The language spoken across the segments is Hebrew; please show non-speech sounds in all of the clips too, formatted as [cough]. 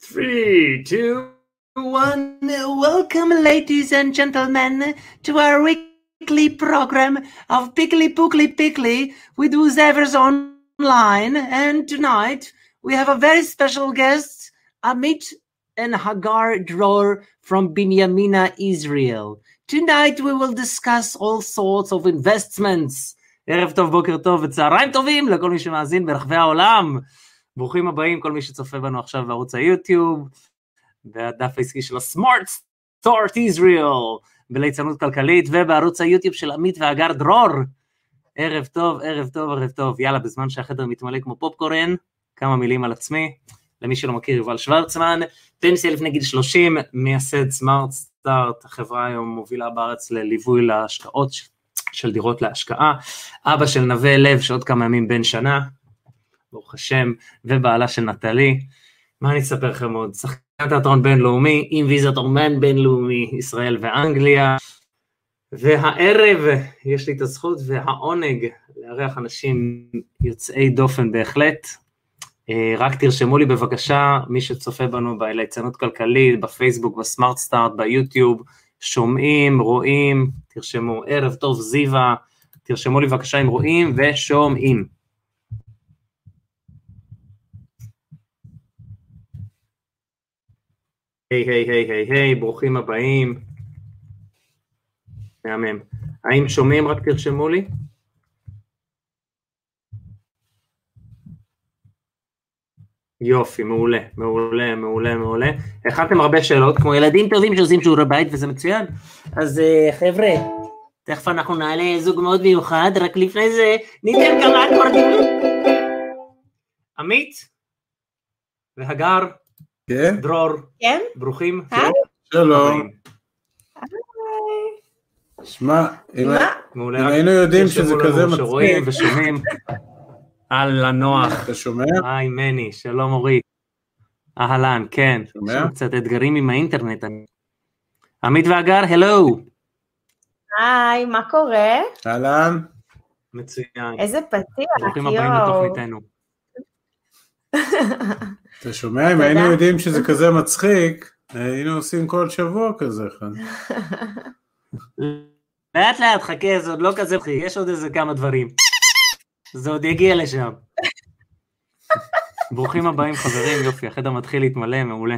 Three, two, one. Welcome, ladies and gentlemen, to our weekly program of Pickly Pookly Pickly with whoever's online. And tonight we have a very special guest, Amit and Hagar Dror from Binyamina, Israel. Tonight we will discuss all sorts of investments. ערב טוב, בוקר טוב וצהריים טובים לכל מי שמאזין ברחבי העולם. ברוכים הבאים, כל מי שצופה בנו עכשיו בערוץ היוטיוב, והדף העסקי של הסמארט סטארט ישראל, בליצנות כלכלית, ובערוץ היוטיוב של עמית והגר דרור. ערב טוב, ערב טוב, ערב טוב. יאללה, בזמן שהחדר מתמלא כמו פופקורן, כמה מילים על עצמי. למי שלא מכיר, יובל שוורצמן, פנסיה לפני גיל 30, מייסד סמארט סטארט, החברה היום מובילה בארץ לליווי להשקעות של דירות להשקעה. אבא של נווה לב, שעוד כמה ימים בן שנה, ברוך השם, ובעלה של נטלי. מה אני אספר לכם עוד? שחקן תיאטרון בינלאומי, עם ויזת אומן בינלאומי, ישראל ואנגליה. והערב יש לי את הזכות והעונג לארח אנשים יוצאי דופן בהחלט. אה, רק תרשמו לי בבקשה, מי שצופה בנו בליצנות כלכלית, בפייסבוק, בסמארט סטארט, ביוטיוב, שומעים, רואים, תרשמו ערב טוב זיווה, תרשמו לי בבקשה אם רואים ושומעים. היי היי היי היי היי, ברוכים הבאים. מהמם. האם שומעים? רק תרשמו לי. יופי, מעולה, מעולה, מעולה, מעולה. הכנתם הרבה שאלות, כמו ילדים טובים שעושים שיעורי בית, וזה מצוין. אז חבר'ה, תכף אנחנו נעלה זוג מאוד מיוחד, רק לפני זה ניתן כמה אקורדים. עמית והגר, כן? דרור, כן? ברוכים. היי. שלום. שמע, אם היינו יודעים שזה כזה שרואים מצחיק. ושומעים. אהלן נוח, אתה שומע? היי מני, שלום אורי. אהלן, כן. שומע? יש לנו קצת אתגרים עם האינטרנט. עמית והגר, הלו. היי, מה קורה? אהלן? מצוין. איזה פתיח, ברוכים הבאים יואו. לתוכניתנו. [laughs] אתה שומע? אם. היינו יודעים שזה כזה מצחיק, היינו עושים כל שבוע כזה אחד. [laughs] לאט לאט, חכה, זה עוד לא כזה מצחיק, יש עוד איזה כמה דברים. זה עוד יגיע לשם. ברוכים הבאים חברים, יופי, החדר מתחיל להתמלא, מעולה.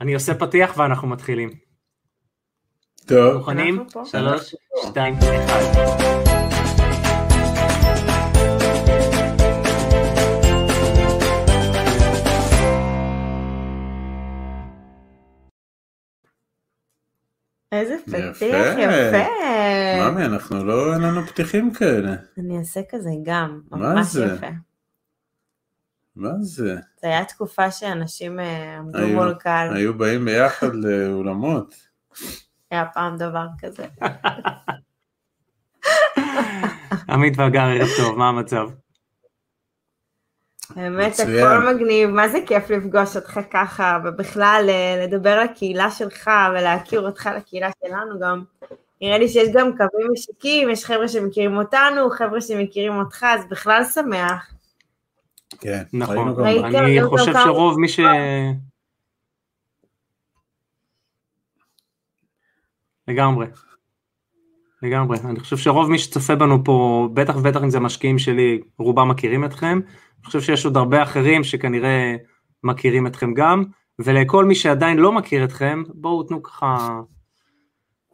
אני עושה פתיח ואנחנו מתחילים. טוב, מוכנים? שלוש, שתיים, אחד. איזה יפה. פתיח יפה. ממי, אנחנו לא, אין לנו פתיחים כאלה. אני אעשה כזה גם, מה ממש זה? יפה. מה זה? זה היה תקופה שאנשים אה, עמדו היו- מול קהל, היו באים ביחד לאולמות. [laughs] היה פעם דבר כזה. [laughs] עמית והגר, ערב טוב, מה המצב? באמת. הכל מגניב, מה זה כיף לפגוש אותך ככה, ובכלל אה, לדבר לקהילה שלך ולהכיר אותך לקהילה שלנו גם. נראה לי שיש גם קווים משיקים, יש חבר'ה שמכירים אותנו, חבר'ה שמכירים אותך, אז בכלל שמח. כן, נכון? אני חושב שרוב מי ש... לגמרי. לגמרי. אני חושב שרוב מי שצופה בנו פה, בטח ובטח אם זה משקיעים שלי, רובם מכירים אתכם. אני חושב שיש עוד הרבה אחרים שכנראה מכירים אתכם גם, ולכל מי שעדיין לא מכיר אתכם, בואו תנו ככה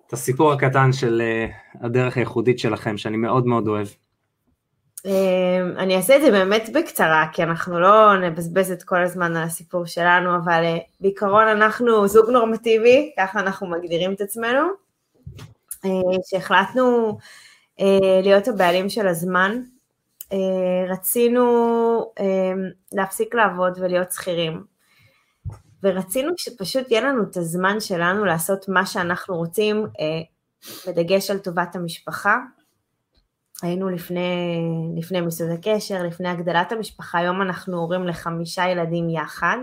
את הסיפור הקטן של אה, הדרך הייחודית שלכם, שאני מאוד מאוד אוהב. אה, אני אעשה את זה באמת בקצרה, כי אנחנו לא נבזבז את כל הזמן על הסיפור שלנו, אבל אה, בעיקרון אנחנו זוג נורמטיבי, ככה אנחנו מגדירים את עצמנו, שהחלטנו להיות הבעלים של הזמן. אה, רצינו אה, להפסיק לעבוד ולהיות שכירים, ורצינו שפשוט יהיה לנו את הזמן שלנו לעשות מה שאנחנו רוצים, אה, בדגש על טובת המשפחה. היינו לפני, לפני מיסוד הקשר, לפני הגדלת המשפחה, היום אנחנו הורים לחמישה ילדים יחד.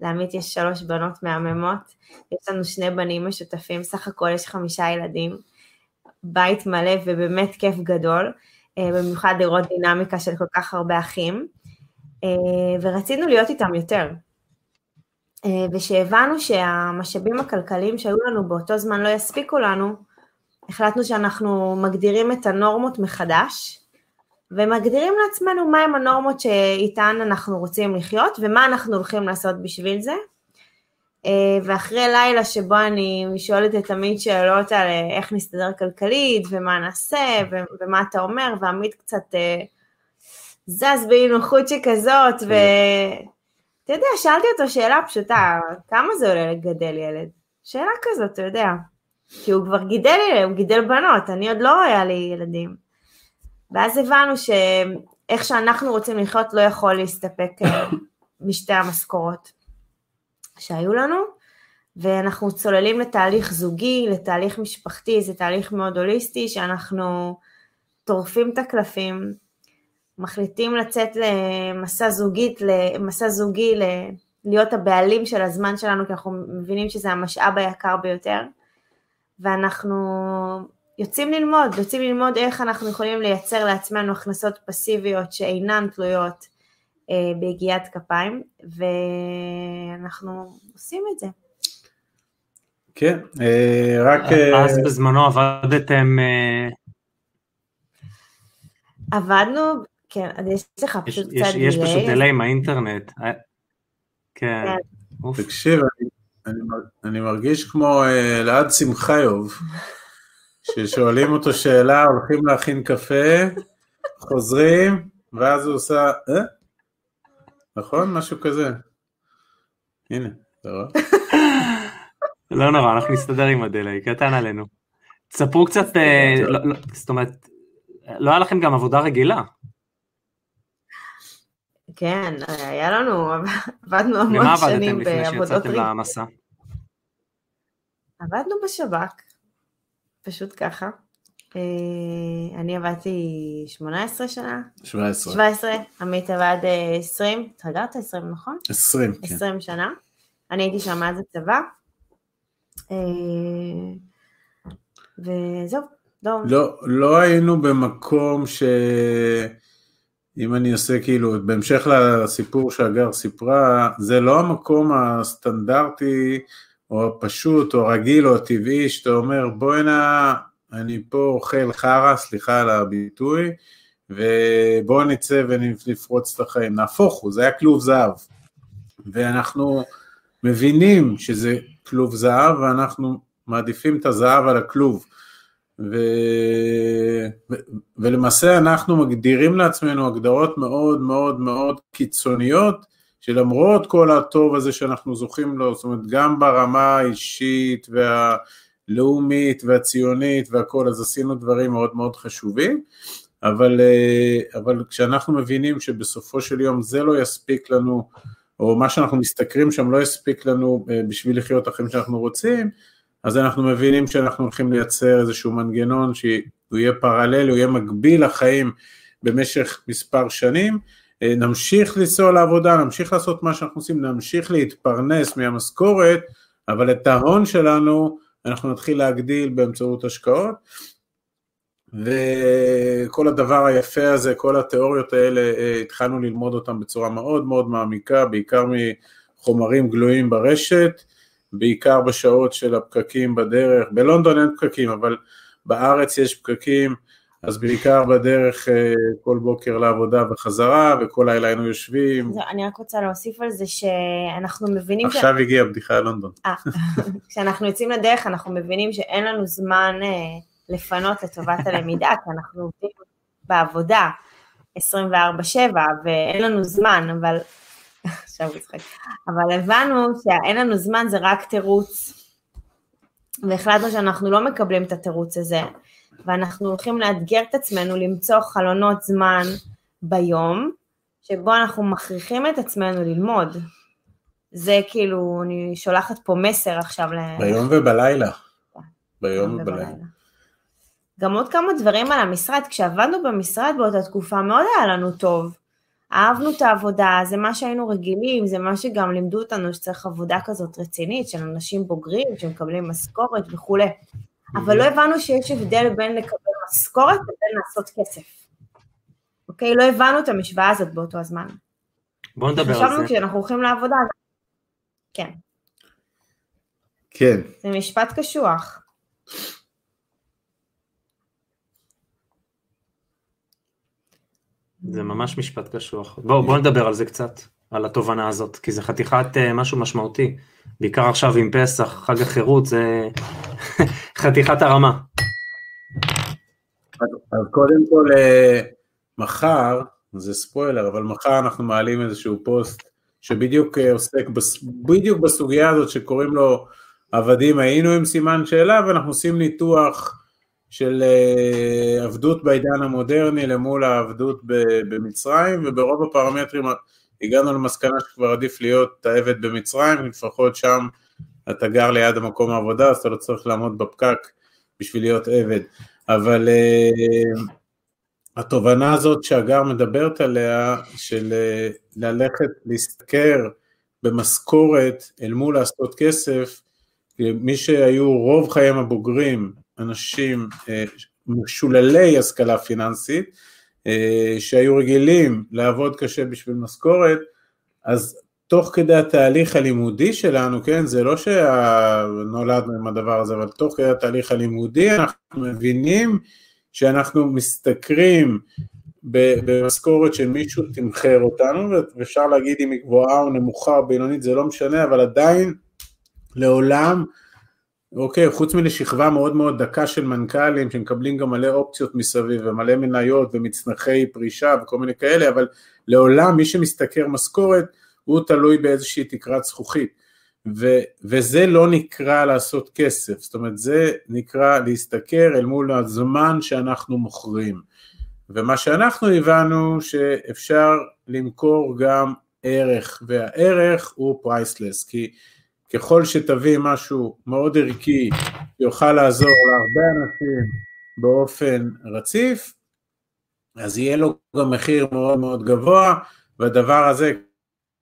לעמית יש שלוש בנות מהממות, יש לנו שני בנים משותפים, סך הכל יש חמישה ילדים. בית מלא ובאמת כיף גדול, במיוחד לראות דינמיקה של כל כך הרבה אחים. אה, ורצינו להיות איתם יותר. אה, ושהבנו שהמשאבים הכלכליים שהיו לנו באותו זמן לא יספיקו לנו, החלטנו שאנחנו מגדירים את הנורמות מחדש, ומגדירים לעצמנו מהם הנורמות שאיתן אנחנו רוצים לחיות, ומה אנחנו הולכים לעשות בשביל זה. אה, ואחרי לילה שבו אני שואלת את עמית שאלות על אה, איך נסתדר כלכלית, ומה נעשה, ומה אתה אומר, ועמית קצת זז באי נוחות שכזאת, ו... אתה יודע, שאלתי אותו שאלה פשוטה, כמה זה עולה לגדל ילד? שאלה כזאת, אתה יודע. כי הוא כבר גידל, הוא גידל בנות, אני עוד לא היה לי ילדים. ואז הבנו שאיך שאנחנו רוצים לחיות לא יכול להסתפק אה, משתי המשכורות שהיו לנו, ואנחנו צוללים לתהליך זוגי, לתהליך משפחתי, זה תהליך מאוד הוליסטי, שאנחנו טורפים את הקלפים, מחליטים לצאת למסע זוגית, למסע זוגי, להיות הבעלים של הזמן שלנו, כי אנחנו מבינים שזה המשאב היקר ביותר, ואנחנו יוצאים ללמוד, יוצאים ללמוד איך אנחנו יכולים לייצר לעצמנו הכנסות פסיביות שאינן תלויות ביגיעת כפיים, ואנחנו עושים את זה. כן, אה, רק... אז אה, בזמנו עבדתם... עבדנו כן, אז יש לך פשוט קצת delay. יש פשוט delay עם האינטרנט. אה, כן. כן. תקשיב, אני מרגיש כמו אה, אלעד שמחיוף, ששואלים אותו שאלה, הולכים להכין קפה, חוזרים, ואז הוא עושה, אה? נכון? משהו כזה. הנה, אתה רואה? [laughs] לא נורא, אנחנו נסתדר עם ה delay, קטן עלינו. תספרו קצת, אה, לא, לא, זאת אומרת, לא היה לכם גם עבודה רגילה. כן, היה לנו, [laughs] עבדנו המון שנים בעבודות ריק. למסע? עבדנו בשב"כ, פשוט ככה. אה, אני עבדתי 18 שנה. 17. 17, עמית עבד 20, אה, התרגרת 20, נכון? 20, כן. 20 שנה. אני הייתי שם עד הצבא. אה, וזהו. לא, לא, לא היינו במקום ש... אם אני עושה כאילו, בהמשך לסיפור שהגר סיפרה, זה לא המקום הסטנדרטי או הפשוט או הרגיל או הטבעי שאתה אומר בוא הנה, אני פה אוכל חרא, סליחה על הביטוי, ובוא נצא ונפרוץ את החיים. נהפוך הוא, זה היה כלוב זהב. ואנחנו מבינים שזה כלוב זהב ואנחנו מעדיפים את הזהב על הכלוב. ו... ו... ולמעשה אנחנו מגדירים לעצמנו הגדרות מאוד מאוד מאוד קיצוניות, שלמרות כל הטוב הזה שאנחנו זוכים לו, זאת אומרת גם ברמה האישית והלאומית והציונית והכל, אז עשינו דברים מאוד מאוד חשובים, אבל, אבל כשאנחנו מבינים שבסופו של יום זה לא יספיק לנו, או מה שאנחנו משתכרים שם לא יספיק לנו אה, בשביל לחיות החיים שאנחנו רוצים, אז אנחנו מבינים שאנחנו הולכים לייצר איזשהו מנגנון שהוא יהיה פרלל, הוא יהיה מקביל לחיים במשך מספר שנים, אה, נמשיך לנסוע לעבודה, נמשיך לעשות מה שאנחנו עושים, נמשיך להתפרנס מהמשכורת, אבל את ההון שלנו אנחנו נתחיל להגדיל באמצעות השקעות, וכל הדבר היפה הזה, כל התיאוריות האלה, אה, התחלנו ללמוד אותם בצורה מאוד מאוד מעמיקה, בעיקר מחומרים גלויים ברשת, בעיקר בשעות של הפקקים בדרך, בלונדון אין פקקים, אבל בארץ יש פקקים, אז בעיקר בדרך אה, כל בוקר לעבודה וחזרה, וכל לילה היינו יושבים. אני רק רוצה להוסיף על זה שאנחנו מבינים... עכשיו ש... הגיעה בדיחה ללונדון. אה, [laughs] כשאנחנו יוצאים לדרך אנחנו מבינים שאין לנו זמן אה, לפנות לטובת הלמידה, כי אנחנו עובדים בעבודה 24/7 ואין לנו זמן, אבל עכשיו הוא צחק. אבל הבנו שאין לנו זמן זה רק תירוץ, והחלטנו שאנחנו לא מקבלים את התירוץ הזה, ואנחנו הולכים לאתגר את עצמנו למצוא חלונות זמן ביום, שבו אנחנו מכריחים את עצמנו ללמוד. זה כאילו, אני שולחת פה מסר עכשיו ל... ביום ובלילה. ביום ובלילה. גם עוד כמה דברים על המשרד, כשעבדנו במשרד באותה תקופה מאוד היה לנו טוב. אהבנו את העבודה, זה מה שהיינו רגילים, זה מה שגם לימדו אותנו שצריך עבודה כזאת רצינית של אנשים בוגרים שמקבלים משכורת וכולי. אבל לא הבנו שיש הבדל בין לקבל משכורת לבין לעשות כסף. אוקיי? לא הבנו את המשוואה הזאת באותו הזמן. בואו נדבר על זה. חשבנו כשאנחנו הולכים לעבודה, כן, כן, זה משפט קשוח. זה ממש משפט קשוח. בואו בוא נדבר על זה קצת, על התובנה הזאת, כי זה חתיכת אה, משהו משמעותי. בעיקר עכשיו עם פסח, חג החירות, זה [laughs] חתיכת הרמה. אז, קודם כל, אה, מחר, זה ספוילר, אבל מחר אנחנו מעלים איזשהו פוסט שבדיוק אה, עוסק בס, בדיוק בסוגיה הזאת שקוראים לו עבדים היינו עם סימן שאלה, ואנחנו עושים ניתוח של עבדות בעידן המודרני למול העבדות במצרים, וברוב הפרמטרים הגענו למסקנה שכבר עדיף להיות העבד במצרים, לפחות שם אתה גר ליד המקום העבודה, אז אתה לא צריך לעמוד בפקק בשביל להיות עבד. אבל uh, התובנה הזאת שהגר מדברת עליה, של uh, ללכת להשתכר במשכורת אל מול לעשות כסף, מי שהיו רוב חייהם הבוגרים, אנשים uh, משוללי השכלה פיננסית, שהיו רגילים לעבוד קשה בשביל משכורת, אז תוך כדי התהליך הלימודי שלנו, כן, זה לא שנולדנו עם הדבר הזה, אבל תוך כדי התהליך הלימודי אנחנו מבינים שאנחנו משתכרים במשכורת שמישהו תמחר אותנו, ואפשר להגיד אם היא גבוהה או נמוכה או בינונית, זה לא משנה, אבל עדיין לעולם, אוקיי, חוץ מלשכבה מאוד מאוד דקה של מנכ"לים שמקבלים גם מלא אופציות מסביב ומלא מניות ומצנחי פרישה וכל מיני כאלה, אבל לעולם מי שמשתכר משכורת הוא תלוי באיזושהי תקרת זכוכית, ו, וזה לא נקרא לעשות כסף, זאת אומרת זה נקרא להשתכר אל מול הזמן שאנחנו מוכרים, ומה שאנחנו הבנו שאפשר למכור גם ערך, והערך הוא פרייסלס, כי ככל שתביא משהו מאוד ערכי שיוכל לעזור להרבה אנשים באופן רציף, אז יהיה לו גם מחיר מאוד מאוד גבוה, והדבר הזה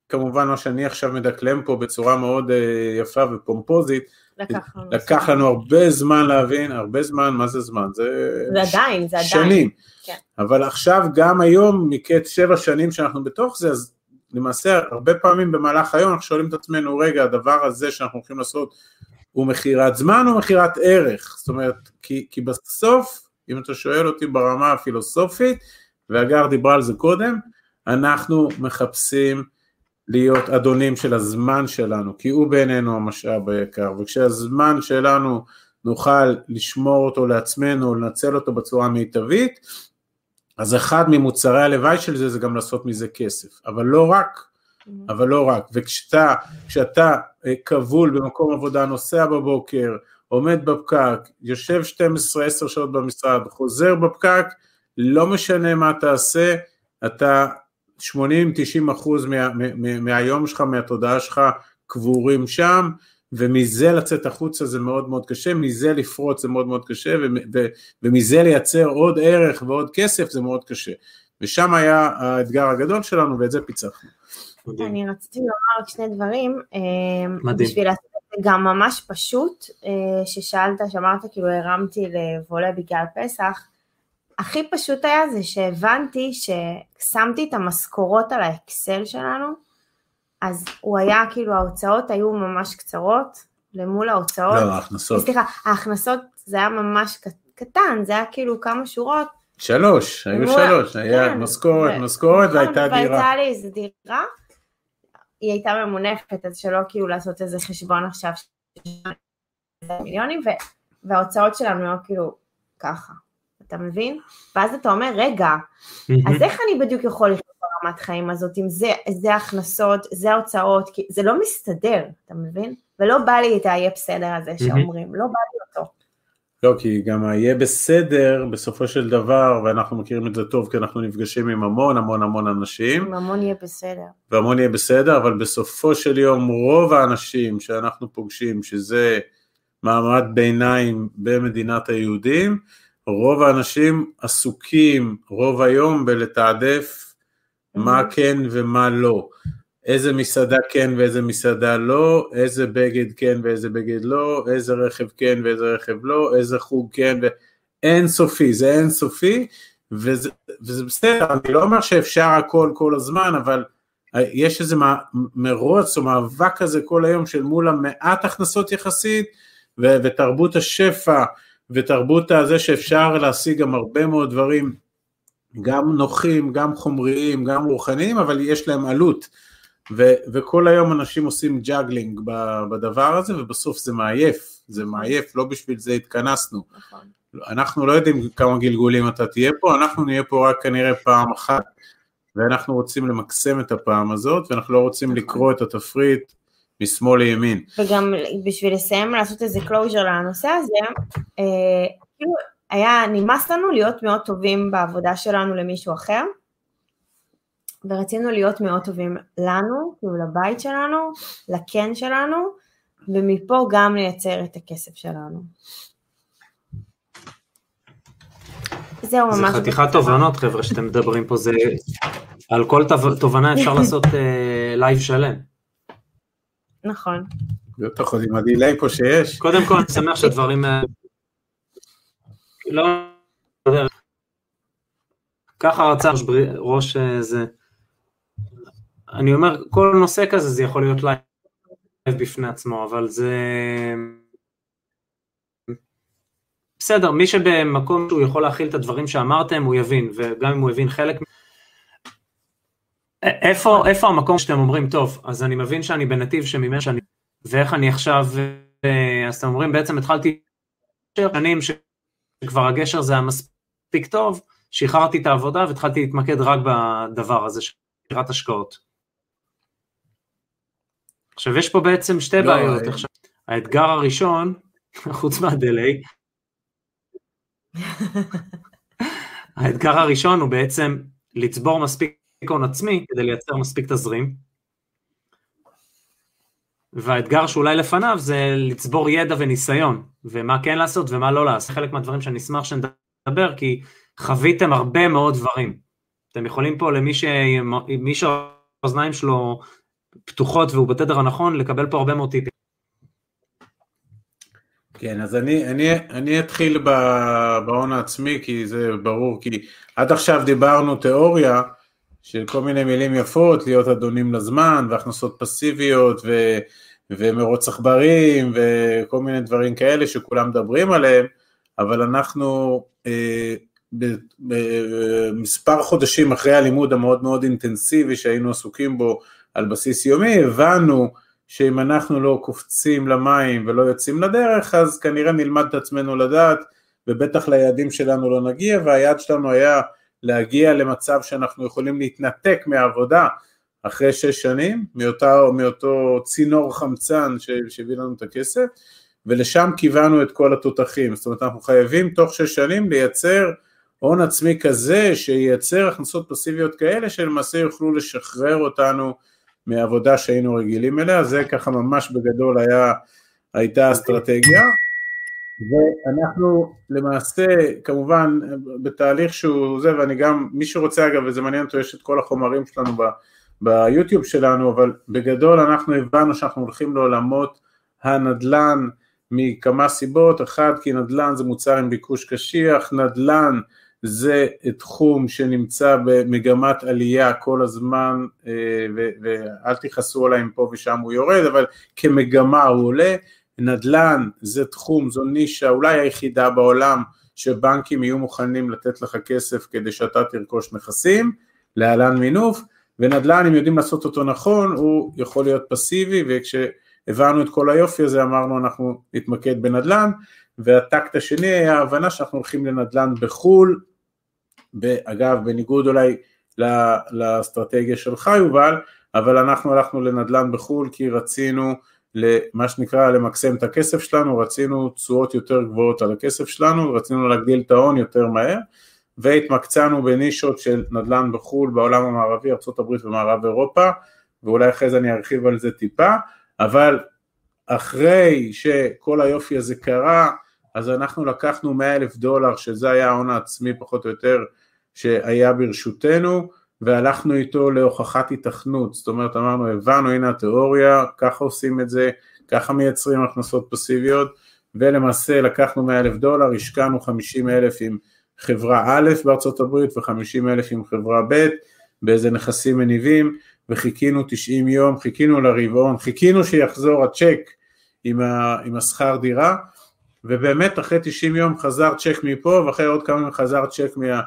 כמובן מה שאני עכשיו מדקלם פה בצורה מאוד אה, יפה ופומפוזית, לקח לנו, לקח לנו הרבה זמן להבין, הרבה זמן, מה זה זמן? זה, זה עדיין, זה עדיין. שנים. כן. אבל עכשיו גם היום, מקץ שבע שנים שאנחנו בתוך זה, אז למעשה הרבה פעמים במהלך היום אנחנו שואלים את עצמנו, רגע, הדבר הזה שאנחנו הולכים לעשות הוא מכירת זמן או מכירת ערך? זאת אומרת, כי, כי בסוף, אם אתה שואל אותי ברמה הפילוסופית, והגר דיברה על זה קודם, אנחנו מחפשים להיות אדונים של הזמן שלנו, כי הוא בעינינו המשאב היקר, וכשהזמן שלנו נוכל לשמור אותו לעצמנו, לנצל אותו בצורה מיטבית, אז אחד ממוצרי הלוואי של זה זה גם לעשות מזה כסף, אבל לא רק, אבל לא רק, וכשאתה כשאתה אה, כבול במקום עבודה, נוסע בבוקר, עומד בפקק, יושב 12-10 שעות במשרד, חוזר בפקק, לא משנה מה תעשה, אתה 80-90 אחוז מה, מה, מהיום שלך, מהתודעה שלך, קבורים שם, ומזה לצאת החוצה זה מאוד מאוד קשה, מזה לפרוץ זה מאוד מאוד קשה, ו, ו, ומזה לייצר עוד ערך ועוד כסף זה מאוד קשה. ושם היה האתגר הגדול שלנו, ואת זה פיצחנו. אני רציתי לומר רק שני דברים, אה, מדהים. בשביל לעשות את זה גם ממש פשוט, אה, ששאלת, שאמרת כאילו הרמתי לבולה בגלל פסח, הכי פשוט היה זה שהבנתי ששמתי את המשכורות על האקסל שלנו, אז הוא היה כאילו ההוצאות היו ממש קצרות למול ההוצאות. לא, ההכנסות. סליחה, ההכנסות זה היה ממש קטן, זה היה כאילו כמה שורות. שלוש, היו שלוש, היה כן, משכורת, ו- משכורת נכון, והייתה דירה. והייתה לי איזה דירה, היא הייתה ממונפת, אז שלא כאילו לעשות איזה חשבון עכשיו של מיליונים, וההוצאות שלנו היו כאילו ככה, אתה מבין? ואז אתה אומר, רגע, אז איך אני בדיוק יכול לחיות ברמת חיים הזאת, אם זה, זה הכנסות, זה ההוצאות, כי זה לא מסתדר, אתה מבין? ולא בא לי את ה"יהיה בסדר" הזה שאומרים, לא בא לי אותו. לא, כי גם היהיה בסדר בסופו של דבר, ואנחנו מכירים את זה טוב כי אנחנו נפגשים עם המון המון המון אנשים, אם המון יהיה בסדר. והמון יהיה בסדר, אבל בסופו של יום רוב האנשים שאנחנו פוגשים, שזה מעמד ביניים במדינת היהודים, רוב האנשים עסוקים רוב היום בלתעדף מה כן ומה לא. איזה מסעדה כן ואיזה מסעדה לא, איזה בגד כן ואיזה בגד לא, איזה רכב כן ואיזה רכב לא, איזה חוג כן, ואין סופי, זה אין סופי, וזה, וזה בסדר, אני לא אומר שאפשר הכל כל הזמן, אבל יש איזה מרוץ או מאבק כזה כל היום של מול המעט הכנסות יחסית, ו- ותרבות השפע, ותרבות הזה שאפשר להשיג גם הרבה מאוד דברים, גם נוחים, גם חומריים, גם רוחניים, אבל יש להם עלות. ו- וכל היום אנשים עושים juggling בדבר הזה, ובסוף זה מעייף, זה מעייף, לא בשביל זה התכנסנו. נכון. אנחנו לא יודעים כמה גלגולים אתה תהיה פה, אנחנו נהיה פה רק כנראה פעם אחת, ואנחנו רוצים למקסם את הפעם הזאת, ואנחנו לא רוצים נכון. לקרוא את התפריט משמאל לימין. וגם בשביל לסיים לעשות איזה closure לנושא הזה, אה, כאילו היה, נמאס לנו להיות מאוד טובים בעבודה שלנו למישהו אחר, ורצינו להיות מאוד טובים לנו, כאילו לבית שלנו, לקן שלנו, ומפה גם לייצר את הכסף שלנו. זהו ממש. זה חתיכת תובנות חבר'ה שאתם מדברים פה, זה על כל תובנה [laughs] אפשר לעשות live uh, שלם. נכון. בטח עוד עם ה delay פה שיש. קודם כל אני שמח שהדברים לא... ככה רצה ראש אה, זה. אני אומר, כל נושא כזה זה יכול להיות live בפני עצמו, אבל זה... בסדר, מי שבמקום שהוא יכול להכיל את הדברים שאמרתם, הוא יבין, וגם אם הוא יבין חלק... איפה, איפה המקום שאתם אומרים, טוב, אז אני מבין שאני בנתיב שממנו שאני... ואיך אני עכשיו... אה, אז אתם אומרים, בעצם התחלתי שנים שכבר הגשר זה היה מספיק טוב, שחררתי את העבודה והתחלתי להתמקד רק בדבר הזה של שירת השקעות. עכשיו יש פה בעצם שתי לא, בעיות, I... אה, עכשיו, האתגר הראשון, [laughs] חוץ מהדיליי, [laughs] האתגר הראשון הוא בעצם לצבור מספיק הון עצמי כדי לייצר מספיק תזרים, והאתגר שאולי לפניו זה לצבור ידע וניסיון, ומה כן לעשות ומה לא לעשות. חלק מהדברים שאני אשמח שנדבר, כי חוויתם הרבה מאוד דברים. אתם יכולים פה למי ש... שהאוזניים שלו פתוחות והוא בתדר הנכון, לקבל פה הרבה מאוד טיפים. כן, אז אני, אני, אני אתחיל בהון העצמי, כי זה ברור, כי עד עכשיו דיברנו תיאוריה של כל מיני מילים יפות, להיות אדונים לזמן, והכנסות פסיביות, ו, ומרוץ עכברים, וכל מיני דברים כאלה שכולם מדברים עליהם, אבל אנחנו אה, במספר חודשים אחרי הלימוד המאוד מאוד אינטנסיבי שהיינו עסוקים בו על בסיס יומי, הבנו שאם אנחנו לא קופצים למים ולא יוצאים לדרך, אז כנראה נלמד את עצמנו לדעת, ובטח ליעדים שלנו לא נגיע, והיעד שלנו היה להגיע למצב שאנחנו יכולים להתנתק מהעבודה אחרי שש שנים, מאותו, מאותו צינור חמצן שהביא לנו את הכסף, ולשם כיוונו את כל התותחים, זאת אומרת אנחנו חייבים תוך שש שנים לייצר הון עצמי כזה שייצר הכנסות פסיביות כאלה שלמעשה יוכלו לשחרר אותנו מעבודה שהיינו רגילים אליה, זה ככה ממש בגדול היה, הייתה אסטרטגיה, ואנחנו למעשה כמובן בתהליך שהוא זה, ואני גם, מי שרוצה אגב, וזה מעניין אותו, יש את כל החומרים שלנו ב, ביוטיוב שלנו, אבל בגדול אנחנו הבנו שאנחנו הולכים לעולמות הנדל"ן מכמה סיבות, אחד כי נדל"ן זה מוצר עם ביקוש קשיח, נדל"ן זה תחום שנמצא במגמת עלייה כל הזמן אה, ואל תכעסו עליי אם פה ושם הוא יורד אבל כמגמה הוא עולה, נדל"ן זה תחום, זו נישה אולי היחידה בעולם שבנקים יהיו מוכנים לתת לך כסף כדי שאתה תרכוש נכסים, להלן מינוף, ונדל"ן אם יודעים לעשות אותו נכון הוא יכול להיות פסיבי וכשהבנו את כל היופי הזה אמרנו אנחנו נתמקד בנדל"ן והטקט השני היה ההבנה שאנחנו הולכים לנדל"ן בחו"ל אגב, בניגוד אולי לאסטרטגיה שלך יובל, אבל אנחנו הלכנו לנדל"ן בחו"ל כי רצינו למה שנקרא למקסם את הכסף שלנו, רצינו תשואות יותר גבוהות על הכסף שלנו, רצינו להגדיל את ההון יותר מהר, והתמקצענו בנישות של נדל"ן בחו"ל בעולם המערבי, ארה"ב ומערב אירופה, ואולי אחרי זה אני ארחיב על זה טיפה, אבל אחרי שכל היופי הזה קרה, אז אנחנו לקחנו 100 אלף דולר, שזה היה ההון העצמי פחות או יותר שהיה ברשותנו, והלכנו איתו להוכחת התכנות, זאת אומרת אמרנו הבנו הנה התיאוריה, ככה עושים את זה, ככה מייצרים הכנסות פסיביות, ולמעשה לקחנו 100 אלף דולר, השקענו 50 אלף עם חברה א' בארצות הברית ו-50 אלף עם חברה ב', באיזה נכסים מניבים, וחיכינו 90 יום, חיכינו לרבעון, חיכינו שיחזור הצ'ק עם, ה, עם השכר דירה, ובאמת אחרי 90 יום חזר צ'ק מפה, ואחרי עוד כמה ימים חזר צ'ק מה,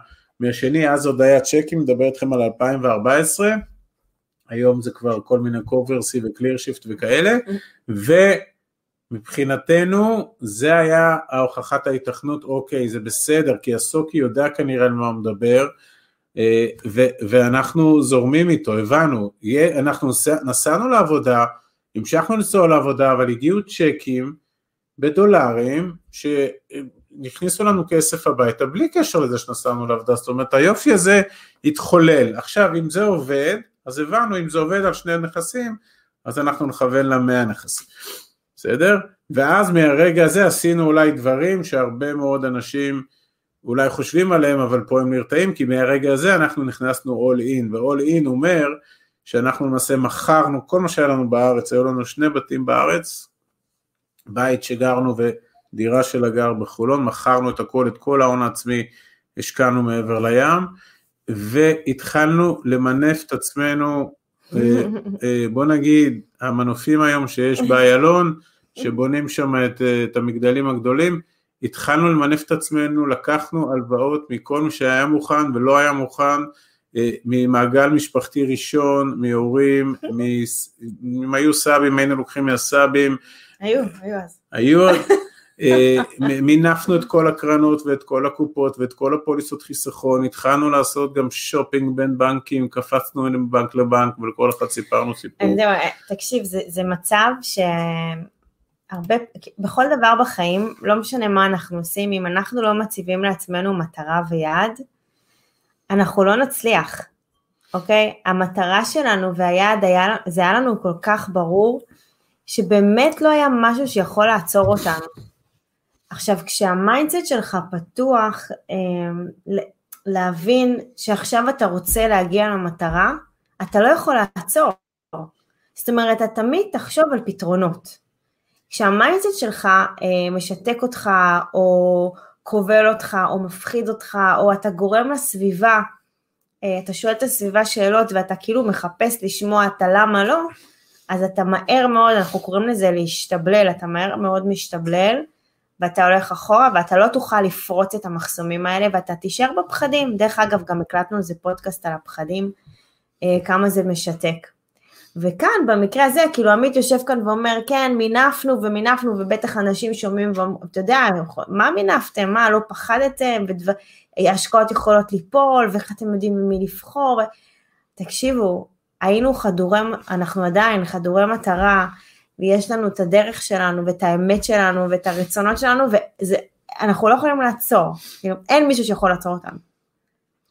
מהשני, אז עוד היה צ'קים, מדבר איתכם על 2014, היום זה כבר כל מיני Covercy ו ClearShift וכאלה, ומבחינתנו זה היה ההוכחת ההיתכנות, אוקיי, זה בסדר, כי הסוקי יודע כנראה על מה הוא מדבר, אה, ו- ואנחנו זורמים איתו, הבנו, אנחנו נסענו לעבודה, המשכנו לנסוע לעבודה, אבל הגיעו צ'קים בדולרים שהכניסו לנו כסף הביתה בלי קשר לזה שנסענו לעבודה, זאת אומרת היופי הזה התחולל. עכשיו אם זה עובד, אז הבנו אם זה עובד על שני נכסים, אז אנחנו נכוון למאה נכסים, בסדר? ואז מהרגע הזה עשינו אולי דברים שהרבה מאוד אנשים אולי חושבים עליהם, אבל פה הם נרתעים, כי מהרגע הזה אנחנו נכנסנו all in, ו-all in אומר שאנחנו למעשה מכרנו כל מה שהיה לנו בארץ, היו לנו שני בתים בארץ, בית שגרנו ודירה של הגר בחולון, מכרנו את הכל, את כל ההון העצמי, השקענו מעבר לים, והתחלנו למנף את עצמנו, אה, אה, בוא נגיד, המנופים היום שיש באיילון, שבונים שם את, את המגדלים הגדולים, התחלנו למנף את עצמנו, לקחנו הלוואות מכל מי שהיה מוכן ולא היה מוכן, אה, ממעגל משפחתי ראשון, מהורים, אם היו סבים היינו לוקחים מהסבים. היו, היו אז. היו, אה, מינפנו את כל הקרנות ואת כל הקופות ואת כל הפוליסות חיסכון, התחלנו לעשות גם שופינג בין בנקים, קפצנו מבנק לבנק ולכל אחד סיפרנו סיפור. אה, תקשיב, זה, זה מצב ש... הרבה, בכל דבר בחיים, לא משנה מה אנחנו עושים, אם אנחנו לא מציבים לעצמנו מטרה ויעד, אנחנו לא נצליח, אוקיי? המטרה שלנו והיעד, היה, זה היה לנו כל כך ברור, שבאמת לא היה משהו שיכול לעצור אותנו. עכשיו, כשה mindset שלך פתוח, אה, להבין שעכשיו אתה רוצה להגיע למטרה, אתה לא יכול לעצור. זאת אומרת, אתה תמיד תחשוב על פתרונות. כשה mindset שלך אה, משתק אותך, או כובל אותך, או מפחיד אותך, או אתה גורם לסביבה, אה, אתה שואל את הסביבה שאלות ואתה כאילו מחפש לשמוע את הלמה לא, אז אתה מהר מאוד, אנחנו קוראים לזה להשתבלל, אתה מהר מאוד משתבלל, ואתה הולך אחורה, ואתה לא תוכל לפרוץ את המחסומים האלה, ואתה תישאר בפחדים. דרך אגב, גם הקלטנו איזה פודקאסט על הפחדים, אה, כמה זה משתק. וכאן, במקרה הזה, כאילו עמית יושב כאן ואומר, כן, מינפנו ומינפנו, ובטח אנשים שומעים ואתה יודע, מה מינפתם? מה, לא פחדתם? ודבר... השקעות יכולות ליפול, ואיך אתם יודעים ממי לבחור? תקשיבו, היינו חדורי, אנחנו עדיין חדורי מטרה, ויש לנו את הדרך שלנו, ואת האמת שלנו, ואת הרצונות שלנו, ואנחנו לא יכולים לעצור, כאילו, אין מישהו שיכול לעצור אותנו.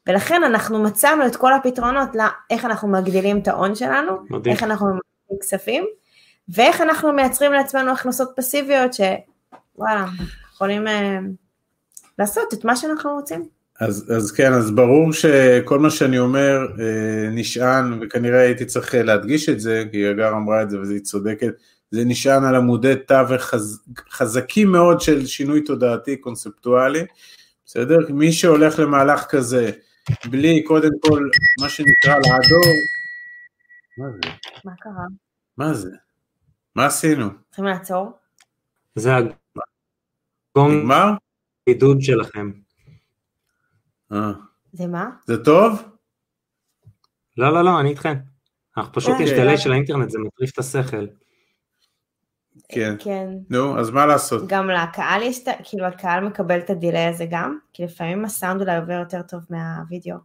ולכן אנחנו מצאנו את כל הפתרונות לאיך אנחנו מגדילים את ההון שלנו, מדהים. איך אנחנו מגדילים כספים, ואיך אנחנו מייצרים לעצמנו הכנסות פסיביות שוואלה, יכולים אה, לעשות את מה שאנחנו רוצים. אז, אז כן, אז ברור שכל מה שאני אומר אה, נשען, וכנראה הייתי צריך להדגיש את זה, כי הגר אמרה את זה והיא צודקת, זה נשען על עמודי תווך חז, חזקים מאוד של שינוי תודעתי קונספטואלי, בסדר? מי שהולך למהלך כזה, בלי קודם כל מה שנקרא לעדור, מה זה? מה קרה? מה זה? מה עשינו? צריכים לעצור? זה הגונג עידוד שלכם. אה. זה מה? זה טוב? לא, לא, לא, אני איתכם. אנחנו פשוט, יש דלי של האינטרנט, זה מטריף את השכל. כן. כן. נו, אז מה לעשות? גם לקהל יש, כאילו הקהל מקבל את הדיליי הזה גם? כי לפעמים הסאונד אולי עובר יותר טוב מהווידאו.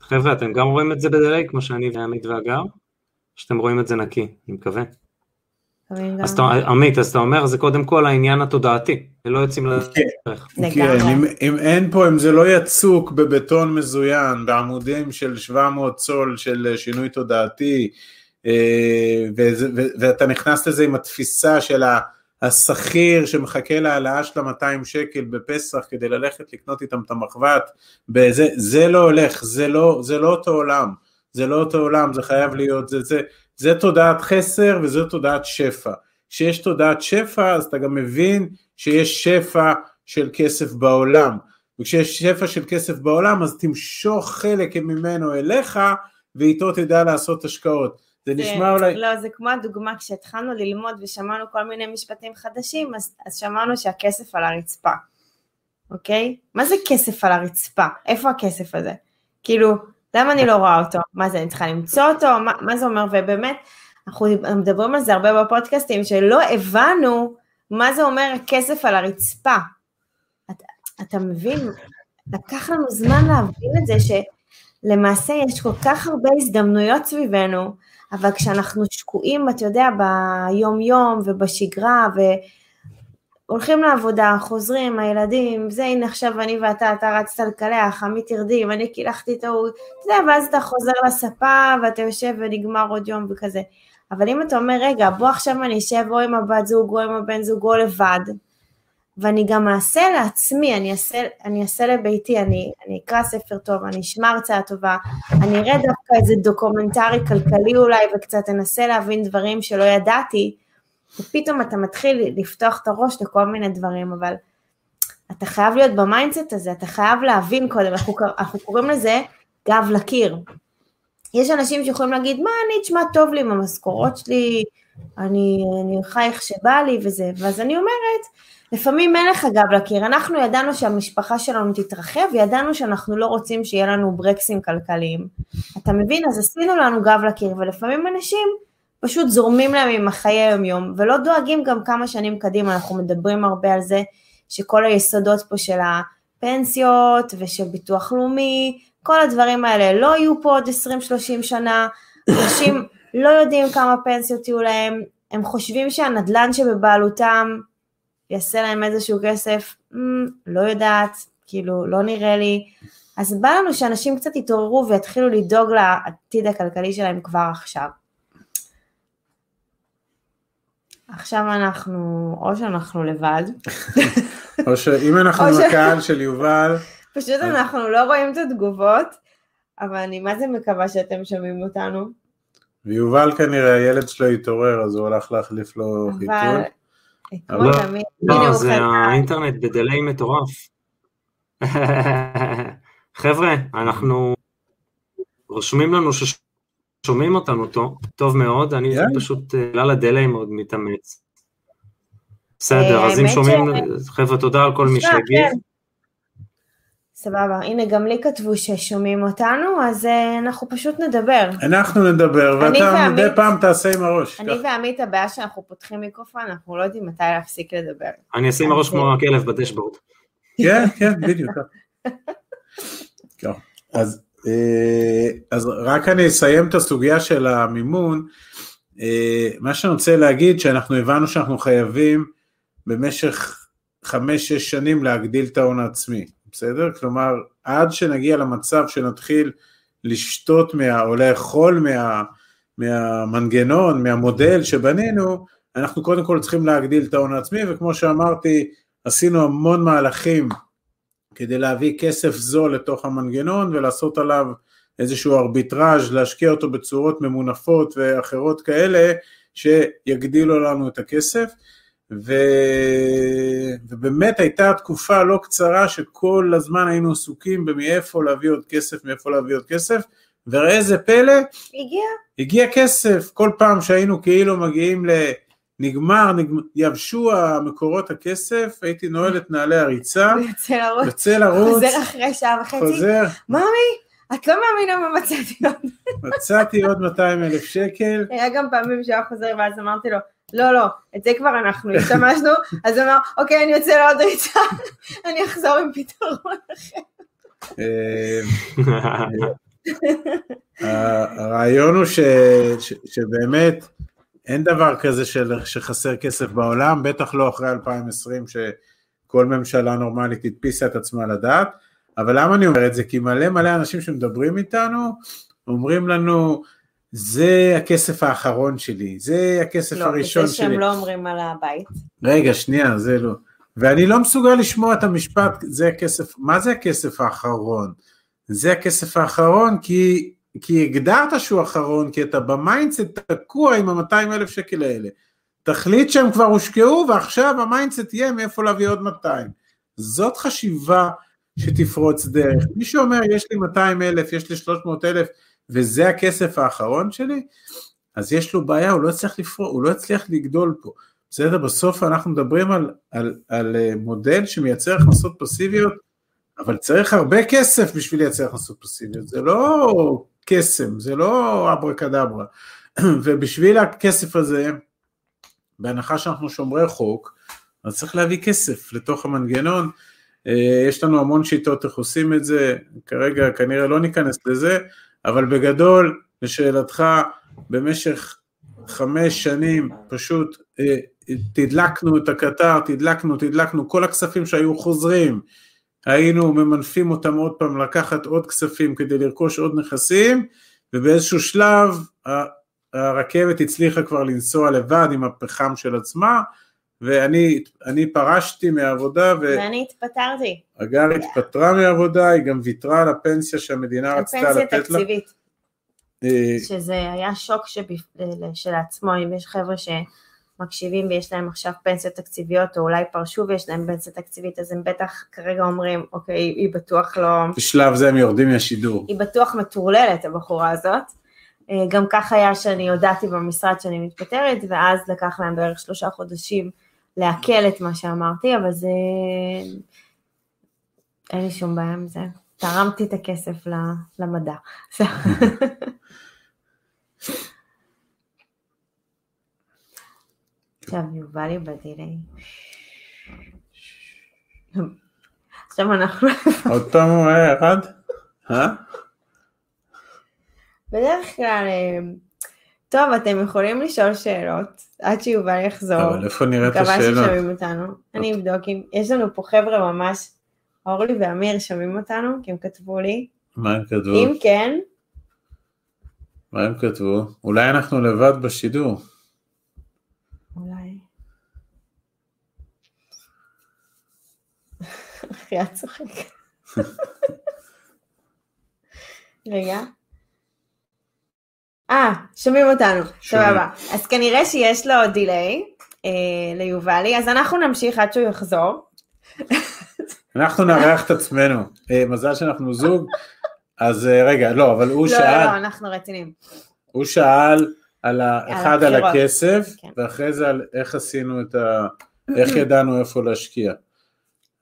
חבר'ה, אתם גם רואים את זה בדיליי, כמו שאני ועמית והגר? שאתם רואים את זה נקי, אני מקווה. אז אתה, עמית, אז אתה אומר, זה קודם כל העניין התודעתי, לא יוצאים לדרך. כן, כן אם, אם אין פה, אם זה לא יצוק בבטון מזוין, בעמודים של 700 צול של שינוי תודעתי, אה, ואתה נכנס לזה עם התפיסה של השכיר שמחכה להעלאה של ה-200 שקל בפסח כדי ללכת לקנות איתם את המחבת, בזה, זה לא הולך, זה לא, זה לא אותו עולם, זה לא אותו עולם, זה חייב להיות, זה, זה, זה תודעת חסר וזה תודעת שפע. כשיש תודעת שפע אז אתה גם מבין שיש שפע של כסף בעולם. וכשיש שפע של כסף בעולם, אז תמשוך חלק ממנו אליך, ואיתו תדע לעשות השקעות. זה נשמע אולי... לא, זה כמו הדוגמה, כשהתחלנו ללמוד ושמענו כל מיני משפטים חדשים, אז, אז שמענו שהכסף על הרצפה, אוקיי? מה זה כסף על הרצפה? איפה הכסף הזה? כאילו, למה אני לא רואה אותו? מה זה, אני צריכה למצוא אותו? מה, מה זה אומר? ובאמת, אנחנו מדברים על זה הרבה בפודקאסטים, שלא הבנו מה זה אומר כסף על הרצפה. אתה, אתה מבין? לקח לנו זמן להבין את זה שלמעשה יש כל כך הרבה הזדמנויות סביבנו, אבל כשאנחנו שקועים, אתה יודע, ביום-יום ובשגרה, והולכים לעבודה, חוזרים, הילדים, זה הנה עכשיו אני ואתה, אתה רצת לקלח, עמית תרדים, אני קילחתי את ההוא, אתה יודע, ואז אתה חוזר לספה ואתה יושב ונגמר עוד יום וכזה. אבל אם אתה אומר, רגע, בוא עכשיו אני אשב או עם הבת זוג או עם הבן זוג או לבד, ואני גם אעשה לעצמי, אני אעשה, אני אעשה לביתי, אני, אני אקרא ספר טוב, אני אשמע הרצאה טובה, אני אראה דווקא איזה דוקומנטרי כלכלי אולי, וקצת אנסה להבין דברים שלא ידעתי, ופתאום אתה מתחיל לפתוח את הראש לכל מיני דברים, אבל אתה חייב להיות ב mindset הזה, אתה חייב להבין קודם, אנחנו, אנחנו קוראים לזה גב לקיר. יש אנשים שיכולים להגיד, מה אני, תשמע, טוב לי עם המשכורות שלי, אני, אני חי איך שבא לי וזה, ואז אני אומרת, לפעמים אין לך גב לקיר, אנחנו ידענו שהמשפחה שלנו תתרחב, וידענו שאנחנו לא רוצים שיהיה לנו ברקסים כלכליים. אתה מבין? אז עשינו לנו גב לקיר, ולפעמים אנשים פשוט זורמים להם עם החיי היום-יום, ולא דואגים גם כמה שנים קדימה, אנחנו מדברים הרבה על זה, שכל היסודות פה של הפנסיות ושל ביטוח לאומי, כל הדברים האלה לא יהיו פה עוד 20-30 שנה, אנשים לא יודעים כמה פנסיות יהיו להם, הם חושבים שהנדלן שבבעלותם יעשה להם איזשהו כסף, mm, לא יודעת, כאילו, לא נראה לי. אז בא לנו שאנשים קצת יתעוררו ויתחילו לדאוג לעתיד הכלכלי שלהם כבר עכשיו. עכשיו אנחנו, או שאנחנו לבד. [laughs] או שאם אנחנו עם הקהל של יובל. [laughs] פשוט אנחנו לא רואים את התגובות, אבל אני מה זה מקווה שאתם שומעים אותנו. ויובל כנראה, הילד שלו התעורר, אז הוא הלך להחליף לו חיתול. לא, לא זה האינטרנט בדיליי מטורף. [laughs] חבר'ה, אנחנו רושמים לנו ששומעים אותנו טוב, טוב מאוד, אני פשוט אה, בגלל הדיליי מאוד מתאמץ. בסדר, אז אם שומעים, חבר'ה, תודה על כל מי שהגיב. סבבה, הנה גם לי כתבו ששומעים אותנו, אז uh, אנחנו פשוט נדבר. אנחנו נדבר, ואתה מדי פעם תעשה עם הראש. אני ועמית, הבעיה שאנחנו פותחים מיקרופון, אנחנו לא יודעים מתי להפסיק לדבר. אני אעשה עם הראש כמו הכלב בדשבורד. כן, כן, בדיוק. [laughs] אז, אה, אז רק אני אסיים את הסוגיה של המימון. אה, מה שאני רוצה להגיד, שאנחנו הבנו שאנחנו חייבים במשך חמש-שש שנים להגדיל את ההון העצמי. בסדר? כלומר, עד שנגיע למצב שנתחיל לשתות מה, או לאכול מה, מהמנגנון, מהמודל שבנינו, אנחנו קודם כל צריכים להגדיל את ההון העצמי, וכמו שאמרתי, עשינו המון מהלכים כדי להביא כסף זול לתוך המנגנון ולעשות עליו איזשהו ארביטראז', להשקיע אותו בצורות ממונפות ואחרות כאלה, שיגדילו לנו את הכסף. ו... ובאמת הייתה תקופה לא קצרה שכל הזמן היינו עסוקים במאיפה להביא עוד כסף, מאיפה להביא עוד כסף, וראה איזה פלא, הגיע. הגיע כסף, כל פעם שהיינו כאילו מגיעים לנגמר, נגמר, יבשו המקורות הכסף, הייתי נועל את נעלי הריצה, [laughs] יוצא לרוץ, חוזר אחרי שעה וחצי, חוזר, ממי, את לא מאמינה מה מצאתי עוד. [laughs] מצאתי עוד 200 אלף שקל. היה גם פעמים שהיה חוזר ואז אמרתי לו, לא, לא, את זה כבר אנחנו השתמשנו, [laughs] אז הוא אמר, אוקיי, אני יוצא לעוד ריצה, [laughs] אני אחזור עם פתרון אחר. אה, הרעיון הוא שבאמת אין דבר כזה שחסר כסף בעולם, בטח לא אחרי 2020 שכל ממשלה נורמלית הדפיסה את עצמה לדעת, אבל למה אני אומר את זה? כי מלא מלא אנשים שמדברים איתנו אומרים לנו, זה הכסף האחרון שלי, זה הכסף לא, הראשון שלי. לא, זה שהם לא אומרים על הבית. רגע, שנייה, זה לא. ואני לא מסוגל לשמוע את המשפט, זה הכסף, מה זה הכסף האחרון? זה הכסף האחרון כי, כי הגדרת שהוא אחרון, כי אתה ב mindset תקוע עם ה-200 אלף שקל האלה. תחליט שהם כבר הושקעו ועכשיו המיינדסט יהיה מאיפה להביא עוד 200. זאת חשיבה שתפרוץ דרך. מי שאומר יש לי 200 אלף, יש לי 300 אלף וזה הכסף האחרון שלי, אז יש לו בעיה, הוא לא יצליח לפרוץ, הוא לא יצליח לגדול פה. בסדר? בסוף אנחנו מדברים על, על, על אה, מודל שמייצר הכנסות פסיביות, אבל צריך הרבה כסף בשביל לייצר הכנסות פסיביות, זה לא קסם, זה לא אברה קדברה. [clears throat] ובשביל הכסף הזה, בהנחה שאנחנו שומרי חוק, אז צריך להביא כסף לתוך המנגנון. אה, יש לנו המון שיטות איך עושים את זה, כרגע כנראה לא ניכנס לזה, אבל בגדול, לשאלתך, במשך חמש שנים פשוט אה, תדלקנו את הקטר, תדלקנו, תדלקנו, כל הכספים שהיו חוזרים, היינו ממנפים אותם עוד פעם לקחת עוד כספים כדי לרכוש עוד נכסים, ובאיזשהו שלב הרכבת הצליחה כבר לנסוע לבד עם הפחם של עצמה, ואני פרשתי מהעבודה, ו... ואני התפטרתי. הגר yeah. התפטרה מהעבודה, היא גם ויתרה על הפנסיה שהמדינה רצתה לתת לה. הפנסיה תקציבית. אה, שזה היה שוק שלעצמו, אם יש חבר'ה שמקשיבים ויש להם עכשיו פנסיות תקציביות, או אולי פרשו ויש להם פנסיה תקציבית, אז הם בטח כרגע אומרים, אוקיי, היא בטוח לא... בשלב זה הם יורדים מהשידור. היא בטוח מטורללת, הבחורה הזאת. אה, גם כך היה שאני הודעתי במשרד שאני מתפטרת, ואז לקח להם בערך שלושה חודשים לעכל את מה שאמרתי, אבל זה... אין לי שום בעיה עם זה. תרמתי את הכסף למדע. עכשיו יובלי בדיליי. עכשיו אנחנו... עוד פעם הוא היה ירד? אה? בדרך כלל, אה, טוב, אתם יכולים לשאול שאלות עד שיובל יחזור. אבל איפה נראה את השאלות? מקווה ששומעים אותנו. אני אבדוק אם... יש לנו פה חבר'ה ממש, אורלי ואמיר שומעים אותנו, כי הם כתבו לי. מה הם כתבו? אם כן... מה הם כתבו? אולי אנחנו לבד בשידור. אולי. אחי, את צוחקת. [laughs] רגע. אה, שומעים אותנו, סבבה. אז כנראה שיש לו דיליי אה, ליובלי, אז אנחנו נמשיך עד שהוא יחזור. אנחנו נארח את עצמנו. אה, מזל שאנחנו זוג, אז אה, רגע, לא, אבל הוא לא, שאל... לא, לא, אנחנו רציניים. הוא שאל על האחד על הבחירות. הכסף, כן. ואחרי זה על איך עשינו את ה... איך ידענו איפה להשקיע.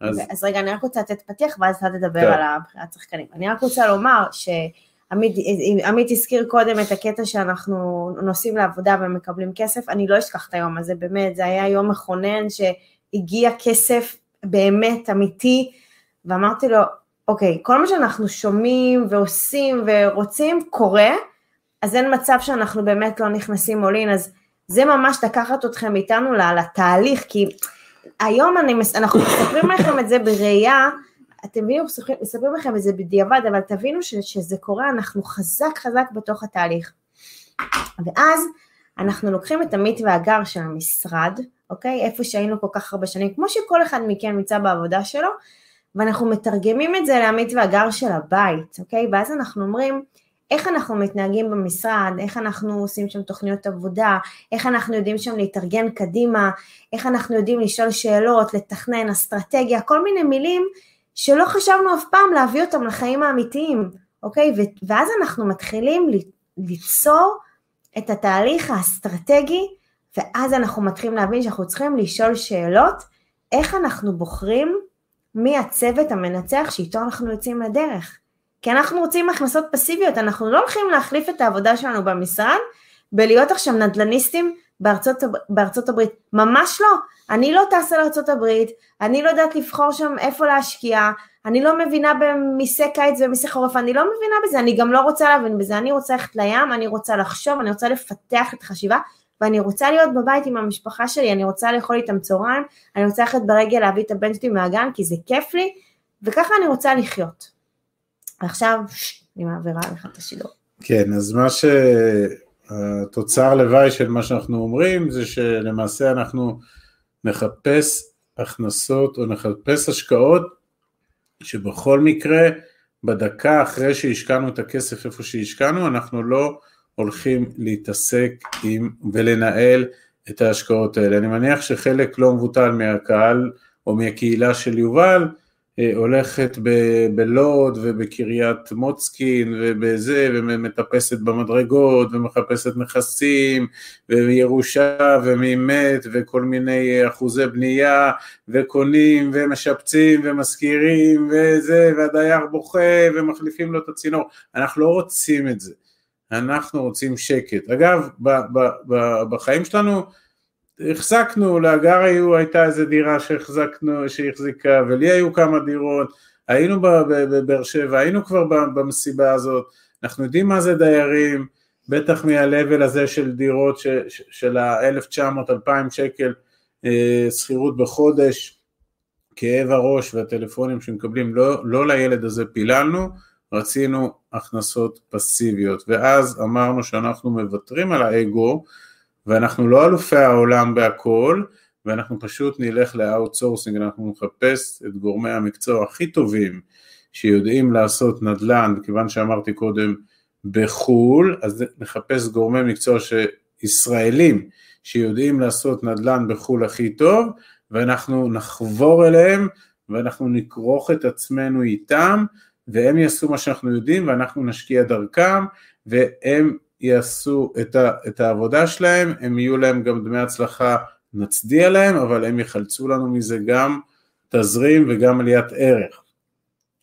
אז אז רגע, אני רק רוצה לתת פתיח, ואז אתה תדבר כן. על הבחירת שחקנים. אני רק רוצה לומר שעמית עמית הזכיר קודם את הקטע שאנחנו נוסעים לעבודה ומקבלים כסף, אני לא אשכח את היום הזה, באמת, זה היה יום מכונן שהגיע כסף באמת אמיתי, ואמרתי לו, אוקיי, כל מה שאנחנו שומעים ועושים ורוצים קורה, אז אין מצב שאנחנו באמת לא נכנסים עולין, אז זה ממש לקחת אתכם איתנו לתהליך, כי היום אני, אנחנו מספרים לכם את זה בראייה, אתם מבינים, מספרים- לכם את זה בדיעבד, אבל תבינו ש, שזה קורה, אנחנו חזק חזק בתוך התהליך. ואז אנחנו לוקחים את עמית והגר של המשרד, אוקיי? איפה שהיינו כל כך הרבה שנים, כמו שכל אחד מכם נמצא בעבודה שלו, ואנחנו מתרגמים את זה לעמית והגר של הבית, אוקיי? ואז אנחנו אומרים, איך אנחנו מתנהגים במשרד, איך אנחנו עושים שם תוכניות עבודה, איך אנחנו יודעים שם להתארגן קדימה, איך אנחנו יודעים לשאול שאלות, לתכנן, אסטרטגיה, כל מיני מילים שלא חשבנו אף פעם להביא אותם לחיים האמיתיים, אוקיי? ו- ואז אנחנו מתחילים ליצור את התהליך האסטרטגי, ואז אנחנו מתחילים להבין שאנחנו צריכים לשאול שאלות, איך אנחנו בוחרים מי הצוות המנצח שאיתו אנחנו יוצאים לדרך. כי אנחנו רוצים הכנסות פסיביות, אנחנו לא הולכים להחליף את העבודה שלנו במשרד בלהיות עכשיו נדל"ניסטים בארצות, בארצות הברית, ממש לא, אני לא טסה לארצות הברית, אני לא יודעת לבחור שם איפה להשקיע, אני לא מבינה במיסי קיץ ומיסי חורף, אני לא מבינה בזה, אני גם לא רוצה להבין בזה, אני רוצה ללכת לים, אני רוצה לחשוב, אני רוצה לפתח את החשיבה, ואני רוצה להיות בבית עם המשפחה שלי, אני רוצה לאכול איתם צהריים, אני רוצה ללכת ברגל להביא את הבן שלי מהגן, כי זה כיף לי, וככה אני רוצה לחיות. ועכשיו, אני מעבירה לך את השידור. כן, אז מה שהתוצר לוואי של מה שאנחנו אומרים זה שלמעשה אנחנו נחפש הכנסות או נחפש השקעות שבכל מקרה בדקה אחרי שהשקענו את הכסף איפה שהשקענו אנחנו לא הולכים להתעסק עם ולנהל את ההשקעות האלה. אני מניח שחלק לא מבוטל מהקהל או מהקהילה של יובל הולכת ב- בלוד ובקריית מוצקין ובזה ומטפסת במדרגות ומחפשת נכסים וירושה ומי מת וכל מיני אחוזי בנייה וקונים ומשפצים ומשכירים וזה והדייר בוכה ומחליפים לו את הצינור. אנחנו לא רוצים את זה. אנחנו רוצים שקט. אגב ב- ב- ב- בחיים שלנו החזקנו, לאגר היו, הייתה איזה דירה שהחזקנו, שהחזיקה, ולי היו כמה דירות, היינו בבאר שבע, היינו כבר במסיבה הזאת, אנחנו יודעים מה זה דיירים, בטח מה-level הזה של דירות ש, ש, של ה-1900-2000 שקל אה, שכירות בחודש, כאב הראש והטלפונים שמקבלים, לא, לא לילד הזה פיללנו, רצינו הכנסות פסיביות, ואז אמרנו שאנחנו מוותרים על האגו, ואנחנו לא אלופי העולם בהכל, ואנחנו פשוט נלך ל outsourcing, אנחנו נחפש את גורמי המקצוע הכי טובים שיודעים לעשות נדל"ן, כיוון שאמרתי קודם בחו"ל, אז נחפש גורמי מקצוע ישראלים שיודעים לעשות נדל"ן בחו"ל הכי טוב, ואנחנו נחבור אליהם ואנחנו נכרוך את עצמנו איתם, והם יעשו מה שאנחנו יודעים ואנחנו נשקיע דרכם, והם יעשו את, ה, את העבודה שלהם, הם יהיו להם גם דמי הצלחה, נצדיע להם, אבל הם יחלצו לנו מזה גם תזרים וגם עליית ערך.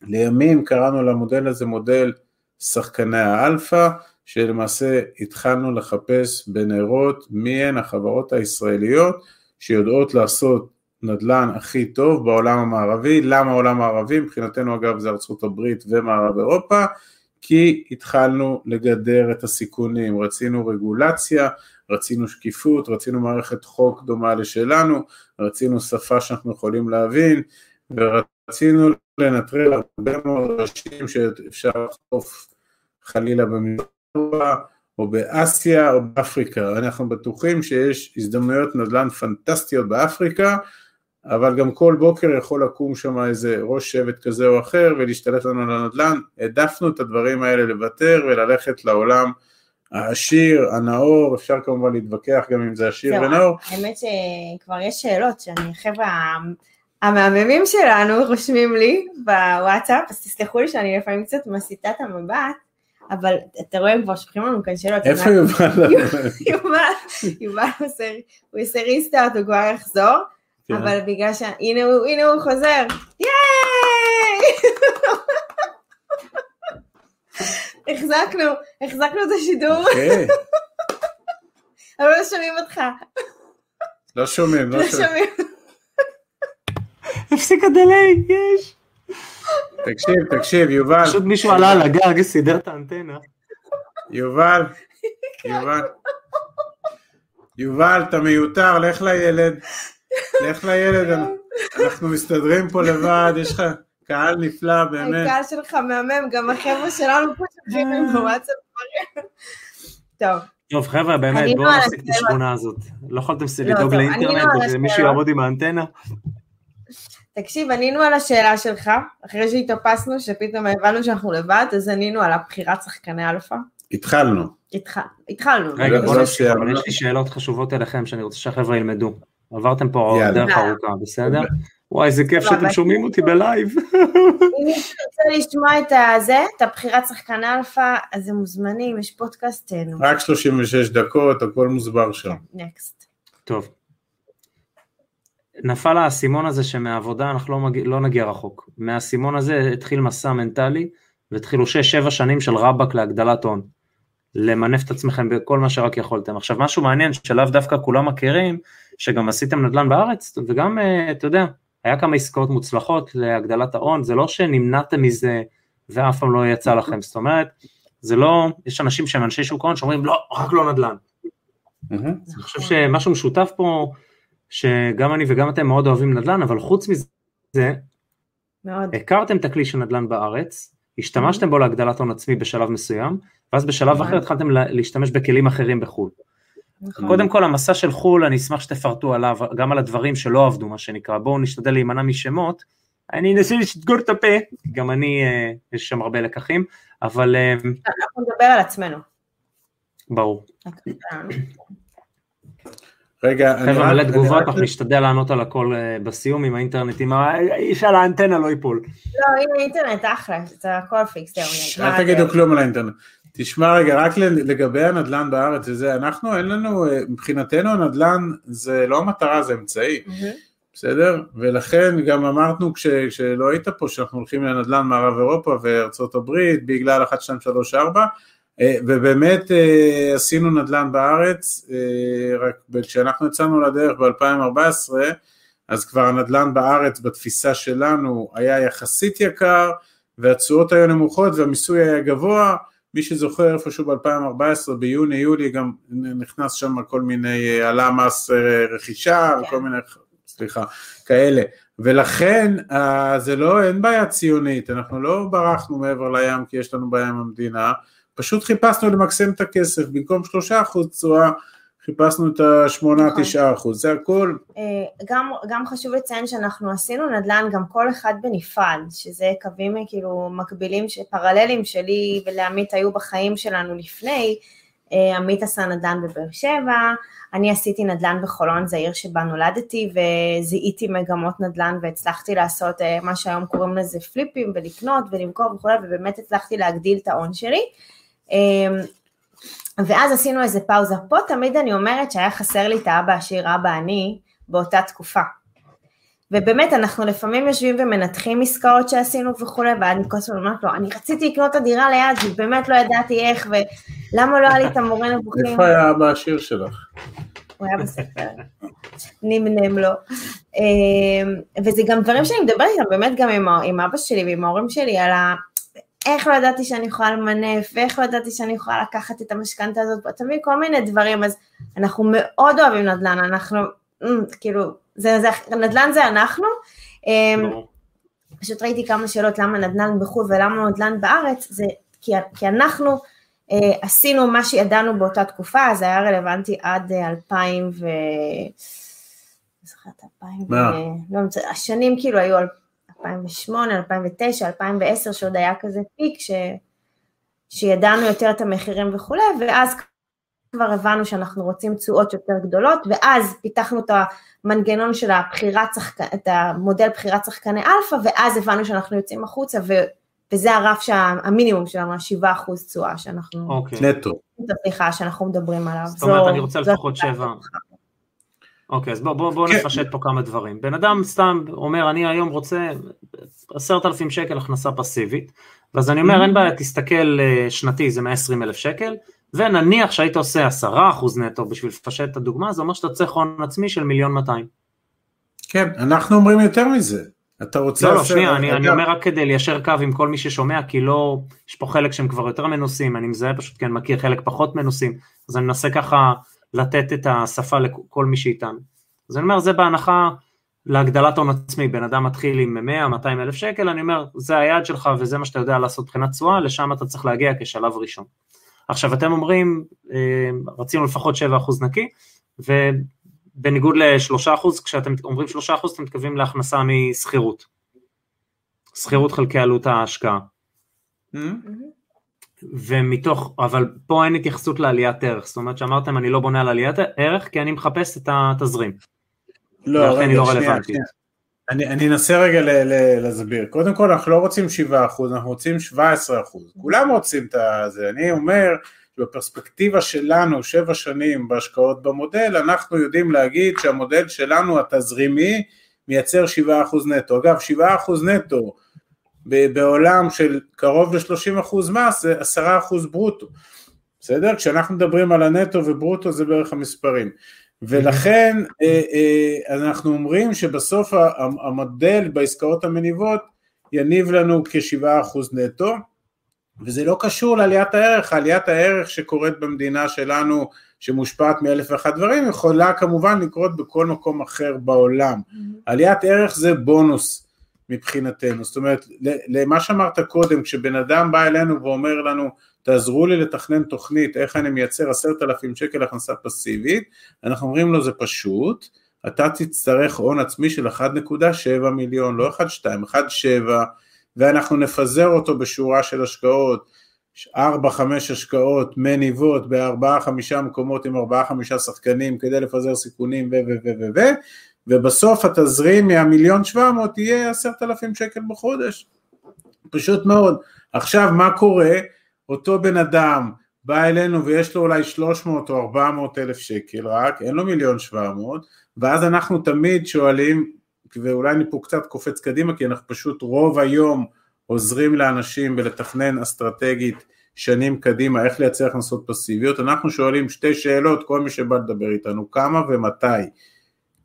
לימים קראנו למודל הזה מודל שחקני האלפא, שלמעשה התחלנו לחפש בנרות מי הן החברות הישראליות שיודעות לעשות נדל"ן הכי טוב בעולם המערבי, למה העולם המערבי? מבחינתנו אגב זה ארצות הברית ומערב אירופה, כי התחלנו לגדר את הסיכונים, רצינו רגולציה, רצינו שקיפות, רצינו מערכת חוק דומה לשלנו, רצינו שפה שאנחנו יכולים להבין, ורצינו לנטרל הרבה מאוד ראשים שאפשר לחטוף חלילה במזרח או באסיה או באפריקה, אנחנו בטוחים שיש הזדמנויות נדל"ן פנטסטיות באפריקה, אבל גם כל בוקר יכול לקום שם איזה ראש שבט כזה או אחר ולהשתלט לנו על הנדל"ן, העדפנו את הדברים האלה לוותר וללכת לעולם העשיר, הנאור, אפשר כמובן להתווכח גם אם זה עשיר ונאור. האמת שכבר יש שאלות שאני, חבר'ה, המהממים שלנו רושמים לי בוואטסאפ, אז תסלחו לי שאני לפעמים קצת מסיטה את המבט, אבל אתה רואה, הם כבר שולחים לנו כאן שאלות. איפה [laughs] יובל? יובל עושה, הוא יעשה ריסטארט, הוא כבר יחזור. כן. אבל בגלל ש... הנה הוא, הנה הוא חוזר, ייי! [laughs] החזקנו, החזקנו את השידור. אוקיי. אבל לא שומעים אותך. לא שומעים, לא, לא שומעים. הפסיק הדיליי, יש. תקשיב, תקשיב, יובל. פשוט מישהו עלה על הגג, סידר את האנטנה. יובל, יובל. יובל, אתה מיותר, לך לילד. לך לילד, אנחנו מסתדרים פה לבד, יש לך קהל נפלא, באמת. הקהל שלך מהמם, גם החבר'ה שלנו פה שולחים עם בוואטסאפ טוב. טוב חבר'ה באמת בואו נפסיק את השכונה הזאת, לא יכולתם לא, לדאוג לאינטרנט או שמישהו יעמוד עם האנטנה? תקשיב, ענינו על השאלה שלך, אחרי שהתאפסנו, שפתאום הבנו שאנחנו לבד, אז ענינו על הבחירת שחקני אלפא. התחלנו. התחלנו. רגע, בואו נמשיך, אבל יש לי שאלות חשובות אליכם שאני רוצה שהחבר'ה ילמדו. עברתם פה דרך ארוכה, בסדר? וואי, איזה כיף שאתם שומעים אותי ב live. [laughs] אם מישהו רוצה לשמוע את הזה, את הבחירת שחקן אלפא, אז הם מוזמנים, יש פודקאסט. רק 36 דקות, הכל מוסבר שם. next. טוב. נפל האסימון הזה שמעבודה אנחנו לא, מגיע, לא נגיע רחוק. מהאסימון הזה התחיל מסע מנטלי, והתחילו 6-7 שנים של רבאק להגדלת הון. למנף את עצמכם בכל מה שרק יכולתם. עכשיו משהו מעניין שלאו דווקא כולם מכירים, שגם עשיתם נדל"ן בארץ, וגם, אה, אתה יודע, היה כמה עסקאות מוצלחות להגדלת ההון, זה לא שנמנעתם מזה ואף פעם לא יצא לכם, זאת אומרת, זה לא, יש אנשים שהם אנשי שוק ההון שאומרים, לא, רק לא נדל"ן. אני חושב שמשהו משותף פה, שגם אני וגם אתם מאוד אוהבים נדל"ן, אבל חוץ מזה, מאוד. הכרתם את הכלי של נדל"ן בארץ, השתמשתם בו להגדלת הון עצמי בשלב מסוים, ואז בשלב נכון. אחר התחלתם להשתמש בכלים אחרים בחו"ל. נכון. קודם כל המסע של חו"ל, אני אשמח שתפרטו עליו, גם על הדברים שלא עבדו, מה שנקרא, בואו נשתדל להימנע משמות, אני אנסה לסגור את הפה, גם אני, אה, יש שם הרבה לקחים, אבל... אה, אנחנו נדבר על עצמנו. ברור. רגע, אני חבר'ה. מלא תגובות, אנחנו נשתדל לענות על הכל אה, בסיום עם האינטרנט, עם ה- איש על האנטנה לא ייפול. לא, הנה אינטרנט, אחלה, זה הכל פיקס, אל תגידו. כלום על האינטרנט. תשמע רגע, רק לגבי הנדל"ן בארץ וזה, אנחנו, אין לנו, אה, מבחינתנו הנדל"ן זה לא המטרה, זה אמצעי, מהמם. בסדר? ולכן גם אמרנו כש, כשלא היית פה, שאנחנו הולכים לנדל"ן מערב אירופה וארצות הברית, בגלל 1, 2, 3, 4, אה, ובאמת אה, עשינו נדל"ן בארץ, אה, רק כשאנחנו יצאנו לדרך ב-2014, אז כבר הנדל"ן בארץ בתפיסה שלנו היה יחסית יקר, והתשואות היו נמוכות והמיסוי היה גבוה, מי שזוכר איפשהו ב-2014 ביוני יולי גם נכנס שם כל מיני, אה, עלה מס אה, רכישה כן. וכל מיני, סליחה, כאלה, ולכן אה, זה לא, אין בעיה ציונית, אנחנו לא ברחנו מעבר לים כי יש לנו בעיה עם המדינה, פשוט חיפשנו למקסם את הכסף, במקום שלושה אחוז תשואה חיפשנו את השמונה נכון. תשעה אחוז, זה הכל, אה, גם, גם חשוב לציין שאנחנו עשינו נדל"ן גם כל אחד בנפרד, שזה קווים כאילו מקבילים, פרללים שלי ולעמית היו בחיים שלנו לפני, אה, עמית עשה נדל"ן בבאר שבע, אני עשיתי נדל"ן בחולון, זו העיר שבה נולדתי, וזיהיתי מגמות נדל"ן והצלחתי לעשות אה, מה שהיום קוראים לזה פליפים, ולקנות ולמכור וכולי, ובאמת הצלחתי להגדיל את ההון שלי. ואז עשינו איזה פאוזה. פה תמיד אני אומרת שהיה חסר לי את האבא עשיר, אבא עני, באותה תקופה. ובאמת, אנחנו לפעמים יושבים ומנתחים עסקאות שעשינו וכולי, ואני כל הזמן אומרת לו, אני רציתי לקנות את הדירה ליד, ובאמת לא ידעתי איך, ולמה לא היה לי את המורה נבוכים? איפה היה אבא השיר שלך? הוא היה בספר, נמנם לו. אמ, וזה גם דברים שאני מדברת איתם, באמת גם עם, עם אבא שלי ועם ההורים שלי, על ה... איך לא ידעתי שאני יכולה למנף, ואיך לא ידעתי שאני יכולה לקחת את המשכנתה הזאת, אתה מבין כל מיני דברים, אז אנחנו מאוד אוהבים נדל"ן, אנחנו, אמ, כאילו, זה, זה, נדל"ן זה אנחנו. אמ. פשוט ראיתי כמה שאלות למה נדל"ן בחו"ל ולמה נדל"ן בארץ, זה כי, כי אנחנו אה, עשינו מה שידענו באותה תקופה, זה היה רלוונטי עד אה, 2000 ו... אני זוכרת, 2000 ו... מה? לא, השנים כאילו היו 2008, 2009, 2010, שעוד היה כזה peak, ש... שידענו יותר את המחירים וכולי, ואז כבר הבנו שאנחנו רוצים תשואות יותר גדולות, ואז פיתחנו את המנגנון של הבחירת שחקן, את המודל בחירת שחקני אלפא, ואז הבנו שאנחנו יוצאים החוצה, ו, וזה הרף שה, המינימום שלנו, ה-7% תשואה שאנחנו, אוקיי. נטו. סליחה, שאנחנו מדברים עליו. זאת אומרת, זו- אני רוצה לפחות התוצאה שבע. שלך. אוקיי, אז בואו בוא, בוא כן. נפשט פה כמה דברים. בן אדם סתם אומר, אני היום רוצה עשרת אלפים שקל הכנסה פסיבית, ואז אני אומר, אין בעיה, תסתכל אה, שנתי, זה 120 אלף שקל, ונניח שהיית עושה עשרה אחוז נטו בשביל לפשט את הדוגמה, זה אומר שאתה צריך הון עצמי של מיליון 200. כן, אנחנו אומרים יותר מזה. אתה רוצה... לא, לא, שנייה, אני, אני אומר רק כדי ליישר קו עם כל מי ששומע, כי לא, יש פה חלק שהם כבר יותר מנוסים, אני מזהה פשוט כי אני מכיר חלק פחות מנוסים, אז אני מנסה ככה לתת את השפה לכל מי שאיתנו. אז אני אומר, זה בהנחה להגדלת הון עצמי, בן אדם מתחיל עם 100-200 אלף שקל, אני אומר, זה היעד שלך וזה מה שאתה יודע לעשות מבחינת תשואה, לשם אתה צריך להגיע כשלב ראשון. עכשיו אתם אומרים, אה, רצינו לפחות 7% נקי, ובניגוד ל-3%, כשאתם אומרים 3% אתם מתכוונים להכנסה משכירות. שכירות חלקי עלות ההשקעה. Hmm? ומתוך, אבל פה אין התייחסות לעליית ערך, זאת אומרת שאמרתם אני לא בונה על עליית ערך כי אני מחפש את התזרים. לא, היא רגע, לא שנייה, רלוונטית. שנייה. אני, אני אנסה רגע ל, ל, להסביר. קודם כל, אנחנו לא רוצים 7%, אנחנו רוצים 17%. כולם רוצים את זה. אני אומר, בפרספקטיבה שלנו, שבע שנים בהשקעות במודל, אנחנו יודעים להגיד שהמודל שלנו, התזרימי, מייצר 7% נטו. אגב, 7% נטו בעולם של קרוב ל-30% מס, זה 10% ברוטו. בסדר? כשאנחנו מדברים על הנטו וברוטו זה בערך המספרים. ולכן אה, אה, אנחנו אומרים שבסוף המודל בעסקאות המניבות יניב לנו כ-7% נטו, וזה לא קשור לעליית הערך, עליית הערך שקורית במדינה שלנו, שמושפעת מאלף ואחת דברים, יכולה כמובן לקרות בכל מקום אחר בעולם. עליית ערך זה בונוס מבחינתנו, זאת אומרת, למה שאמרת קודם, כשבן אדם בא אלינו ואומר לנו, תעזרו לי לתכנן תוכנית, איך אני מייצר עשרת אלפים שקל הכנסה פסיבית, אנחנו אומרים לו זה פשוט, אתה תצטרך הון עצמי של 1.7 מיליון, לא 1.2, 1.7, ואנחנו נפזר אותו בשורה של השקעות, ארבע, חמש השקעות מניבות בארבעה, חמישה מקומות עם ארבעה, חמישה שחקנים כדי לפזר סיכונים ו ו ו ו ו ובסוף התזרים מהמיליון שבע מאות יהיה עשרת אלפים שקל בחודש. פשוט מאוד. עכשיו מה קורה? אותו בן אדם בא אלינו ויש לו אולי 300 או 400 אלף שקל רק, אין לו מיליון 700, ואז אנחנו תמיד שואלים, ואולי אני פה קצת קופץ קדימה, כי אנחנו פשוט רוב היום עוזרים לאנשים בלתכנן אסטרטגית שנים קדימה איך לייצר הכנסות פסיביות, אנחנו שואלים שתי שאלות, כל מי שבא לדבר איתנו, כמה ומתי.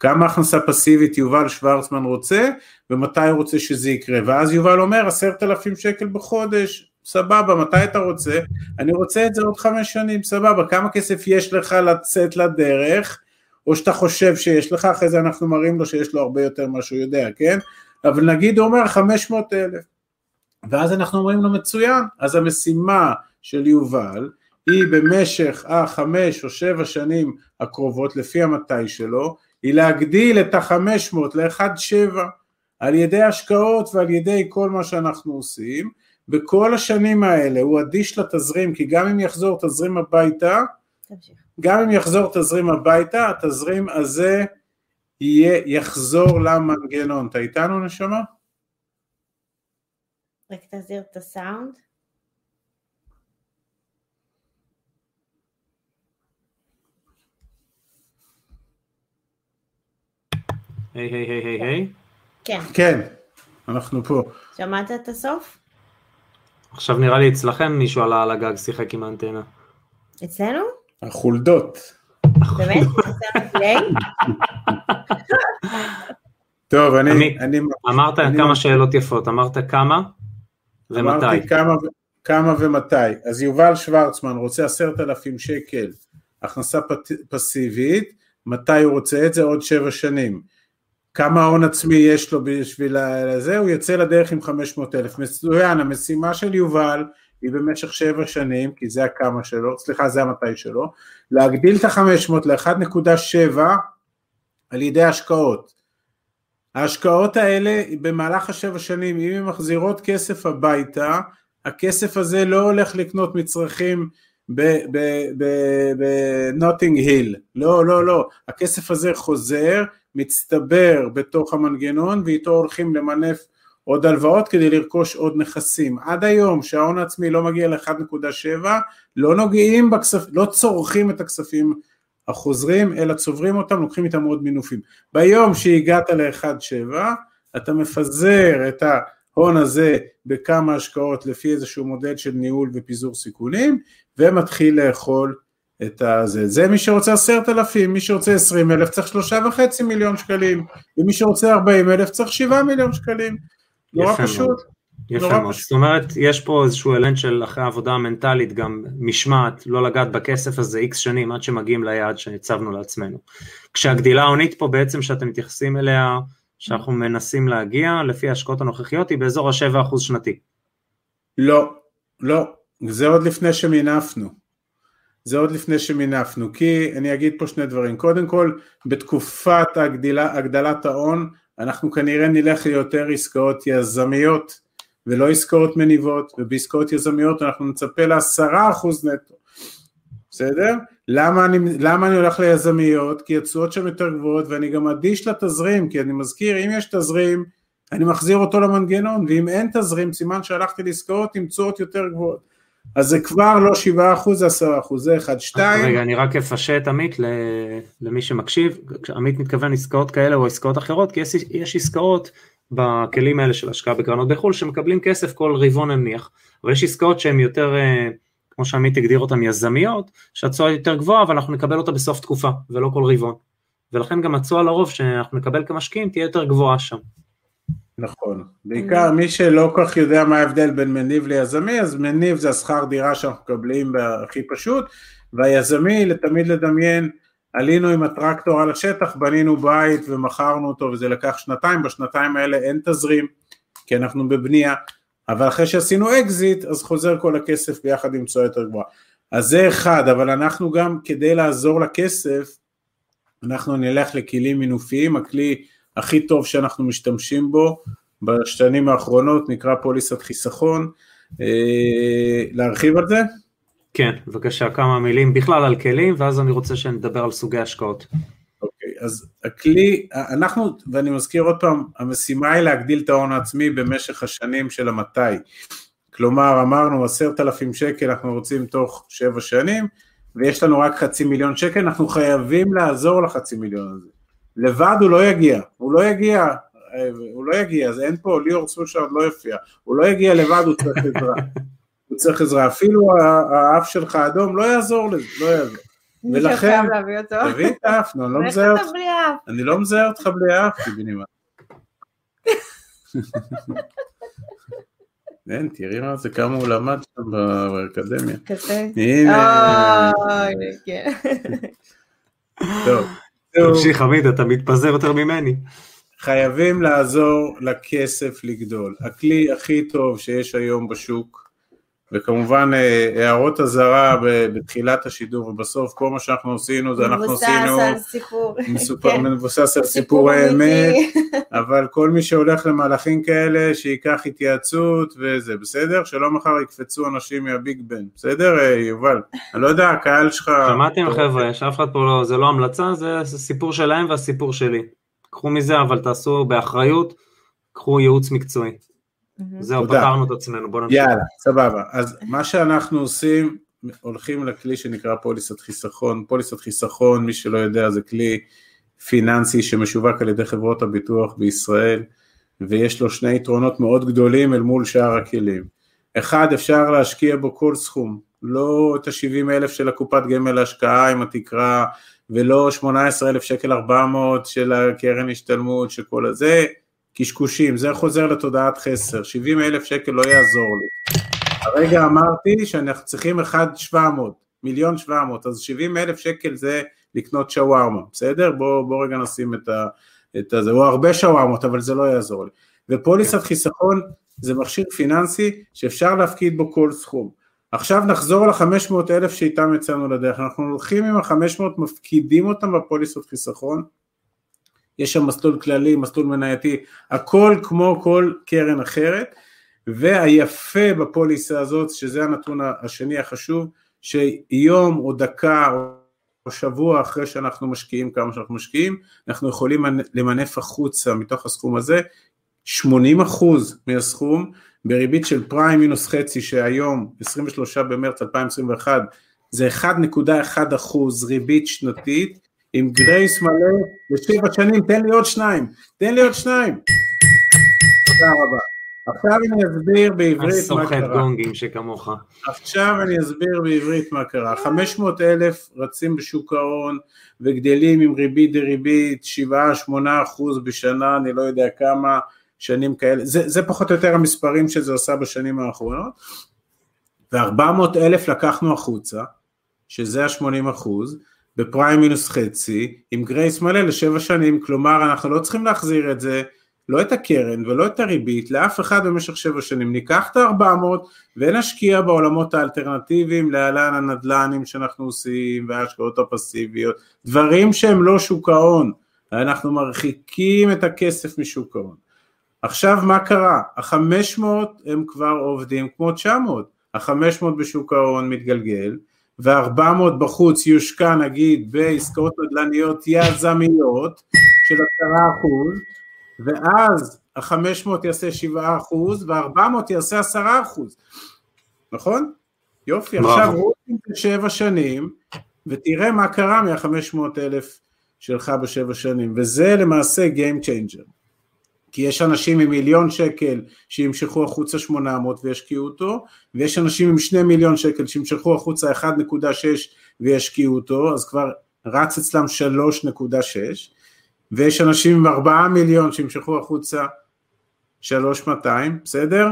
כמה הכנסה פסיבית יובל שוורצמן רוצה ומתי הוא רוצה שזה יקרה? ואז יובל אומר עשרת אלפים שקל בחודש סבבה מתי אתה רוצה? אני רוצה את זה עוד חמש שנים סבבה כמה כסף יש לך לצאת לדרך? או שאתה חושב שיש לך אחרי זה אנחנו מראים לו שיש לו הרבה יותר ממה שהוא יודע כן? אבל נגיד הוא אומר חמש מאות אלף. ואז אנחנו אומרים לו מצוין. אז המשימה של יובל היא במשך החמש או שבע שנים הקרובות לפי המתי שלו היא להגדיל את החמש מאות לאחד שבע על ידי השקעות ועל ידי כל מה שאנחנו עושים בכל השנים האלה הוא אדיש לתזרים כי גם אם יחזור תזרים הביתה גם אם יחזור תזרים הביתה התזרים הזה יהיה, יחזור למנגנון. אתה איתנו נשמה? רק תחזיר את הסאונד היי היי היי היי היי. כן. כן, אנחנו פה. שמעת את הסוף? עכשיו נראה לי אצלכם מישהו עלה על הגג, שיחק עם האנטנה. אצלנו? החולדות. באמת? טוב, אני... אמרת אני- כמה שאלות יפות, אמרת כמה ומתי. אמרתי כמה, ומתי. אז יובל שוורצמן רוצה עשרת אלפים שקל הכנסה פסיבית, מתי הוא רוצה את זה? עוד שבע שנים. כמה הון עצמי יש לו בשביל זה? הוא יוצא לדרך עם 500 אלף. מצוין, המשימה של יובל היא במשך שבע שנים, כי זה הכמה שלו, סליחה, זה המתי שלו, להגדיל את ה-500 ל-1.7 על ידי השקעות. ההשקעות האלה במהלך השבע שנים, אם הן מחזירות כסף הביתה, הכסף הזה לא הולך לקנות מצרכים בנוטינג היל, לא, לא, לא, הכסף הזה חוזר, מצטבר בתוך המנגנון ואיתו הולכים למנף עוד הלוואות כדי לרכוש עוד נכסים. עד היום שההון העצמי לא מגיע ל-1.7, לא נוגעים בכספים, לא צורכים את הכספים החוזרים, אלא צוברים אותם, לוקחים איתם עוד מינופים. ביום שהגעת ל-1.7, אתה מפזר את ההון הזה בכמה השקעות לפי איזשהו מודל של ניהול ופיזור סיכונים, ומתחיל לאכול את הזה. זה מי שרוצה עשרת אלפים, מי שרוצה עשרים אלף צריך שלושה וחצי מיליון שקלים, ומי שרוצה ארבעים אלף צריך שבעה מיליון שקלים. נורא יפה פשוט. יפה מאוד. זאת אומרת, יש פה איזשהו אלנט של אחרי העבודה המנטלית, גם משמעת, לא לגעת בכסף הזה איקס שנים עד שמגיעים ליעד שהצבנו לעצמנו. כשהגדילה ההונית פה בעצם שאתם מתייחסים אליה, שאנחנו מנסים להגיע, לפי ההשקעות הנוכחיות, היא באזור ה-7% שנתי. לא, לא, זה עוד לפני שמינפנו. זה עוד לפני שמינפנו, כי אני אגיד פה שני דברים. קודם כל, בתקופת הגדילה, הגדלת ההון, אנחנו כנראה נלך ליותר עסקאות יזמיות ולא עסקאות מניבות, ובעסקאות יזמיות אנחנו נצפה לעשרה אחוז נטו, בסדר? למה אני, למה אני הולך ליזמיות? כי התשואות שם יותר גבוהות ואני גם אדיש לתזרים, כי אני מזכיר, אם יש תזרים, אני מחזיר אותו למנגנון, ואם אין תזרים, סימן שהלכתי לעסקאות עם תשואות יותר גבוהות. אז זה כבר לא 7%, זה 10%, זה 1, 2. רגע, אני רק אפשט עמית למי שמקשיב, עמית מתכוון עסקאות כאלה או עסקאות אחרות, כי יש, יש עסקאות בכלים האלה של השקעה בקרנות בחו"ל שמקבלים כסף כל רבעון נניח, אבל יש עסקאות שהן יותר, אה, כמו שעמית הגדיר אותן, יזמיות, שהתשואה יותר גבוהה ואנחנו נקבל אותה בסוף תקופה ולא כל רבעון, ולכן גם התשואה לרוב שאנחנו נקבל כמשקיעים תהיה יותר גבוהה שם. נכון, בעיקר מי שלא כל כך יודע מה ההבדל בין מניב ליזמי, אז מניב זה השכר דירה שאנחנו מקבלים הכי פשוט, והיזמי, לתמיד לדמיין, עלינו עם הטרקטור על השטח, בנינו בית ומכרנו אותו וזה לקח שנתיים, בשנתיים האלה אין תזרים, כי אנחנו בבנייה, אבל אחרי שעשינו אקזיט, אז חוזר כל הכסף ביחד עם תשואה יותר גבוהה. אז זה אחד, אבל אנחנו גם, כדי לעזור לכסף, אנחנו נלך לכלים מינופיים, הכלי הכי טוב שאנחנו משתמשים בו בשנים האחרונות נקרא פוליסת חיסכון, אה, להרחיב על זה? כן, בבקשה, כמה מילים בכלל על כלים, ואז אני רוצה שנדבר על סוגי השקעות. אוקיי, אז הכלי, אנחנו, ואני מזכיר עוד פעם, המשימה היא להגדיל את ההון העצמי במשך השנים של המתי. כלומר, אמרנו עשרת אלפים שקל אנחנו רוצים תוך שבע שנים, ויש לנו רק חצי מיליון שקל, אנחנו חייבים לעזור לחצי מיליון הזה. לבד הוא לא יגיע, הוא לא יגיע, הוא לא יגיע, אז אין פה, ליאור סושה עוד לא יופיע, הוא לא יגיע לבד, הוא צריך עזרה. [laughs] הוא צריך עזרה, אפילו האף שלך אדום לא יעזור לזה, לא יעזור. ולכן, תביא את האף, אני לא מזהה אותך, אני לא מזהה אותך בלי האף, קיבינימה. [laughs] אין, תראי מה זה, כמה הוא למד שם באקדמיה. כזה? הנה. כן. טוב. תמשיך עמית, אתה מתפזר יותר ממני. חייבים לעזור לכסף לגדול. הכלי הכי טוב שיש היום בשוק, וכמובן אה, הערות אזהרה בתחילת השידור ובסוף, כל מה שאנחנו עשינו זה אנחנו עשינו... מבוסס על סיפור. [laughs] מסופר, כן. מבוסס על סיפור סיפורי אמת, אמיתי. [laughs] אבל כל מי שהולך למהלכים כאלה, שייקח התייעצות וזה, בסדר? שלא מחר יקפצו אנשים מהביג בן, בסדר אה, יובל? אני לא יודע, הקהל שלך... שמעתם חבר'ה, שאף אחד פה לא, זה לא המלצה, זה סיפור שלהם והסיפור שלי. קחו מזה, אבל תעשו באחריות, קחו ייעוץ מקצועי. זהו, תודה. פתרנו את עצמנו, בואו נמשיך. יאללה, סבבה. אז מה שאנחנו עושים, הולכים לכלי שנקרא פוליסת חיסכון. פוליסת חיסכון, מי שלא יודע, זה כלי פיננסי שמשווק על ידי חברות הביטוח בישראל, ויש לו שני יתרונות מאוד גדולים אל מול שאר הכלים. אחד, אפשר להשקיע בו כל סכום, לא את ה-70 אלף של הקופת גמל להשקעה עם התקרה, ולא 18 אלף שקל 400 של הקרן השתלמות, שכל הזה, קשקושים, זה חוזר לתודעת חסר, 70 אלף שקל לא יעזור לי. הרגע אמרתי שאנחנו צריכים 1.700, מיליון 700, אז 70 אלף שקל זה לקנות שווארמה, בסדר? בוא, בוא רגע נשים את, ה, את הזה, או הרבה שווארמות, אבל זה לא יעזור לי. ופוליסת חיסכון זה מכשיר פיננסי שאפשר להפקיד בו כל סכום. עכשיו נחזור ל-500 אלף שאיתם יצאנו לדרך, אנחנו הולכים עם ה-500, מפקידים אותם בפוליסות חיסכון, יש שם מסלול כללי, מסלול מנייתי, הכל כמו כל קרן אחרת, והיפה בפוליסה הזאת, שזה הנתון השני החשוב, שיום או דקה או שבוע אחרי שאנחנו משקיעים כמה שאנחנו משקיעים, אנחנו יכולים למנף החוצה מתוך הסכום הזה 80 אחוז מהסכום בריבית של פריים מינוס חצי שהיום 23 במרץ 2021 זה 1.1 אחוז ריבית שנתית עם גרייס מלא לשבע שנים, תן לי עוד שניים, תן לי עוד שניים. תודה רבה. עכשיו אני אסביר בעברית מה קרה. גונגים שכמוך. עכשיו אני אסביר בעברית מה קרה. 500 אלף רצים בשוק ההון וגדלים עם ריבית דריבית 7-8 אחוז בשנה, אני לא יודע כמה שנים כאלה, זה, זה פחות או יותר המספרים שזה עשה בשנים האחרונות, ו-400 אלף לקחנו החוצה, שזה ה-80 אחוז, בפריים מינוס חצי, עם גרייס מלא לשבע שנים, כלומר אנחנו לא צריכים להחזיר את זה, לא את הקרן ולא את הריבית, לאף אחד במשך שבע שנים, ניקח את ה-400 ונשקיע בעולמות האלטרנטיביים, להלן הנדל"נים שאנחנו עושים, וההשקעות הפסיביות, דברים שהם לא שוק ההון, אנחנו מרחיקים את הכסף משוק ההון. עכשיו מה קרה? ה-500 הם כבר עובדים כמו 900, ה-500 בשוק ההון מתגלגל, ו-400 בחוץ יושקע נגיד בעסקאות נדל"ניות יזמיות של 10%, ואז ה-500 יעשה 7% וה-400 יעשה 10%, נכון? יופי, בראבו. עכשיו רואים שבע שנים, ותראה מה קרה מה-500 אלף שלך בשבע שנים, וזה למעשה Game Changer. כי יש אנשים עם מיליון שקל שימשכו החוצה 800 וישקיעו אותו, ויש אנשים עם 2 מיליון שקל שימשכו החוצה 1.6 וישקיעו אותו, אז כבר רץ אצלם 3.6, ויש אנשים עם 4 מיליון שימשכו החוצה 3,200, בסדר?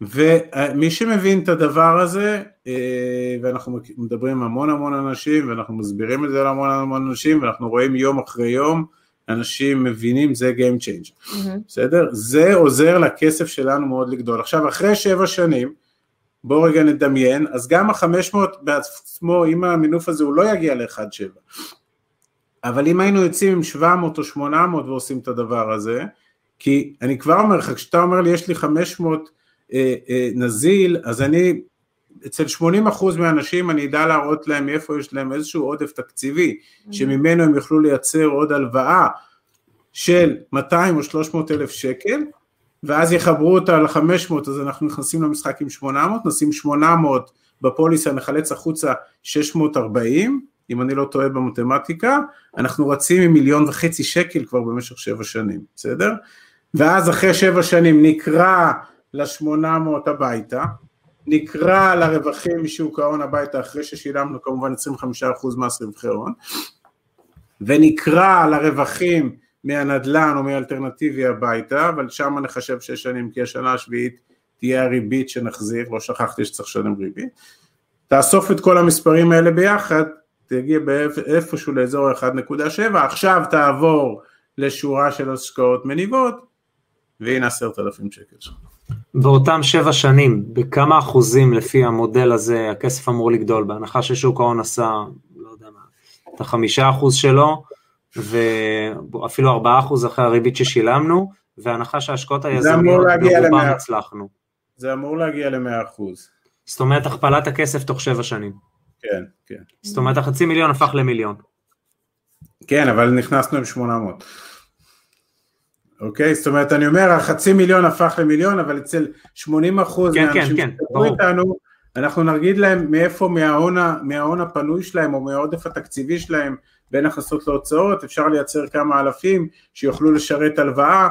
ומי שמבין את הדבר הזה, אה, ואנחנו מדברים עם המון המון אנשים, ואנחנו מסבירים את זה להמון המון אנשים, ואנחנו רואים יום אחרי יום, אנשים מבינים זה Game Changer, בסדר? זה עוזר לכסף שלנו מאוד לגדול. עכשיו אחרי שבע שנים, בואו רגע נדמיין, אז גם ה-500 בעצמו, אם המינוף הזה הוא לא יגיע ל-1.7, אבל אם היינו יוצאים עם 700 או 800 ועושים את הדבר הזה, כי אני כבר אומר לך, כשאתה אומר לי יש לי 500 אה, אה, נזיל, אז אני, אצל 80% מהאנשים אני אדע להראות להם מאיפה יש להם איזשהו עודף תקציבי, שממנו הם יוכלו לייצר עוד הלוואה של 200 או 300 אלף שקל, ואז יחברו אותה ל-500, אז אנחנו נכנסים למשחק עם 800, נשים 800 בפוליסה, נחלץ החוצה 640, אם אני לא טועה במתמטיקה, אנחנו רצים עם מיליון וחצי שקל כבר במשך שבע שנים, בסדר? ואז אחרי שבע שנים נקרא ל-800 הביתה, נקרא לרווחים משוק ההון הביתה אחרי ששילמנו כמובן 25% מס רווחי הון, ונקרא לרווחים מהנדל"ן או מאלטרנטיבי הביתה, אבל שם נחשב שש שנים כי השנה השביעית תהיה הריבית שנחזיר, לא שכחתי שצריך לשלם ריבית. תאסוף את כל המספרים האלה ביחד, תגיע איפשהו לאזור 1.7, עכשיו תעבור לשורה של השקעות מניבות, והנה עשרת אלפים שקל שלך. באותם שבע שנים, בכמה אחוזים לפי המודל הזה הכסף אמור לגדול, בהנחה ששוק ההון עשה, לא יודע מה, את החמישה אחוז שלו, ואפילו ארבעה אחוז אחרי הריבית ששילמנו, והנחה שההשקעות היזמיות ברובם הצלחנו. זה אמור להגיע למאה אחוז. זאת אומרת הכפלת הכסף תוך שבע שנים. כן, כן. זאת אומרת החצי מיליון הפך למיליון. כן, אבל נכנסנו עם 800. אוקיי? זאת אומרת, אני אומר, החצי מיליון הפך למיליון, אבל אצל 80 אחוז כן, מהאנשים כן, שדיברו כן, איתנו, אנחנו נגיד להם מאיפה מההון, מההון הפנוי שלהם או מהעודף התקציבי שלהם בין הכנסות להוצאות, אפשר לייצר כמה אלפים שיוכלו לשרת הלוואה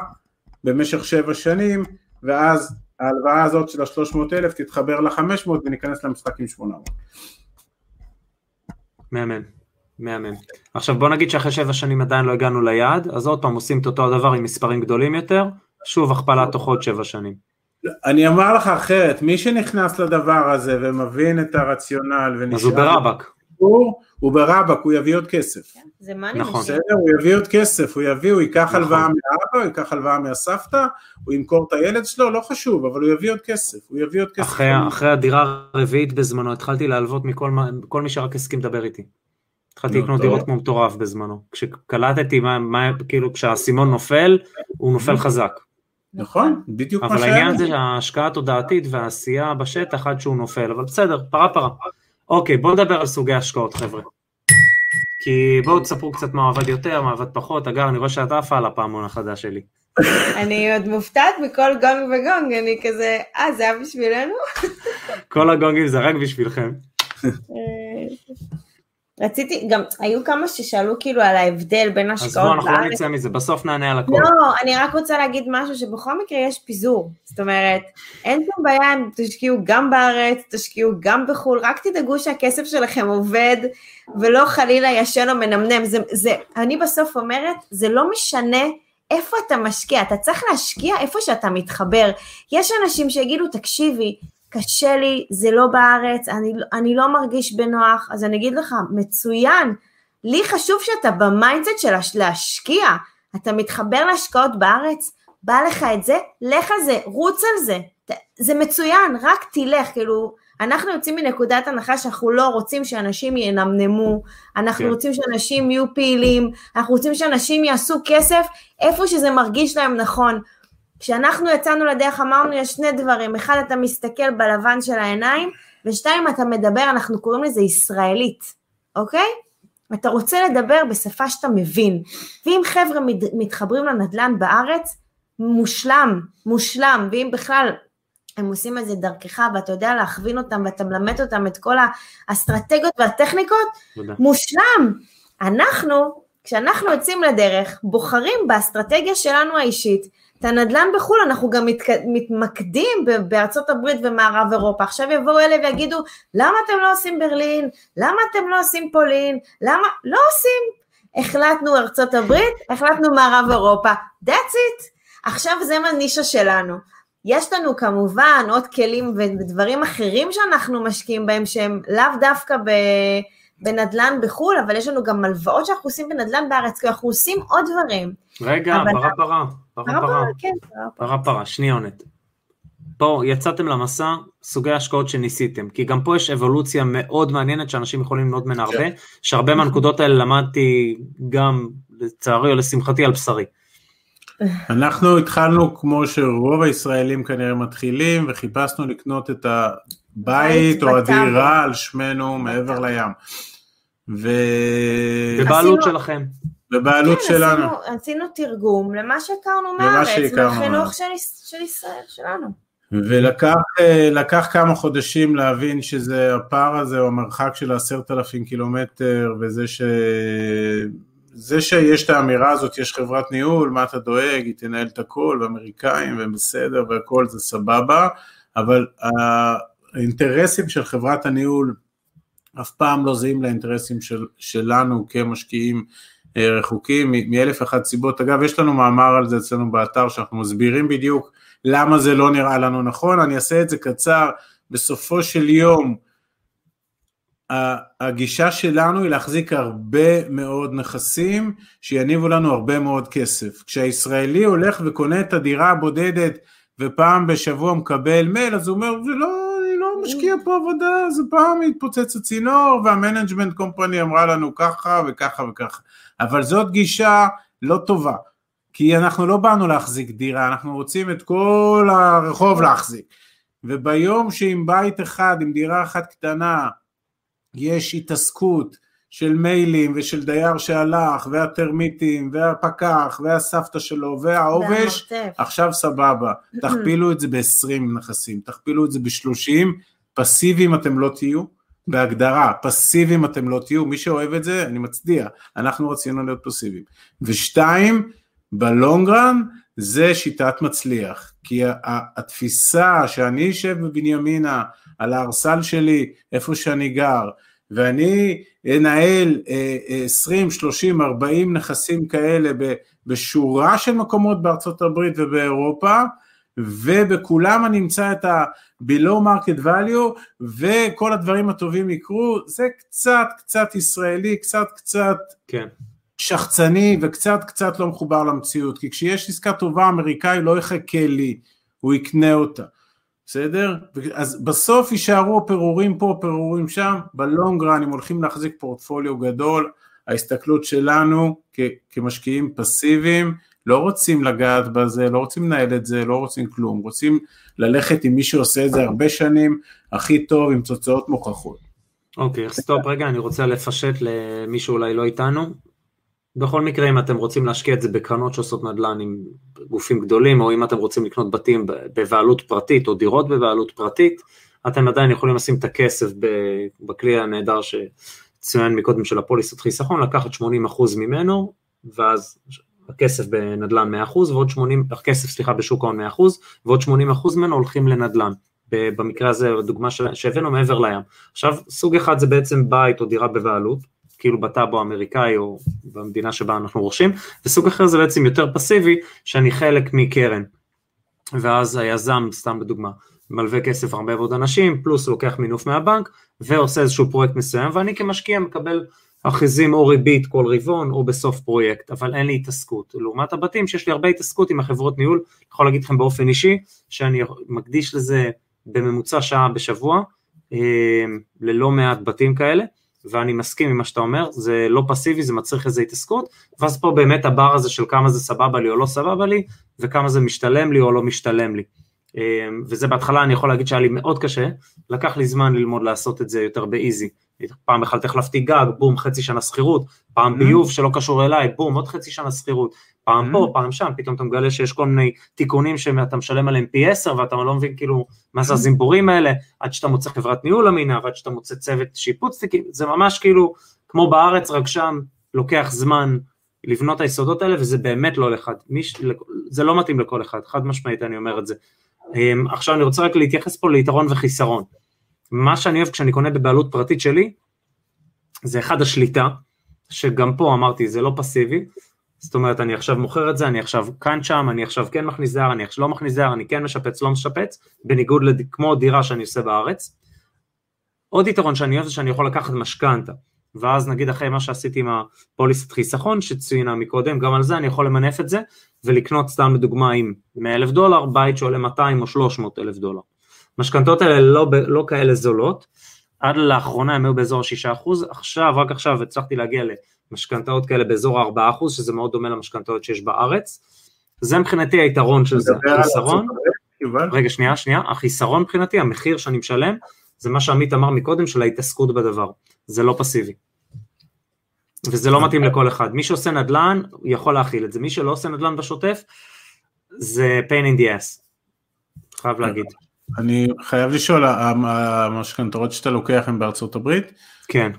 במשך שבע שנים, ואז ההלוואה הזאת של ה-300 אלף תתחבר ל-500 וניכנס למשחק עם 800. מהמם, מהמם. עכשיו בוא נגיד שאחרי שבע שנים עדיין לא הגענו ליעד, אז עוד פעם עושים את אותו הדבר עם מספרים גדולים יותר, שוב הכפלה תוך עוד שבע שנים. אני אומר לך אחרת, מי שנכנס לדבר הזה ומבין את הרציונל ונשאר... אז הוא ברבק. הוא ברבק, הוא יביא עוד כסף. כן, זה מאני נכון. בסדר, הוא יביא עוד כסף, הוא יביא, הוא ייקח נכון. הלוואה מהאבא, הוא ייקח הלוואה מהסבתא, הוא ימכור את הילד שלו, לא חשוב, אבל הוא יביא עוד כסף, הוא יביא עוד כסף. אחרי, אחרי הדירה הרביעית בזמנו, התחלתי להלוות מכל מי שרק הסכים לדבר איתי. התחלתי לקנות דירות כמו מטורף בזמנו. כשקלטתי מה, מה, כאילו כשהאסימון נופל, הוא נופל חזק. נכון, בדיוק מה שהיה. אבל העניין זה ההשקעה התודעתית והעשייה בשטח עד שהוא נופל, אבל בסדר, פרה פרה. אוקיי, בואו נדבר על סוגי השקעות, חבר'ה. כי בואו תספרו קצת מה עבד יותר, מה עבד פחות. אגב, אני רואה שאת עפה על הפעמון החדש שלי. אני עוד מופתעת מכל גונג וגונג, אני כזה, אה, זה היה בשבילנו? כל הגונגים זה רק בשבילכם. רציתי, גם היו כמה ששאלו כאילו על ההבדל בין השקעות לארץ. אז בואו, אנחנו לא נצא מזה, בסוף נענה על הכל. לא, אני רק רוצה להגיד משהו שבכל מקרה יש פיזור. זאת אומרת, אין שום בעיה אם תשקיעו גם בארץ, תשקיעו גם בחו"ל, רק תדאגו שהכסף שלכם עובד, ולא חלילה ישן או מנמנם. זה, זה, אני בסוף אומרת, זה לא משנה איפה אתה משקיע, אתה צריך להשקיע איפה שאתה מתחבר. יש אנשים שיגידו, תקשיבי, קשה לי, זה לא בארץ, אני, אני לא מרגיש בנוח, אז אני אגיד לך, מצוין, לי חשוב שאתה ב mindset של להשקיע, אתה מתחבר להשקעות בארץ, בא לך את זה, לך על זה, רוץ על זה, זה מצוין, רק תלך, כאילו, אנחנו יוצאים מנקודת הנחה שאנחנו לא רוצים שאנשים ינמנמו, אנחנו כן. רוצים שאנשים יהיו פעילים, אנחנו רוצים שאנשים יעשו כסף איפה שזה מרגיש להם נכון. כשאנחנו יצאנו לדרך אמרנו יש שני דברים, אחד אתה מסתכל בלבן של העיניים, ושתיים אתה מדבר, אנחנו קוראים לזה ישראלית, אוקיי? אתה רוצה לדבר בשפה שאתה מבין, ואם חבר'ה מתחברים לנדל"ן בארץ, מושלם, מושלם, ואם בכלל הם עושים את זה דרכך ואתה יודע להכווין אותם ואתה מלמד אותם את כל האסטרטגיות והטכניקות, תודה. מושלם. אנחנו, כשאנחנו יוצאים לדרך, בוחרים באסטרטגיה שלנו האישית, את הנדל"ן בחו"ל אנחנו גם מתק... מתמקדים בארצות הברית ומערב אירופה. עכשיו יבואו אלה ויגידו, למה אתם לא עושים ברלין? למה אתם לא עושים פולין? למה? לא עושים. החלטנו ארצות הברית, החלטנו מערב אירופה. That's it. עכשיו זה מהנישה שלנו. יש לנו כמובן עוד כלים ודברים אחרים שאנחנו משקיעים בהם שהם לאו דווקא ב... בנדל"ן בחו"ל, אבל יש לנו גם הלוואות שאנחנו עושים בנדל"ן בארץ, כי אנחנו עושים עוד דברים. רגע, פרה פרה, פרה פרה, כן, פרה פרה, שניונת. פה יצאתם למסע, סוגי השקעות שניסיתם, כי גם פה יש אבולוציה מאוד מעניינת שאנשים יכולים ללמוד ממנה הרבה, כן. שהרבה מהנקודות האלה למדתי גם, לצערי או לשמחתי, על בשרי. אנחנו התחלנו כמו שרוב הישראלים כנראה מתחילים, וחיפשנו לקנות את הבית או הדירה על שמנו מעבר לים. ו... בבעלות שלכם. בבעלות כן, שלנו. עשינו, עשינו תרגום למה שהכרנו לחינוך מהארץ. של, של ישראל, שלנו. ולקח אה, כמה חודשים להבין שזה הפער הזה או המרחק של עשרת אלפים קילומטר וזה ש... זה שיש את האמירה הזאת, יש חברת ניהול, מה אתה דואג, היא תנהל את הכל, ואמריקאים, והם בסדר, והכל זה סבבה, אבל האינטרסים של חברת הניהול אף פעם לא זהים לאינטרסים של, שלנו כמשקיעים רחוקים, מ- מאלף ואחת סיבות. אגב, יש לנו מאמר על זה אצלנו באתר, שאנחנו מסבירים בדיוק למה זה לא נראה לנו נכון, אני אעשה את זה קצר, בסופו של יום, הגישה שלנו היא להחזיק הרבה מאוד נכסים שיניבו לנו הרבה מאוד כסף. כשהישראלי הולך וקונה את הדירה הבודדת ופעם בשבוע מקבל מייל, אז הוא אומר, זה לא, אני לא משקיע פה עבודה, זה פעם התפוצץ הצינור וה management company אמרה לנו ככה וככה וככה. אבל זאת גישה לא טובה, כי אנחנו לא באנו להחזיק דירה, אנחנו רוצים את כל הרחוב להחזיק. וביום שעם בית אחד, עם דירה אחת קטנה, יש התעסקות של מיילים ושל דייר שהלך, והטרמיטים, והפקח, והסבתא שלו, והעובש. עכשיו סבבה, [clears throat] תכפילו את זה ב-20 נכסים, תכפילו את זה ב-30, פסיביים אתם לא תהיו, בהגדרה, פסיביים אתם לא תהיו, מי שאוהב את זה, אני מצדיע, אנחנו רצינו להיות פסיביים. ושתיים, בלונגרן זה שיטת מצליח, כי התפיסה שאני אשב בבנימינה על הארסל שלי, איפה שאני גר, ואני אנהל אה, אה, 20, 30, 40 נכסים כאלה בשורה של מקומות בארצות הברית ובאירופה, ובכולם אני אמצא את ה-below market value, וכל הדברים הטובים יקרו, זה קצת קצת ישראלי, קצת קצת כן. שחצני וקצת קצת לא מחובר למציאות, כי כשיש עסקה טובה אמריקאי לא יחכה לי, הוא יקנה אותה, בסדר? אז בסוף יישארו פירורים פה, פירורים שם, בלונגרן אם הולכים להחזיק פורטפוליו גדול, ההסתכלות שלנו כ- כמשקיעים פסיביים, לא רוצים לגעת בזה, לא רוצים לנהל את זה, לא רוצים כלום, רוצים ללכת עם מי שעושה את זה הרבה שנים, הכי טוב, עם תוצאות מוכחות. אוקיי, סטופ רגע, אני רוצה לפשט למי שאולי לא איתנו. בכל מקרה, אם אתם רוצים להשקיע את זה בקרנות שעושות נדל"ן עם גופים גדולים, או אם אתם רוצים לקנות בתים בבעלות פרטית, או דירות בבעלות פרטית, אתם עדיין יכולים לשים את הכסף בכלי הנהדר שצוין מקודם של הפוליסות חיסכון, לקחת 80% ממנו, ואז הכסף בנדל"ן 100% ועוד 80, הכסף סליחה בשוק ההון 100% ועוד 80% ממנו הולכים לנדל"ן. במקרה הזה, הדוגמה שהבאנו מעבר לים. עכשיו, סוג אחד זה בעצם בית או דירה בבעלות, כאילו בטאבו האמריקאי או במדינה שבה אנחנו רוכשים, וסוג אחר זה בעצם יותר פסיבי, שאני חלק מקרן. ואז היזם, סתם בדוגמה, מלווה כסף הרבה מאוד אנשים, פלוס לוקח מינוף מהבנק, ועושה איזשהו פרויקט מסוים, ואני כמשקיע מקבל אחוזים או ריבית כל רבעון או בסוף פרויקט, אבל אין לי התעסקות. לעומת הבתים שיש לי הרבה התעסקות עם החברות ניהול, אני יכול להגיד לכם באופן אישי, שאני מקדיש לזה בממוצע שעה בשבוע, אה, ללא מעט בתים כאלה, ואני מסכים עם מה שאתה אומר, זה לא פסיבי, זה מצריך איזו התעסקות, ואז פה באמת הבר הזה של כמה זה סבבה לי או לא סבבה לי, וכמה זה משתלם לי או לא משתלם לי. אה, וזה בהתחלה אני יכול להגיד שהיה לי מאוד קשה, לקח לי זמן ללמוד לעשות את זה יותר באיזי. פעם בכלל החלפתי גג, בום, חצי שנה שכירות, פעם Mm. ביוב שלא קשור אליי, בום, עוד חצי שנה שכירות, פעם Mm. פה, פעם שם, פתאום אתה מגלה שיש כל מיני תיקונים שאתה משלם עליהם פי עשר, ואתה לא מבין כאילו מה זה הזימבורים האלה, עד שאתה מוצא חברת ניהול אמינה, ועד שאתה מוצא צוות שיפוץ, זה ממש כאילו כמו בארץ, רק שם לוקח זמן לבנות היסודות האלה, וזה באמת לא לאחד, זה לא מתאים לכל אחד, חד משמעית אני אומר את זה. אמ, עכשיו אני רוצה רק להתייחס פה ליתרון וחיסרון. מה שאני אוהב כשאני קונה בבעלות פרטית שלי, זה אחד השליטה, שגם פה אמרתי, זה לא פסיבי, זאת אומרת, אני עכשיו מוכר את זה, אני עכשיו כאן שם, אני עכשיו כן מכניס דייר, אני עכשיו לא מכניס דייר, אני כן משפץ, לא משפץ, בניגוד לד... כמו דירה שאני עושה בארץ. עוד יתרון שאני אוהב זה שאני יכול לקחת משכנתה, ואז נגיד אחרי מה שעשיתי עם הפוליסת חיסכון שצוינה מקודם, גם על זה אני יכול למנף את זה, ולקנות סתם לדוגמה עם 100 אלף דולר, בית שעולה 200 או 300 אלף דולר. משכנתות האלה לא, לא כאלה זולות, עד לאחרונה הם היו באזור ה-6%, עכשיו, רק עכשיו הצלחתי להגיע למשכנתאות כאלה באזור ה-4%, שזה מאוד דומה למשכנתאות שיש בארץ, זה מבחינתי היתרון של זה. החיסרון? רגע שנייה, שנייה, החיסרון מבחינתי, המחיר שאני משלם, זה מה שעמית אמר מקודם של ההתעסקות בדבר, זה לא פסיבי. וזה לא מתאים לכל אחד. מי שעושה נדל"ן, יכול להכיל את זה. מי שלא עושה נדל"ן בשוטף, זה pain in the ass. חייב להגיד. אני חייב לשאול, המ- המשכנתאות שאתה לוקח הן בארצות הברית? כן,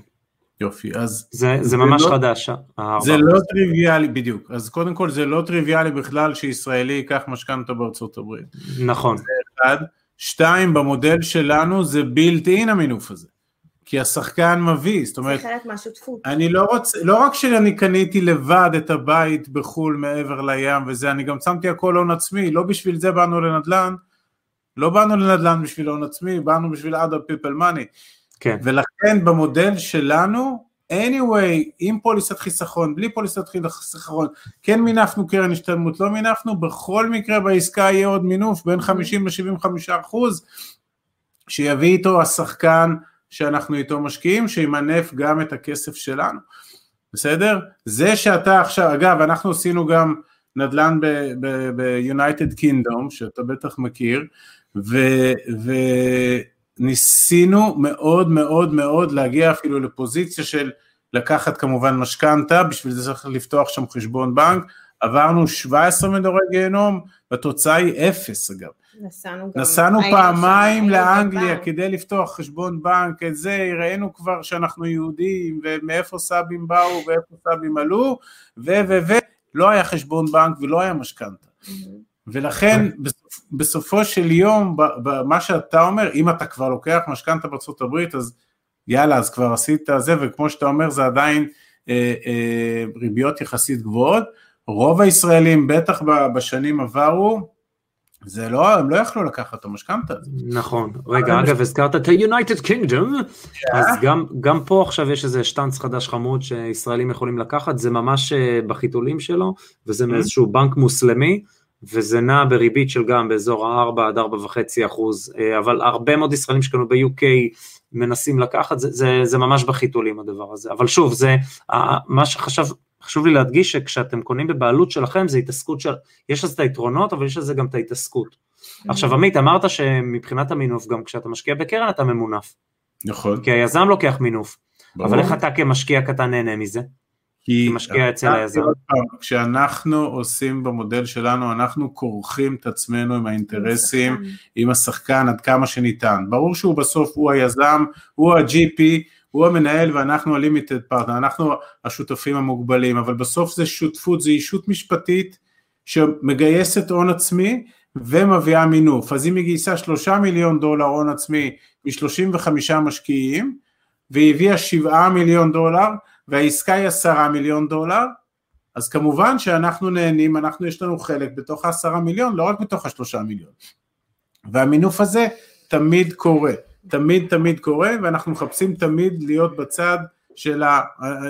יופי, אז זה, זה זה ממש לא- חדש. זה לא טריוויאלי, בדיוק, אז קודם כל זה לא טריוויאלי בכלל שישראלי ייקח משכנתה בארצות הברית. נכון, אחד, שתיים, במודל שלנו זה בילט אין המינוף הזה, כי השחקן מביא, זאת זה אומרת, חלק מהשותפות. אני לא רוצה, לא רק שאני קניתי לבד את הבית בחו"ל מעבר לים וזה, אני גם שמתי הכל הון עצמי, לא בשביל זה באנו לנדל"ן, לא באנו לנדל"ן בשביל הון עצמי, באנו בשביל other people money, כן. ולכן במודל שלנו, anyway, עם פוליסת חיסכון, בלי פוליסת חיסכון, כן מינפנו קרן השתלמות, לא מינפנו, בכל מקרה בעסקה יהיה עוד מינוף בין 50 ל-75 אחוז, שיביא איתו השחקן שאנחנו איתו משקיעים, שימנף גם את הכסף שלנו, בסדר? זה שאתה עכשיו, אגב, אנחנו עשינו גם נדל"ן ב-United Kingdom, שאתה בטח מכיר, ו- וניסינו מאוד מאוד מאוד להגיע אפילו לפוזיציה של לקחת כמובן משכנתה, בשביל זה צריך לפתוח שם חשבון בנק, עברנו 17 מדורי גיהנום, והתוצאה היא אפס אגב. נסענו גם... נסענו פעמיים לאנגליה בבנק. כדי לפתוח חשבון בנק, את זה, ראינו כבר שאנחנו יהודים, ומאיפה סבים באו ואיפה סבים עלו, ו ו ו, לא היה חשבון בנק ולא היה משכנתה. ולכן בסופ, בסופו של יום, מה שאתה אומר, אם אתה כבר לוקח משכנתה הברית, אז יאללה, אז כבר עשית זה, וכמו שאתה אומר, זה עדיין אה, אה, ריביות יחסית גבוהות. רוב הישראלים, בטח בשנים עברו, זה לא, הם לא יכלו לקחת את המשכנתה הזאת. נכון. רגע, אגב, הזכרת את ה-United Kingdom, אז גם, גם פה עכשיו יש איזה שטאנץ חדש חמוד שישראלים יכולים לקחת, זה ממש אה, בחיתולים שלו, וזה מאיזשהו בנק מוסלמי, וזה נע בריבית של גם באזור ה-4 עד 4.5 אחוז, אה, אבל הרבה מאוד ישראלים שקנו ב-UK מנסים לקחת, זה, זה, זה ממש בחיתולים הדבר הזה. אבל שוב, זה, מה שחשב, חשוב לי להדגיש שכשאתם קונים בבעלות שלכם זה התעסקות של, יש לזה את היתרונות אבל יש לזה גם את ההתעסקות. עכשיו עמית אמרת שמבחינת המינוף גם כשאתה משקיע בקרן אתה ממונף, נכון. כי היזם לוקח מינוף, ברור. אבל איך אתה כמשקיע קטן נהנה מזה? כי כמשקיע אצל היזם. כשאנחנו עושים במודל שלנו, אנחנו כורכים את עצמנו עם האינטרסים, עם השחקן עד כמה שניתן. ברור שהוא בסוף, הוא היזם, הוא ה-GP, הוא המנהל ואנחנו ה-limited partner, אנחנו השותפים המוגבלים, אבל בסוף זה שותפות, זה ישות משפטית שמגייסת הון עצמי ומביאה מינוף. אז אם היא גייסה שלושה מיליון דולר הון עצמי מ-35 משקיעים, והיא הביאה שבעה מיליון דולר, והעסקה היא עשרה מיליון דולר, אז כמובן שאנחנו נהנים, אנחנו יש לנו חלק בתוך העשרה מיליון, לא רק בתוך השלושה מיליון. והמינוף הזה תמיד קורה, תמיד תמיד קורה, ואנחנו מחפשים תמיד להיות בצד של ה...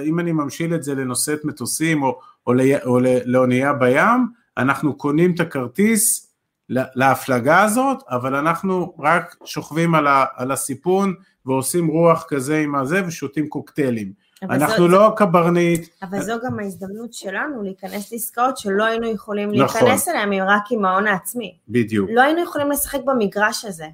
אם אני ממשיל את זה לנושאת מטוסים או, או, לא, או לאונייה בים, אנחנו קונים את הכרטיס להפלגה הזאת, אבל אנחנו רק שוכבים על, ה, על הסיפון ועושים רוח כזה עם הזה ושותים קוקטיילים. אנחנו זו, לא קברניט. אבל זו גם ההזדמנות שלנו להיכנס לעסקאות שלא היינו יכולים נכון. להיכנס אליהן רק עם ההון העצמי. בדיוק. לא היינו יכולים לשחק במגרש הזה.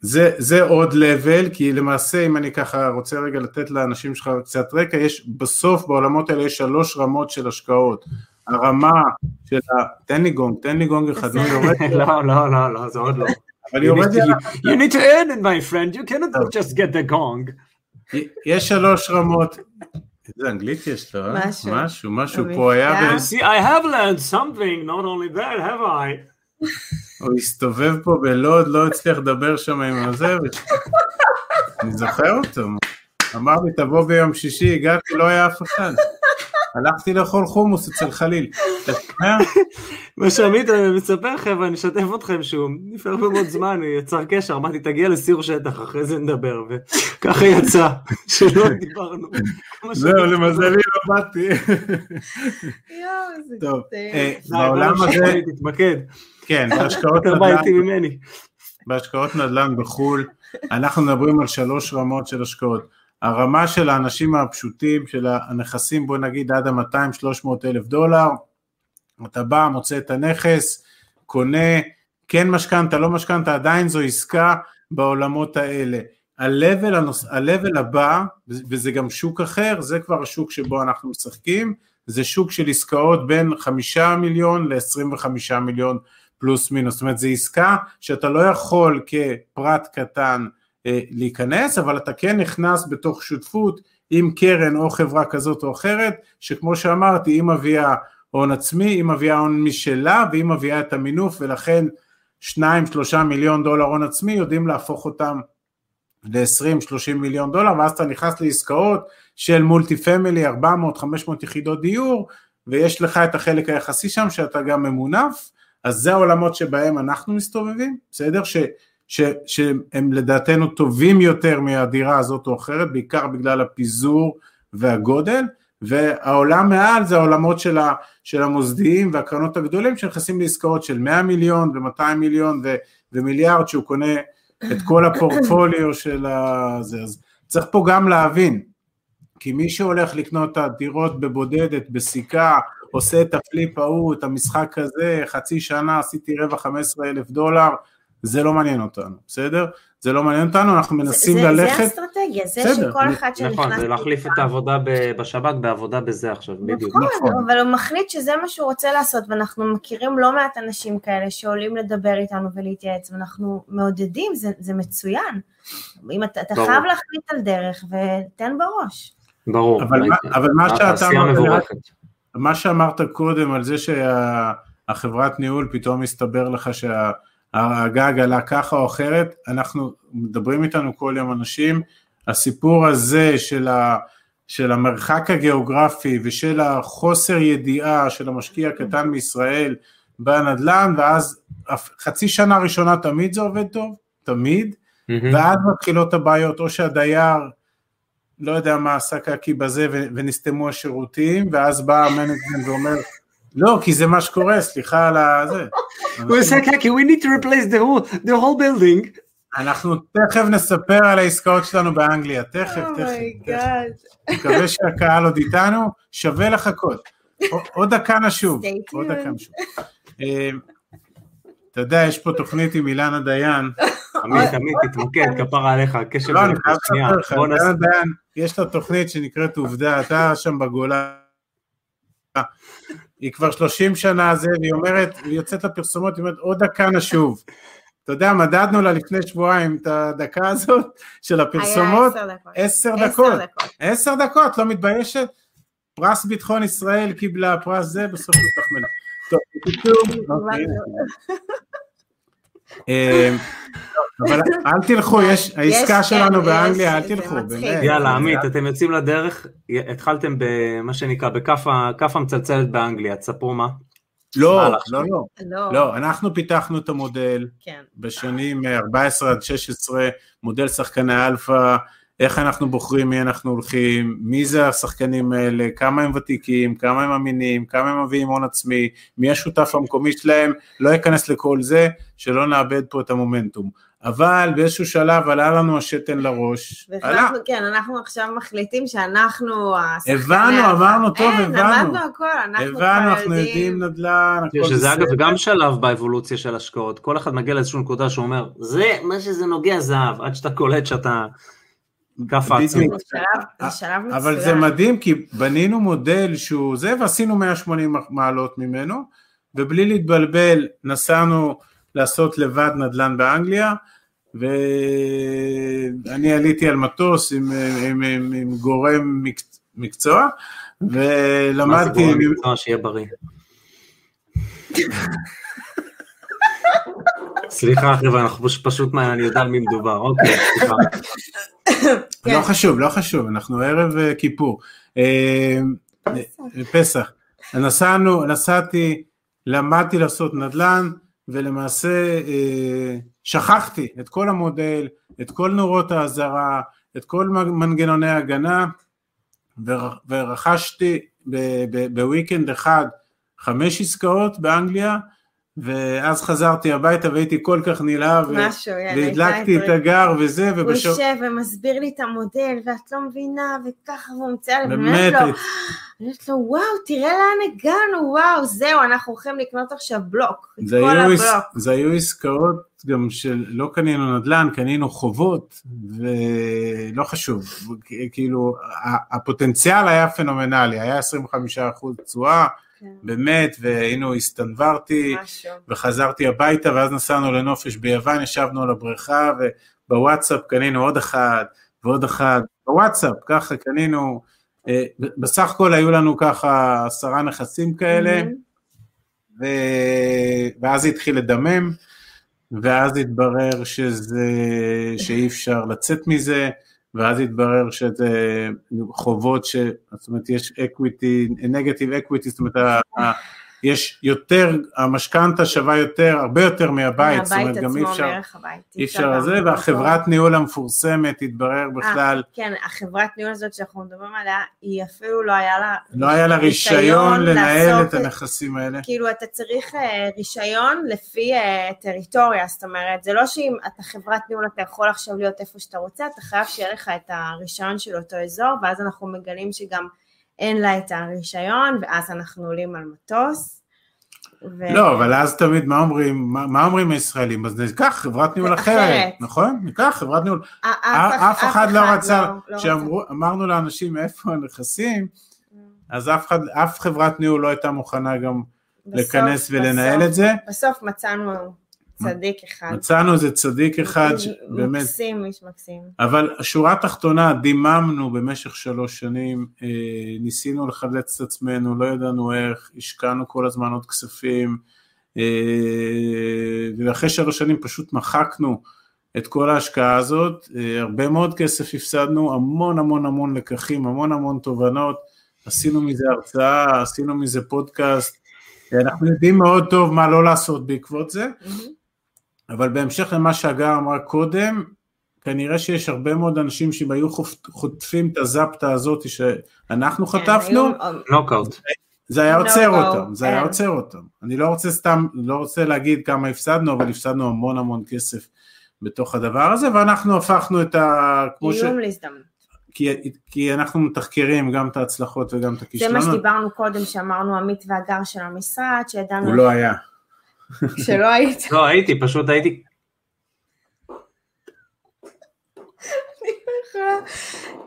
זה, זה עוד level, כי למעשה אם אני ככה רוצה רגע לתת לאנשים שלך קצת רקע, יש בסוף בעולמות האלה יש שלוש רמות של השקעות. הרמה של ה... תן לי גונג, תן לי גונג אחד, נו יורד. [laughs] לא, לא, לא, לא, זה עוד לא. אבל יורד... You need to earn it, my friend, you cannot just get the gong. יש שלוש רמות. איזה אנגלית יש לו, אה? משהו. משהו, משהו פה היה... See, I have learned something, not only that, have I? הוא הסתובב פה בלוד, לא הצליח לדבר שם עם הזה, אני זוכר אותו. אמר לי, תבוא ביום שישי, הגעתי, לא היה אף אחד. הלכתי לאכול חומוס אצל חליל. אתה שומע? מה שעמית מספר לכם, ואני אשתף אתכם שהוא לפני הרבה מאוד זמן יצר קשר, אמרתי תגיע לסיור שטח, אחרי זה נדבר, וככה יצא, שלא [laughs] דיברנו. זהו, למזלי לא באתי. טוב, קטע. בעולם הזה, תתמקד. כן, בהשקעות ממני. בהשקעות נדל"ן בחו"ל, אנחנו מדברים על שלוש רמות של השקעות. הרמה של האנשים הפשוטים, של הנכסים, בוא נגיד עד ה-200-300 אלף דולר, אתה בא, מוצא את הנכס, קונה, כן משכנתה, לא משכנתה, עדיין זו עסקה בעולמות האלה. ה-level, הנוס... ה-level הבא, וזה גם שוק אחר, זה כבר השוק שבו אנחנו משחקים, זה שוק של עסקאות בין חמישה מיליון ל-25 מיליון פלוס מינוס, זאת אומרת זו עסקה שאתה לא יכול כפרט קטן להיכנס, אבל אתה כן נכנס בתוך שותפות עם קרן או חברה כזאת או אחרת, שכמו שאמרתי, היא מביאה הון עצמי, היא מביאה הון משלה והיא מביאה את המינוף, ולכן שניים שלושה מיליון דולר הון עצמי יודעים להפוך אותם ל-20-30 מיליון דולר, ואז אתה נכנס לעסקאות של מולטי פמילי, 400-500 יחידות דיור, ויש לך את החלק היחסי שם שאתה גם ממונף, אז זה העולמות שבהם אנחנו מסתובבים, בסדר? ש, ש, שהם לדעתנו טובים יותר מהדירה הזאת או אחרת, בעיקר בגלל הפיזור והגודל, והעולם מעל זה העולמות של, ה, של המוסדיים והקרנות הגדולים שנכנסים לעסקאות של 100 מיליון ו-200 מיליון ו, ומיליארד שהוא קונה את כל הפורטפוליו של הזה, אז צריך פה גם להבין, כי מי שהולך לקנות את הדירות בבודדת, בסיכה, עושה את הפליפ ההוא, את המשחק הזה, חצי שנה עשיתי רבע 15 אלף דולר, זה לא מעניין אותנו, בסדר? זה לא מעניין אותנו, אנחנו מנסים זה, ללכת... זה אסטרטגיה, זה בסדר, שכל אחד שנכנס... נכון, זה להחליף את העבודה בשב"כ בעבודה בזה עכשיו, בדיוק. נכון, נכון, אבל הוא מחליט שזה מה שהוא רוצה לעשות, ואנחנו מכירים לא מעט אנשים כאלה שעולים לדבר איתנו ולהתייעץ, ואנחנו מעודדים, זה, זה מצוין. אם אתה, אתה חייב להחליט על דרך, ותן בראש. ברור. אבל, אבל מה שאתה אמרת, מה שאמרת קודם על זה שהחברת ניהול פתאום מסתבר לך שה... הגג עלה ככה או אחרת, אנחנו מדברים איתנו כל יום אנשים, הסיפור הזה של, ה, של המרחק הגיאוגרפי ושל החוסר ידיעה של המשקיע הקטן מישראל בנדל"ן, ואז חצי שנה ראשונה תמיד זה עובד טוב, תמיד, mm-hmm. ואז מתחילות הבעיות, או שהדייר לא יודע מה עשה קקי בזה ונסתמו השירותים, ואז בא ה management ואומר, לא, כי זה מה שקורה, סליחה על הזה. [laughs] הוא עושה קקי, we need to replace the whole, the whole building. אנחנו תכף נספר על העסקאות שלנו באנגליה, תכף, Oh תכף. אני מקווה שהקהל עוד איתנו, שווה לחכות. [laughs] עוד דקה נשוב, עוד דקה נשוב. אתה יודע, יש פה תוכנית עם אילנה דיין. עמית, עמית, תתמקד, כפרה עליך, הקשב... לא, אני חייב לספר לך, אילנה דיין, יש לה תוכנית שנקראת עובדה, אתה שם בגולה. היא כבר 30 שנה זה, והיא אומרת, היא יוצאת לפרסומות, היא אומרת, עוד דקה נשוב. אתה יודע, מדדנו לה לפני שבועיים את הדקה הזאת של הפרסומות. היה עשר דקות. עשר דקות, לא מתביישת? פרס ביטחון ישראל קיבלה, פרס זה, בסוף היא תחמנה. טוב, בקיצור, [laughs] אבל אל תלכו, [laughs] יש, העסקה שלנו באנגליה, אל תלכו, באמת. יאללה, עמית, אתם יוצאים לדרך, התחלתם במה שנקרא, בכף המצלצלת באנגליה, תספרו מה. לא, לא, לא, לא, אנחנו פיתחנו את המודל בשנים 14 עד 16, מודל שחקני אלפא, איך אנחנו בוחרים מי אנחנו הולכים, מי זה השחקנים האלה, כמה הם ותיקים, כמה הם אמינים, כמה הם מביאים הון עצמי, מי השותף המקומי שלהם, לא אכנס לכל זה, שלא נאבד פה את המומנטום. אבל באיזשהו שלב עלה לנו השתן לראש. עלה. כן, אנחנו עכשיו מחליטים שאנחנו הבנו, אמרנו טוב, אין, הבנו. למדנו הכל, אנחנו הבנו, אנחנו יודעים נדל"ן, הכל שזה בסדר. אגב גם שלב באבולוציה של השקעות, כל אחד מגיע לאיזושהי נקודה שאומר, זה מה שזה נוגע זהב, עד שאתה קולט שאתה... עצמית. אבל זה מדהים כי בנינו מודל שהוא זה ועשינו 180 מעלות ממנו ובלי להתבלבל נסענו לעשות לבד נדל"ן באנגליה ואני עליתי על מטוס עם, עם, עם, עם גורם מקצוע ולמדתי... מה זה גורם מקצוע שיהיה בריא? [laughs] סליחה חבר'ה, אנחנו פשוט, אני יודע על מי מדובר, אוקיי, סליחה. [laughs] לא חשוב, לא חשוב, אנחנו ערב כיפור. פסח. נסענו, נסעתי, למדתי לעשות נדל"ן, ולמעשה שכחתי את כל המודל, את כל נורות האזהרה, את כל מנגנוני ההגנה, ורכשתי בוויקנד אחד חמש עסקאות באנגליה, ואז חזרתי הביתה והייתי כל כך נלהב, והדלקתי את הגר וזה, הוא יושב ומסביר לי את המודל, ואת לא מבינה, וככה, והוא מציע לי, באמת לא, [gasps] אני אומרת לו, וואו, תראה לאן הגענו, וואו, זהו, אנחנו הולכים לקנות עכשיו בלוק. את כל הבלוק. עס- זה היו עסקאות גם של לא קנינו נדל"ן, קנינו חובות, ולא חשוב, כאילו הפוטנציאל היה פנומנלי, היה 25% תשואה, באמת, והיינו, הסתנוורתי, משהו. וחזרתי הביתה, ואז נסענו לנופש ביוון, ישבנו על הבריכה, ובוואטסאפ קנינו עוד אחד ועוד אחד, בוואטסאפ, ככה קנינו, אה, בסך הכל היו לנו ככה עשרה נכסים כאלה. ו... ואז התחיל לדמם, ואז התברר שזה, שאי אפשר לצאת מזה, ואז התברר שזה חובות, ש... זאת אומרת יש equity, negative equity, זאת אומרת יש יותר, המשכנתה שווה יותר, הרבה יותר מהבית, זאת אומרת גם אי אפשר, מערך הבית. אי אפשר למכור. והחברת ניהול המפורסמת התברר בכלל, כן, החברת ניהול הזאת שאנחנו מדברים עליה, היא אפילו לא היה לה... לא היה לה רישיון לנהל את הנכסים האלה. כאילו אתה צריך אה, רישיון לפי אה, טריטוריה, זאת אומרת, זה לא שאם אתה חברת ניהול אתה יכול עכשיו להיות איפה שאתה רוצה, אתה חייב שיהיה לך את הרישיון של אותו אזור, ואז אנחנו מגלים שגם אין לה את הרישיון, ואז אנחנו עולים על מטוס. ו... לא, אבל אז תמיד מה אומרים, מה, מה אומרים הישראלים? אז ניקח חברת ניהול אחרת, אחרת. נכון? ניקח חברת ניהול. א- אף אחד לא רצה, לא כשאמרנו לאנשים איפה הנכסים, אז אף, אחד, אף חברת ניהול לא הייתה מוכנה גם בסוף- להיכנס ולנהל בסוף- את זה. בסוף מצאנו צדיק אחד. מצאנו איזה צדיק אחד, ש- באמת, מקסים, איש מקסים. אבל השורה התחתונה, דיממנו במשך שלוש שנים, אה, ניסינו לחלץ את עצמנו, לא ידענו איך, השקענו כל הזמן עוד כספים, אה, ואחרי שלוש שנים פשוט מחקנו את כל ההשקעה הזאת, אה, הרבה מאוד כסף הפסדנו, המון המון המון לקחים, המון המון תובנות, עשינו מזה הרצאה, עשינו מזה פודקאסט, אנחנו יודעים מאוד טוב מה לא לעשות בעקבות זה, אבל בהמשך למה שהגר אמרה קודם, כנראה שיש הרבה מאוד אנשים שאם היו חוט- חוטפים את הזפטה הזאת שאנחנו חטפנו, כן, היו- נוקאוט. זה היה עוצר אותם, זה היה אין. עוצר אותם. אני לא רוצה סתם, לא רוצה להגיד כמה הפסדנו, אבל הפסדנו המון המון כסף בתוך הדבר הזה, ואנחנו הפכנו את ה... איום להזדמנות. כי, כי אנחנו מתחקרים גם את ההצלחות וגם את זה הכישלונות. מה שדיברנו קודם, שאמרנו עמית והגר של המשרד, שידענו הוא לא היה. שלא היית. לא, הייתי, פשוט הייתי...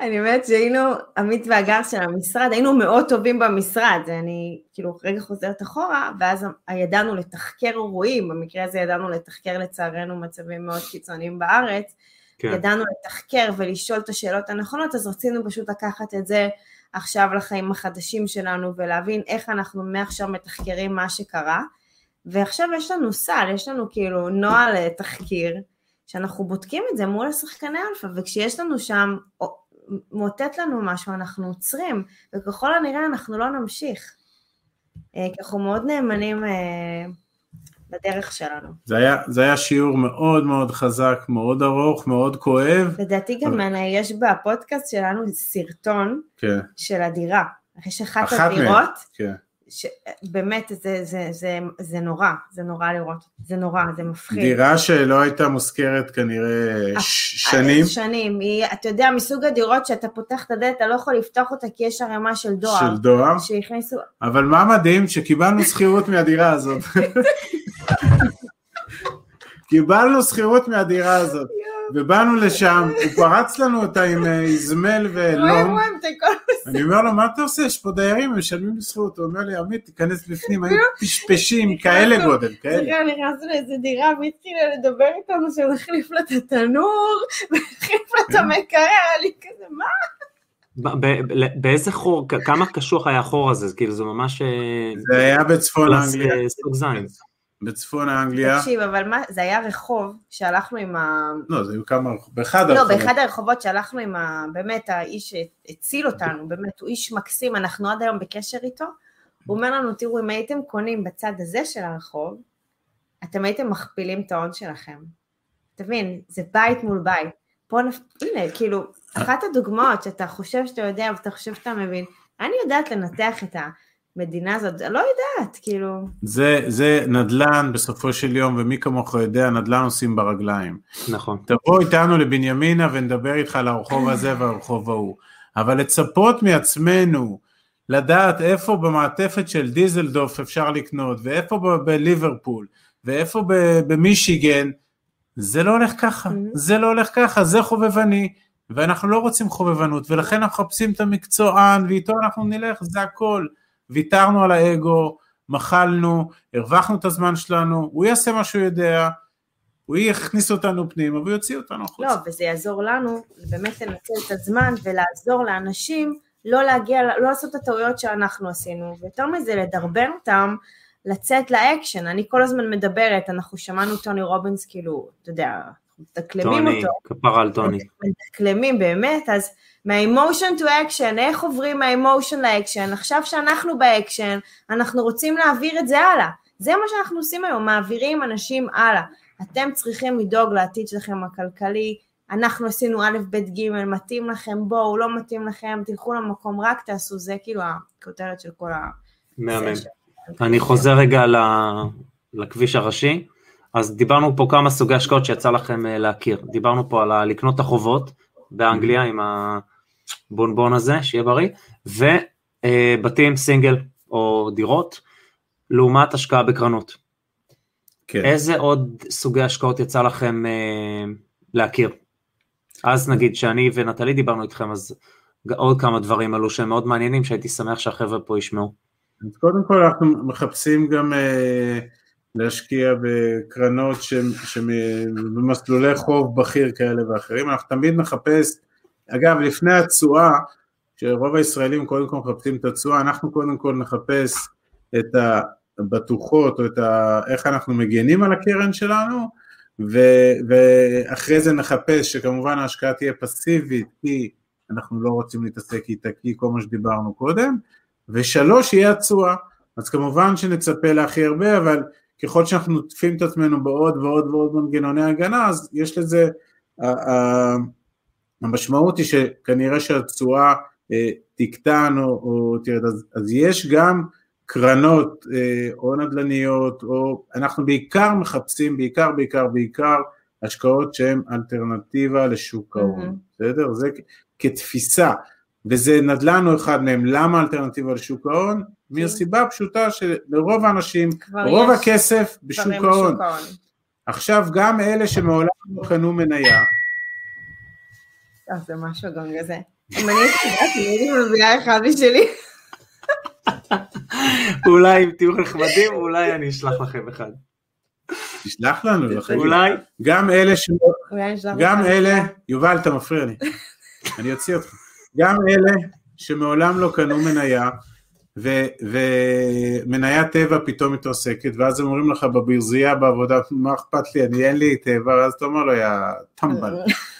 אני אומרת שהיינו, עמית והגר של המשרד, היינו מאוד טובים במשרד, אני כאילו רגע חוזרת אחורה, ואז ידענו לתחקר אירועים, במקרה הזה ידענו לתחקר לצערנו מצבים מאוד קיצוניים בארץ, כן. ידענו לתחקר ולשאול את השאלות הנכונות, אז רצינו פשוט לקחת את זה עכשיו לחיים החדשים שלנו ולהבין איך אנחנו מעכשיו מתחקרים מה שקרה. ועכשיו יש לנו סל, יש לנו כאילו נוהל אה, תחקיר, שאנחנו בודקים את זה מול השחקני אלפא, וכשיש לנו שם, מאותת לנו משהו, אנחנו עוצרים, וככל הנראה אנחנו לא נמשיך. אה, כי אנחנו מאוד נאמנים אה, בדרך שלנו. זה היה, זה היה שיעור מאוד מאוד חזק, מאוד ארוך, מאוד כואב. לדעתי גם אבל- אה, יש בפודקאסט שלנו סרטון כן, של הדירה. יש אחת אחת. הדירות, כן. שבאמת זה, זה, זה, זה נורא, זה נורא לראות, זה נורא, זה מפחיד. דירה שלא הייתה מוזכרת כנראה אה, שנים, שנים, היא, אתה יודע, מסוג הדירות שאתה פותח את הדלת, אתה לא יכול לפתוח אותה כי יש ערימה של דואר. של דואר, שהכניסו, אבל מה מדהים? שקיבלנו שכירות מהדירה הזאת. [laughs] קיבלנו שכירות מהדירה הזאת, ובאנו לשם, הוא פרץ לנו אותה עם אה, איזמל כל אני אומר לו, מה אתה עושה? יש פה דיירים, הם משלמים לי שכירות. הוא אומר לי, עמית, תיכנס בפנים, היו פשפשים, כאלה גודל, כאלה. סליחה, נכנסנו לאיזה דירה והתחילה לדבר איתנו שנחליף לה את התנור, ונחליף לה את כן. המקרר, אני כזה, מה? באיזה חור, כ- כמה קשוח היה החור הזה? כאילו זה ממש... אה, זה היה בצפון אנגליה, אה, סוג זין. בצפון אנגליה. תקשיב, אבל מה, זה היה רחוב שהלכנו עם ה... לא, זה היו כמה, באחד לא, הרחובות. באחד הרחובות שהלכנו עם ה... באמת, האיש שהציל אותנו, באמת, הוא איש מקסים, אנחנו עד היום בקשר איתו. הוא אומר לנו, תראו, אם הייתם קונים בצד הזה של הרחוב, אתם הייתם מכפילים את ההון שלכם. תבין, זה בית מול בית. פה, נפ... הנה, כאילו, אחת הדוגמאות שאתה חושב שאתה יודע ואתה חושב שאתה מבין, אני יודעת לנתח את המדינה הזאת, לא יודעת, כאילו, זה, זה נדל"ן בסופו של יום, ומי כמוך יודע, נדל"ן עושים ברגליים. נכון. תבוא איתנו לבנימינה ונדבר איתך על הרחוב הזה והרחוב ההוא. אבל לצפות מעצמנו לדעת איפה במעטפת של דיזלדוף אפשר לקנות, ואיפה ב- בליברפול, ואיפה ב- במישיגן, זה לא הולך ככה, Mhm. זה לא הולך ככה, זה חובבני, ואנחנו לא רוצים חובבנות, ולכן אנחנו מחפשים את המקצוען, ואיתו אנחנו נלך, זה הכל. ויתרנו על האגו, מחלנו, הרווחנו את הזמן שלנו, הוא יעשה מה שהוא יודע, הוא יכניס אותנו פנימה ויוציא אותנו החוצה. לא, וזה יעזור לנו באמת לנצל את הזמן ולעזור לאנשים לא להגיע, לא לעשות את הטעויות שאנחנו עשינו, ויותר מזה לדרבן אותם לצאת לאקשן. אני כל הזמן מדברת, אנחנו שמענו טוני רובינס, כאילו, אתה יודע, מדקלמים טוני, אותו. כפרה על טוני. מדקלמים באמת, אז מה-emotion to action, איך עוברים מה-emotion לאקשן, עכשיו שאנחנו באקשן, אנחנו רוצים להעביר את זה הלאה. זה מה שאנחנו עושים היום, מעבירים אנשים הלאה. אתם צריכים לדאוג לעתיד שלכם הכלכלי, אנחנו עשינו א', ב', ג', מתאים לכם, בואו, לא מתאים לכם, תלכו למקום, רק תעשו, זה כאילו הכותרת של כל ה... מהמם. אני חוזר רגע ל- לכביש הראשי. אז דיברנו פה כמה סוגי השקעות שיצא לכם אה, להכיר. דיברנו פה על ה- לקנות את החובות באנגליה עם הבונבון הזה, שיהיה בריא, ובתים סינגל או דירות, לעומת השקעה בקרנות. כן. איזה עוד סוגי השקעות יצא לכם אה, להכיר? אז נגיד שאני ונטלי דיברנו איתכם, אז עוד כמה דברים עלו שהם מאוד מעניינים, שהייתי שמח שהחבר'ה פה ישמעו. אז קודם כל אנחנו מחפשים גם אה, להשקיע בקרנות אה, במסלולי חוב בכיר כאלה ואחרים, אנחנו תמיד נחפש, אגב לפני התשואה, שרוב הישראלים קודם כל מחפשים את התשואה, אנחנו קודם כל נחפש את הבטוחות או את ה, איך אנחנו מגנים על הקרן שלנו, ו, ואחרי זה נחפש שכמובן ההשקעה תהיה פסיבית, כי אנחנו לא רוצים להתעסק איתה, כי כל מה שדיברנו קודם, ושלוש יהיה התשואה. אז כמובן שנצפה להכי הרבה, אבל ככל שאנחנו נוטפים את עצמנו בעוד ועוד ועוד מנגנוני הגנה, אז יש לזה, המשמעות היא שכנראה שהתשואה אה, תקטן או, או תרד, אז, אז יש גם קרנות אה, או נדל"ניות, או אנחנו בעיקר מחפשים, בעיקר בעיקר בעיקר השקעות שהן אלטרנטיבה לשוק ההון, מהמם. בסדר? זה כתפיסה. וזה נדל"ן הוא אחד מהם, למה אלטרנטיבה לשוק ההון? מהסיבה הפשוטה שלרוב האנשים, רוב יש הכסף בשוק דברים ההון. בשוק ההון. עכשיו גם אלה שמעולם לא קנו מניה, אה, זה משהו גם כזה. אם אני הייתי מביאה אחד משלי. אולי אם תהיו נחמדים, אולי אני אשלח לכם אחד. תשלח לנו. אולי, גם אלה ש... גם. אלה, יובל אתה מפריע לי, אני אוציא אותך, גם אלה שמעולם לא קנו מניה, ו- ומניה טבע פתאום מתרסקת, ואז הם אומרים לך בברזייה בעבודה, מה אכפת לי, אני אין לי טבע, ואז אתה אומר לו, יא טמבל, [laughs]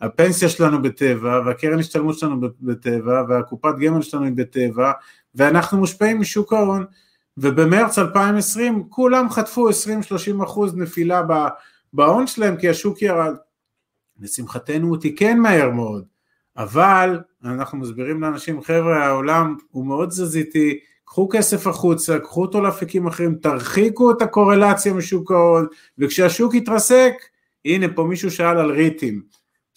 הפנסיה שלנו בטבע, והקרן השתלמות שלנו בטבע, והקופת גמל שלנו היא בטבע, ואנחנו מושפעים משוק ההון, ובמרץ 2020 כולם חטפו 20-30 אחוז נפילה בהון שלהם, כי השוק ירד. לשמחתנו הוא תיקן מהר מאוד, אבל אנחנו מסבירים לאנשים, חבר'ה, העולם הוא מאוד תזזיתי, קחו כסף החוצה, קחו אותו לאפיקים אחרים, תרחיקו את הקורלציה משוק ההון, וכשהשוק יתרסק, הנה פה מישהו שאל על ריטים,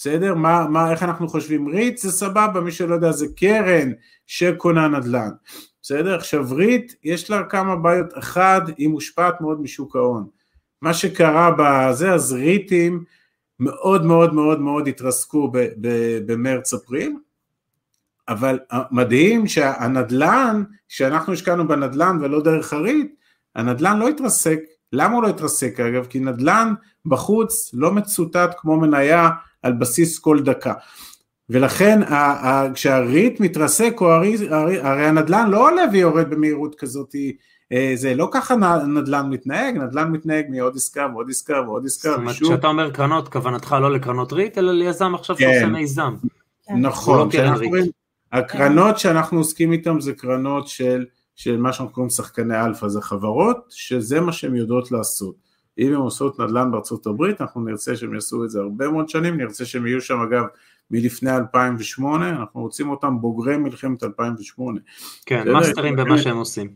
בסדר? מה, מה, איך אנחנו חושבים? ריט זה סבבה, מי שלא יודע זה קרן שקונה נדל"ן, בסדר? עכשיו ריט יש לה כמה בעיות, אחד היא מושפעת מאוד משוק ההון, מה שקרה בזה, אז ריטים מאוד מאוד מאוד מאוד התרסקו במרץ-אפריל, אבל מדהים שהנדלן, כשאנחנו השקענו בנדלן ולא דרך הריט, הנדלן לא התרסק, למה הוא לא התרסק אגב? כי נדלן בחוץ לא מצוטט כמו מניה על בסיס כל דקה. ולכן כשהריט מתרסק, הרי, הרי, הנדלן לא עולה ויורד במהירות כזאת, אה, זה לא ככה נדל"ן מתנהג, נדל"ן מתנהג מעוד עסקה ועוד עסקה ועוד עסקה, זאת אומרת, כשאתה אומר קרנות, כוונתך לא לקרנות ריט, אלא ליזם עכשיו כן. שעושה מיזם. כן. נכון, לא. רואים, הקרנות שאנחנו עוסקים איתן זה קרנות של, של מה שאנחנו קוראים שחקני אלפא, זה חברות שזה מה שהן יודעות לעשות. אם הן עושות נדל"ן בארצות הברית, אנחנו נרצה שהם יעשו את זה הרבה מאוד שנים, נרצה שהם יהיו שם אגב מלפני 2008, אנחנו רוצים אותם בוגרי מלחמת 2008, כן, מאסטרים במה. שהם עושים.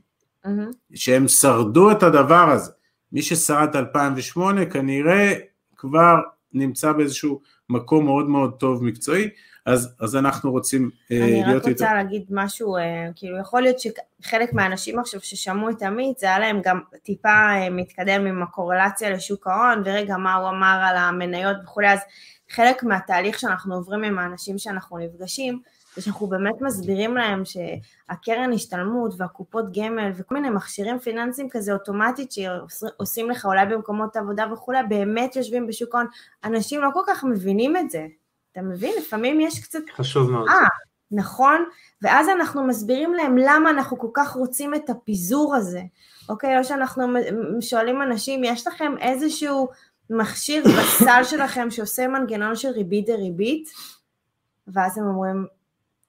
שהם שרדו את הדבר הזה. מי ששרד 2008 כנראה כבר נמצא באיזשהו מקום מאוד מאוד טוב מקצועי. אז, אז אנחנו רוצים אה, להיות איתו. אני רק רוצה איתו. להגיד משהו, אה, כאילו יכול להיות שחלק מהאנשים עכשיו ששמעו את עמית, זה היה להם גם טיפה אה, מתקדם עם הקורלציה לשוק ההון, ורגע מה הוא אמר על המניות וכולי, אז חלק מהתהליך שאנחנו עוברים עם האנשים שאנחנו נפגשים, זה שאנחנו באמת מסבירים להם שהקרן השתלמות והקופות גמל וכל מיני מכשירים פיננסיים כזה אוטומטית שעושים לך אולי במקומות עבודה וכולי, באמת יושבים בשוק ההון, אנשים לא כל כך מבינים את זה, אתה מבין? לפעמים יש קצת... חשוב מאוד. אה, נכון? ואז אנחנו מסבירים להם למה אנחנו כל כך רוצים את הפיזור הזה, אוקיי? או שאנחנו שואלים אנשים, יש לכם איזשהו מכשיר [coughs] בסל שלכם שעושה מנגנון של ריבית דריבית? ואז הם אומרים,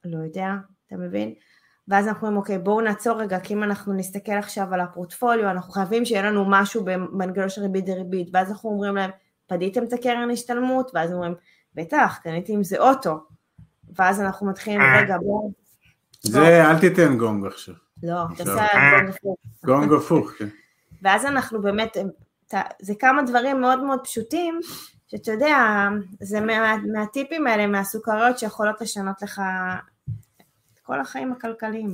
לא יודע, אתה מבין? ואז אנחנו אומרים, אוקיי, בואו נעצור רגע, כי אם אנחנו נסתכל עכשיו על הפורטפוליו, אנחנו חייבים שיהיה לנו משהו במנגנון של ריבית דריבית, ואז אנחנו אומרים להם, פדיתם את הקרן השתלמות? ואז אומרים, בטח, קניתי עם זה אוטו. ואז אנחנו מתחילים, אה. רגע, בואו... זה, אל תיתן גונג עכשיו. לא, תעשה גונג הפוך. גונג הפוך, כן. ואז אנחנו באמת, זה כמה דברים מאוד מאוד פשוטים, שאתה יודע, זה מה, מהטיפים האלה, מהסוכריות שיכולות לשנות לך את כל החיים הכלכליים.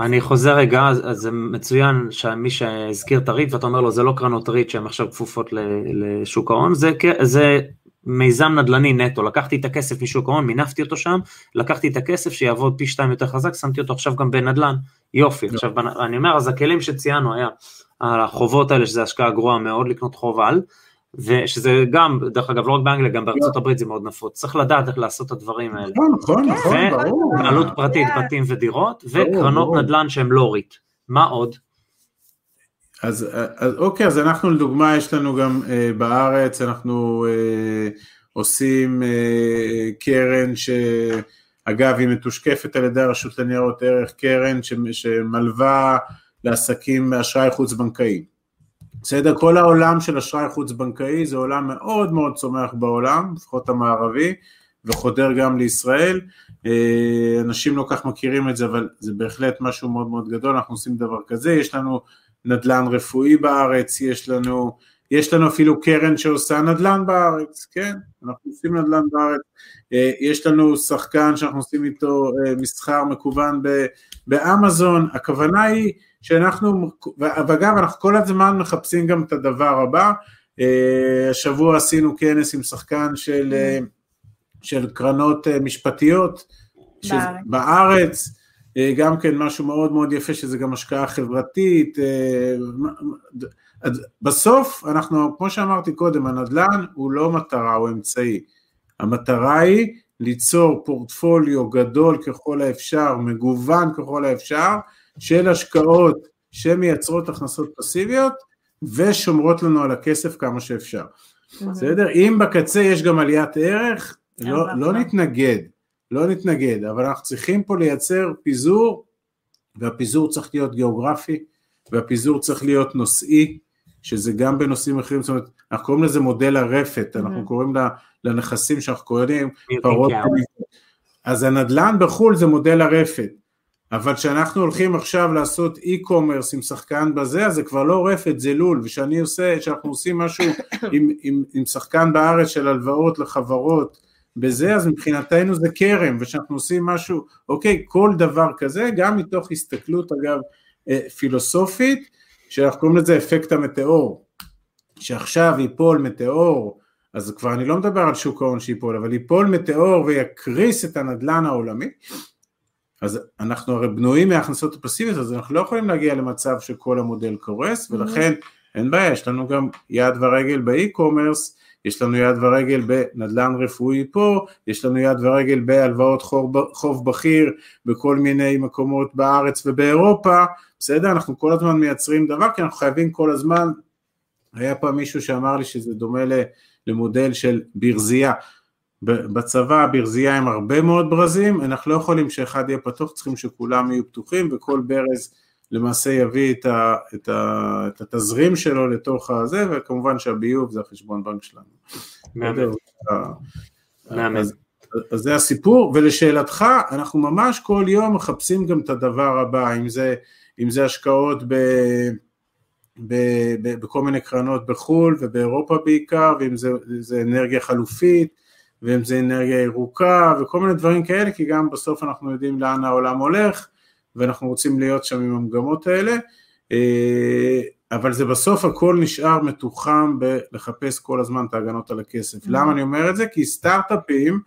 אני חוזר רגע, אז זה מצוין שמי שהזכיר את הריט ואתה אומר לו זה לא קרנות ריט שהן עכשיו כפופות לשוק ההון, זה, זה מיזם נדל"ני נטו, לקחתי את הכסף משוק ההון, מינפתי אותו שם, לקחתי את הכסף שיעבוד פי שתיים יותר חזק, שמתי אותו עכשיו גם בנדל"ן, יופי. לא. עכשיו אני אומר, אז הכלים שציינו היה החובות האלה, שזה השקעה גרועה מאוד לקנות חוב על, ושזה גם, דרך אגב, לא רק באנגליה, גם בארצות לא. הברית זה מאוד נפוץ, צריך לדעת איך לעשות את הדברים האלה. נכון, נכון, נכון, ברור. והלוואות פרטיות, בתים ודירות, וקרנות נדל"ן שהן לא ריט. מה עוד? אז, אז אוקיי, אז אנחנו לדוגמה, יש לנו גם אה, בארץ, אנחנו אה, עושים אה, קרן שאגב היא מתושקפת על ידי הרשות לניירות ערך, קרן ש, שמלווה לעסקים באשראי חוץ בנקאי. בסדר? כל העולם של אשראי חוץ בנקאי זה עולם מאוד מאוד צומח בעולם, לפחות המערבי, וחודר גם לישראל. אה, אנשים לא כך מכירים את זה, אבל זה בהחלט משהו מאוד מאוד גדול, אנחנו עושים דבר כזה, יש לנו נדל"ן רפואי בארץ, יש לנו, יש לנו אפילו קרן שעושה נדל"ן בארץ, כן, אנחנו עושים נדל"ן בארץ, אה, יש לנו שחקן שאנחנו עושים איתו אה, מסחר מקוון באמזון, הכוונה היא שאנחנו, ואגב אנחנו כל הזמן מחפשים גם את הדבר הבא, אה, השבוע עשינו כנס עם שחקן של, של קרנות משפטיות בארץ. בארץ, אה, גם כן משהו מאוד מאוד יפה שזה גם השקעה חברתית, אה, בסוף אנחנו, כמו שאמרתי קודם, הנדל"ן הוא לא מטרה, הוא אמצעי, המטרה היא ליצור פורטפוליו גדול ככל האפשר, מגוון ככל האפשר, של השקעות שמייצרות הכנסות פסיביות ושומרות לנו על הכסף כמה שאפשר. בסדר? אם בקצה יש גם עליית ערך, לא, לא נתנגד, לא נתנגד, אבל אנחנו צריכים פה לייצר פיזור, והפיזור צריך להיות גיאוגרפי, והפיזור צריך להיות נושאי, שזה גם בנושאים אחרים, זאת אומרת, אנחנו קוראים לזה מודל הרפת, אנחנו קוראים לנכסים שאנחנו קוראים פרות, אז הנדל"ן בחו"ל זה מודל הרפת, אבל כשאנחנו הולכים עכשיו לעשות e-commerce עם שחקן בזה, אז זה כבר לא רפת, זה לול, וכשאני עושה, כשאנחנו עושים משהו עם, עם, עם שחקן בארץ של הלוואות לחברות, בזה, אז מבחינתנו זה כרם, ושאנחנו עושים משהו, אוקיי, כל דבר כזה, גם מתוך הסתכלות אגב אה, פילוסופית, שאנחנו קוראים לזה אפקט המטאור, שעכשיו ייפול מטאור, אז כבר אני לא מדבר על שוק ההון שיפול, אבל ייפול מטאור ויקריס את הנדלן העולמי, אז אנחנו הרי בנויים מהכנסות הפסיביות, אז אנחנו לא יכולים להגיע למצב שכל המודל קורס, ולכן אין בעיה, יש לנו גם יד ורגל ב e-commerce, יש לנו יד ורגל בנדל"ן רפואי פה, יש לנו יד ורגל בהלוואות חוב, בכיר בכל מיני מקומות בארץ ובאירופה, בסדר? אנחנו כל הזמן מייצרים דבר כי אנחנו חייבים כל הזמן, היה פעם מישהו שאמר לי שזה דומה למודל של ברזייה, בצבא הברזייה עם הרבה מאוד ברזים, אנחנו לא יכולים שאחד יהיה פתוח, צריכים שכולם יהיו פתוחים וכל ברז למעשה יביא את, ה, את, ה, את התזרים שלו לתוך הזה, וכמובן שהביוב זה החשבון בנק שלנו. מאמן. אז, אז זה הסיפור, ולשאלתך, אנחנו ממש כל יום מחפשים גם את הדבר הבא, אם זה, אם זה השקעות ב, ב, ב, בכל מיני קרנות בחו"ל ובאירופה בעיקר, ואם זה, זה אנרגיה חלופית, ואם זה אנרגיה ירוקה וכל מיני דברים כאלה, כי גם בסוף אנחנו יודעים לאן העולם הולך, ואנחנו רוצים להיות שם עם המגמות האלה, אה, אבל זה בסוף הכל נשאר מתוחם בלחפש כל הזמן את ההגנות על הכסף. Mm-hmm. למה אני אומר את זה? כי סטארט-אפים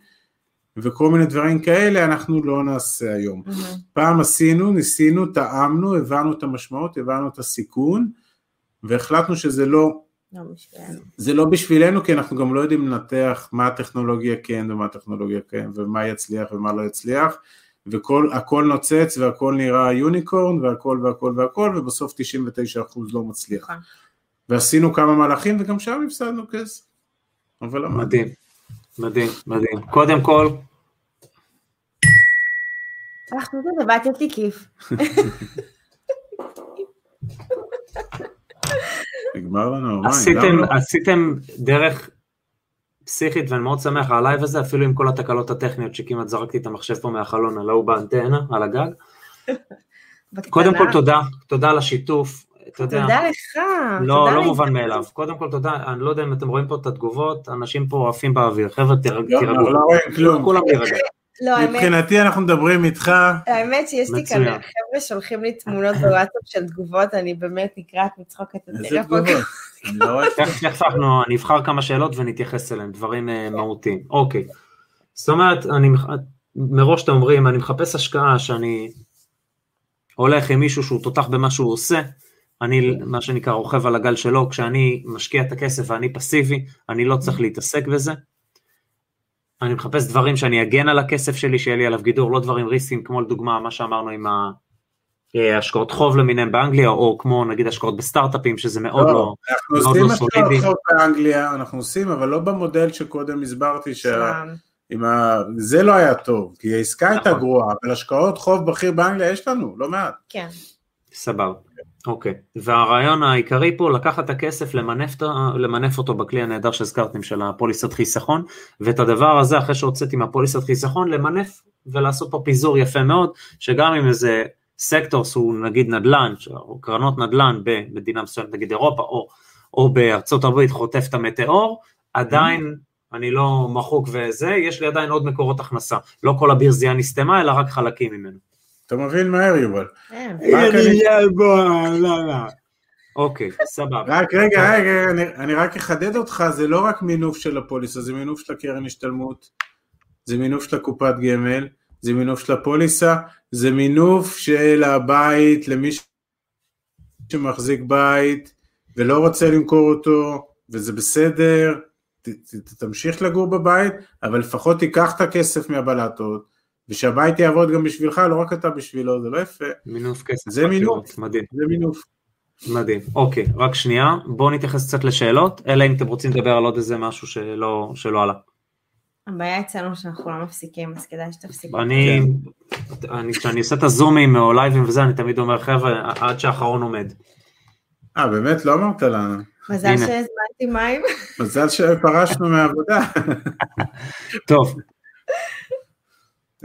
וכל מיני דברים כאלה אנחנו לא נעשה היום. Mm-hmm. פעם עשינו, ניסינו, טעמנו, הבנו את המשמעות, הבנו את הסיכון, והחלטנו שזה לא לא בשבילנו. זה לא בשבילנו, כי אנחנו גם לא יודעים לנתח מה הטכנולוגיה כן ומה הטכנולוגיה כן, ומה יצליח ומה לא יצליח, והכל נוצץ והכל נראה יוניקורן והכל והכל והכל, ובסוף 99% לא מצליח. נכון. ועשינו כמה מהלכים וגם שם הפסדנו כסף. אבל למדנו. מדהים, מדהים, מדהים. קודם כל, אנחנו זה בת יש לי כיף. נגמר לנו? עשיתם דרך פסיכית ואני מאוד שמח על הלייב הזה, אפילו עם כל התקלות הטכניות שכמעט זרקתי את המחשב פה מהחלון, על ההוא באנטנה, על הגג. [laughs] קודם כל תודה, תודה על השיתוף. אתה יודע, תודה לך. לא, תודה לא לי. מובן מאליו. קודם כל תודה, אני לא יודע אם אתם רואים פה את התגובות, אנשים פה עפים באוויר. חבר'ה, תירג- לא, תירגעו. לא רואים כלום. כולם להירגע. [laughs] לא, האמת, מבחינתי אנחנו מדברים איתך, האמת שיש לי כאן. חבר'ה שולחים לי תמונות בוואטסאפ של תגובות, אני באמת נקרעת מצחוק את איזה הטלפון. תגובות. אני לא אנחנו נבחר כמה שאלות ונתייחס אליהם, דברים אה, מהותיים. אוקיי. זאת אומרת, מראש אתם אומרים, אני מחפש השקעה שאני הולך עם מישהו שהוא תותח במה שהוא עושה, אני מה שנקרא רוכב על הגל שלו, כשאני משקיע את הכסף ואני פסיבי, אני לא צריך להתעסק בזה. אני מחפש דברים שאני אגן על הכסף שלי, שיהיה לי עליו גידור, לא דברים ריסקים, כמו לדוגמה מה שאמרנו עם ההשקעות חוב למיניהם באנגליה, או כמו נגיד השקעות בסטארט-אפים, שזה מאוד לא... לא, אנחנו מאוד עושים לא השקעות. חוב באנגליה, אנחנו עושים, אבל לא במודל שקודם הסברתי, שה-. עם ה... זה לא היה טוב, כי העסקה הייתה נכון. גרועה, אבל השקעות חוב בכיר באנגליה יש לנו, לא מעט. כן. סבבה, אוקיי. והרעיון העיקרי פה, לקחת את הכסף, למנף, למנף אותו בכלי הנהדר שהזכרתם של הפוליסת חיסכון, ואת הדבר הזה, אחרי שהוצאתי מהפוליסת חיסכון, למנף ולעשות פה פיזור יפה מאוד, שגם אם איזה סקטור שהוא נגיד נדל"ן, או קרנות נדל"ן במדינה מסוימת, נגיד אירופה, או, או בארצות הברית חוטף את המטאור, עדיין אני לא מחוק וזה, יש לי עדיין עוד מקורות הכנסה. לא כל הבירזייה נסתמה, אלא רק חלקים ממנו. אתה מבין מהר, יובל. כן. לא, לא. אוקיי, סבבה. רק רגע, רגע, אני, אני רק אחדד אותך, זה לא רק מינוף של הפוליסה, זה מינוף של הקרן השתלמות, זה מינוף של הקופת גמל, זה מינוף של הפוליסה, זה מינוף של הבית למי שמחזיק בית ולא רוצה למכור אותו, וזה בסדר, ת, ת, תמשיך לגור בבית, אבל לפחות תיקח את הכסף מהבלטות, ושהבית יעבוד גם בשבילך, לא רק אתה בשבילו, זה לא יפה, מינוף כסף. זה מינוף. מדהים, זה מינוף. מדהים. אוקיי, רק שנייה, בואו נתייחס קצת לשאלות, אלא אם אתם רוצים לדבר על עוד איזה משהו שלא, שלא עלה. הבעיה אצלנו שאנחנו לא מפסיקים, אז כדאי שתפסיקו. אני, אני, כשאני עושה את הזומים או לייבים וזה, אני תמיד אומר, חבר'ה, עד שהאחרון עומד. אה, באמת? לא אמרת לנו. מזל. שהזמנתי מים. [laughs] מזל שפרשנו מהעבודה. [laughs] טוב,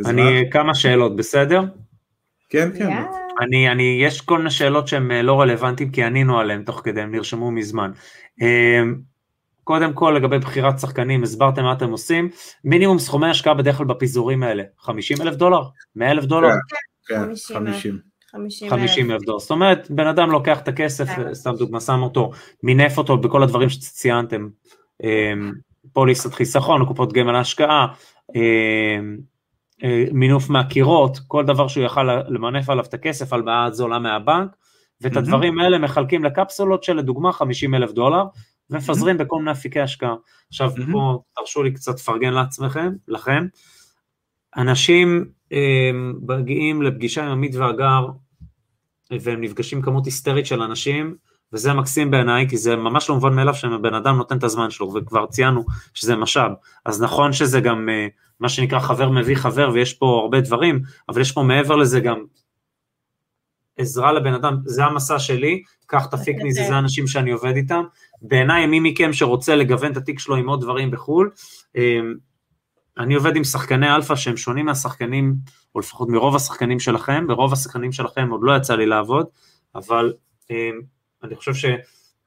אני, מה? כמה שאלות, בסדר? כן, כן. אני, אני, יש כל מיני שאלות שהן אה, לא רלוונטיים, כי ענינו עליהן תוך כדי, הם נרשמו מזמן. קודם כל, לגבי בחירת שחקנים, הסברתם מה אתם עושים. מינימום סכומי השקעה בדרך כלל בפיזורים האלה, 50 אלף דולר? 100 אלף דולר? כן, 50. 50. 50 50 אלף דולר. זאת אומרת, בן אדם לוקח את הכסף, כן. סתם דוגמא, שם אותו, מינף אותו בכל הדברים שציינתם, אה, פוליסת חיסכון, קופות גמל להשקעה, אה, אה, מינוף מהקירות, כל דבר שהוא יכל למנף עליו את הכסף, הלוואה זולה מהבנק, ואת. הדברים האלה מחלקים לקפסולות של לדוגמה 50 אלף דולר, ומפזרים בכל מיני אפיקי השקעה. עכשיו מהמם. פה תרשו לי קצת לפרגן לעצמכם, לכם. אנשים אה, מגיעים לפגישה עם עמית והגר, והם נפגשים כמות היסטרית של אנשים, וזה מקסים בעיניי, כי זה ממש לא מובן מאליו שבן אדם נותן את הזמן שלו, וכבר ציינו שזה משאב. אז נכון שזה גם אה, מה שנקרא חבר מביא חבר, ויש פה הרבה דברים, אבל יש פה מעבר לזה גם עזרה לבן אדם, זה המסע שלי, קח תפיק מזה, זה האנשים שאני עובד איתם. בעיניי, מי מכם שרוצה לגוון את התיק שלו עם עוד דברים בחו"ל, אה, אני עובד עם שחקני אלפא שהם שונים מהשחקנים, או לפחות מרוב השחקנים שלכם, ברוב השחקנים שלכם עוד לא יצא לי לעבוד, אבל אה, אני חושב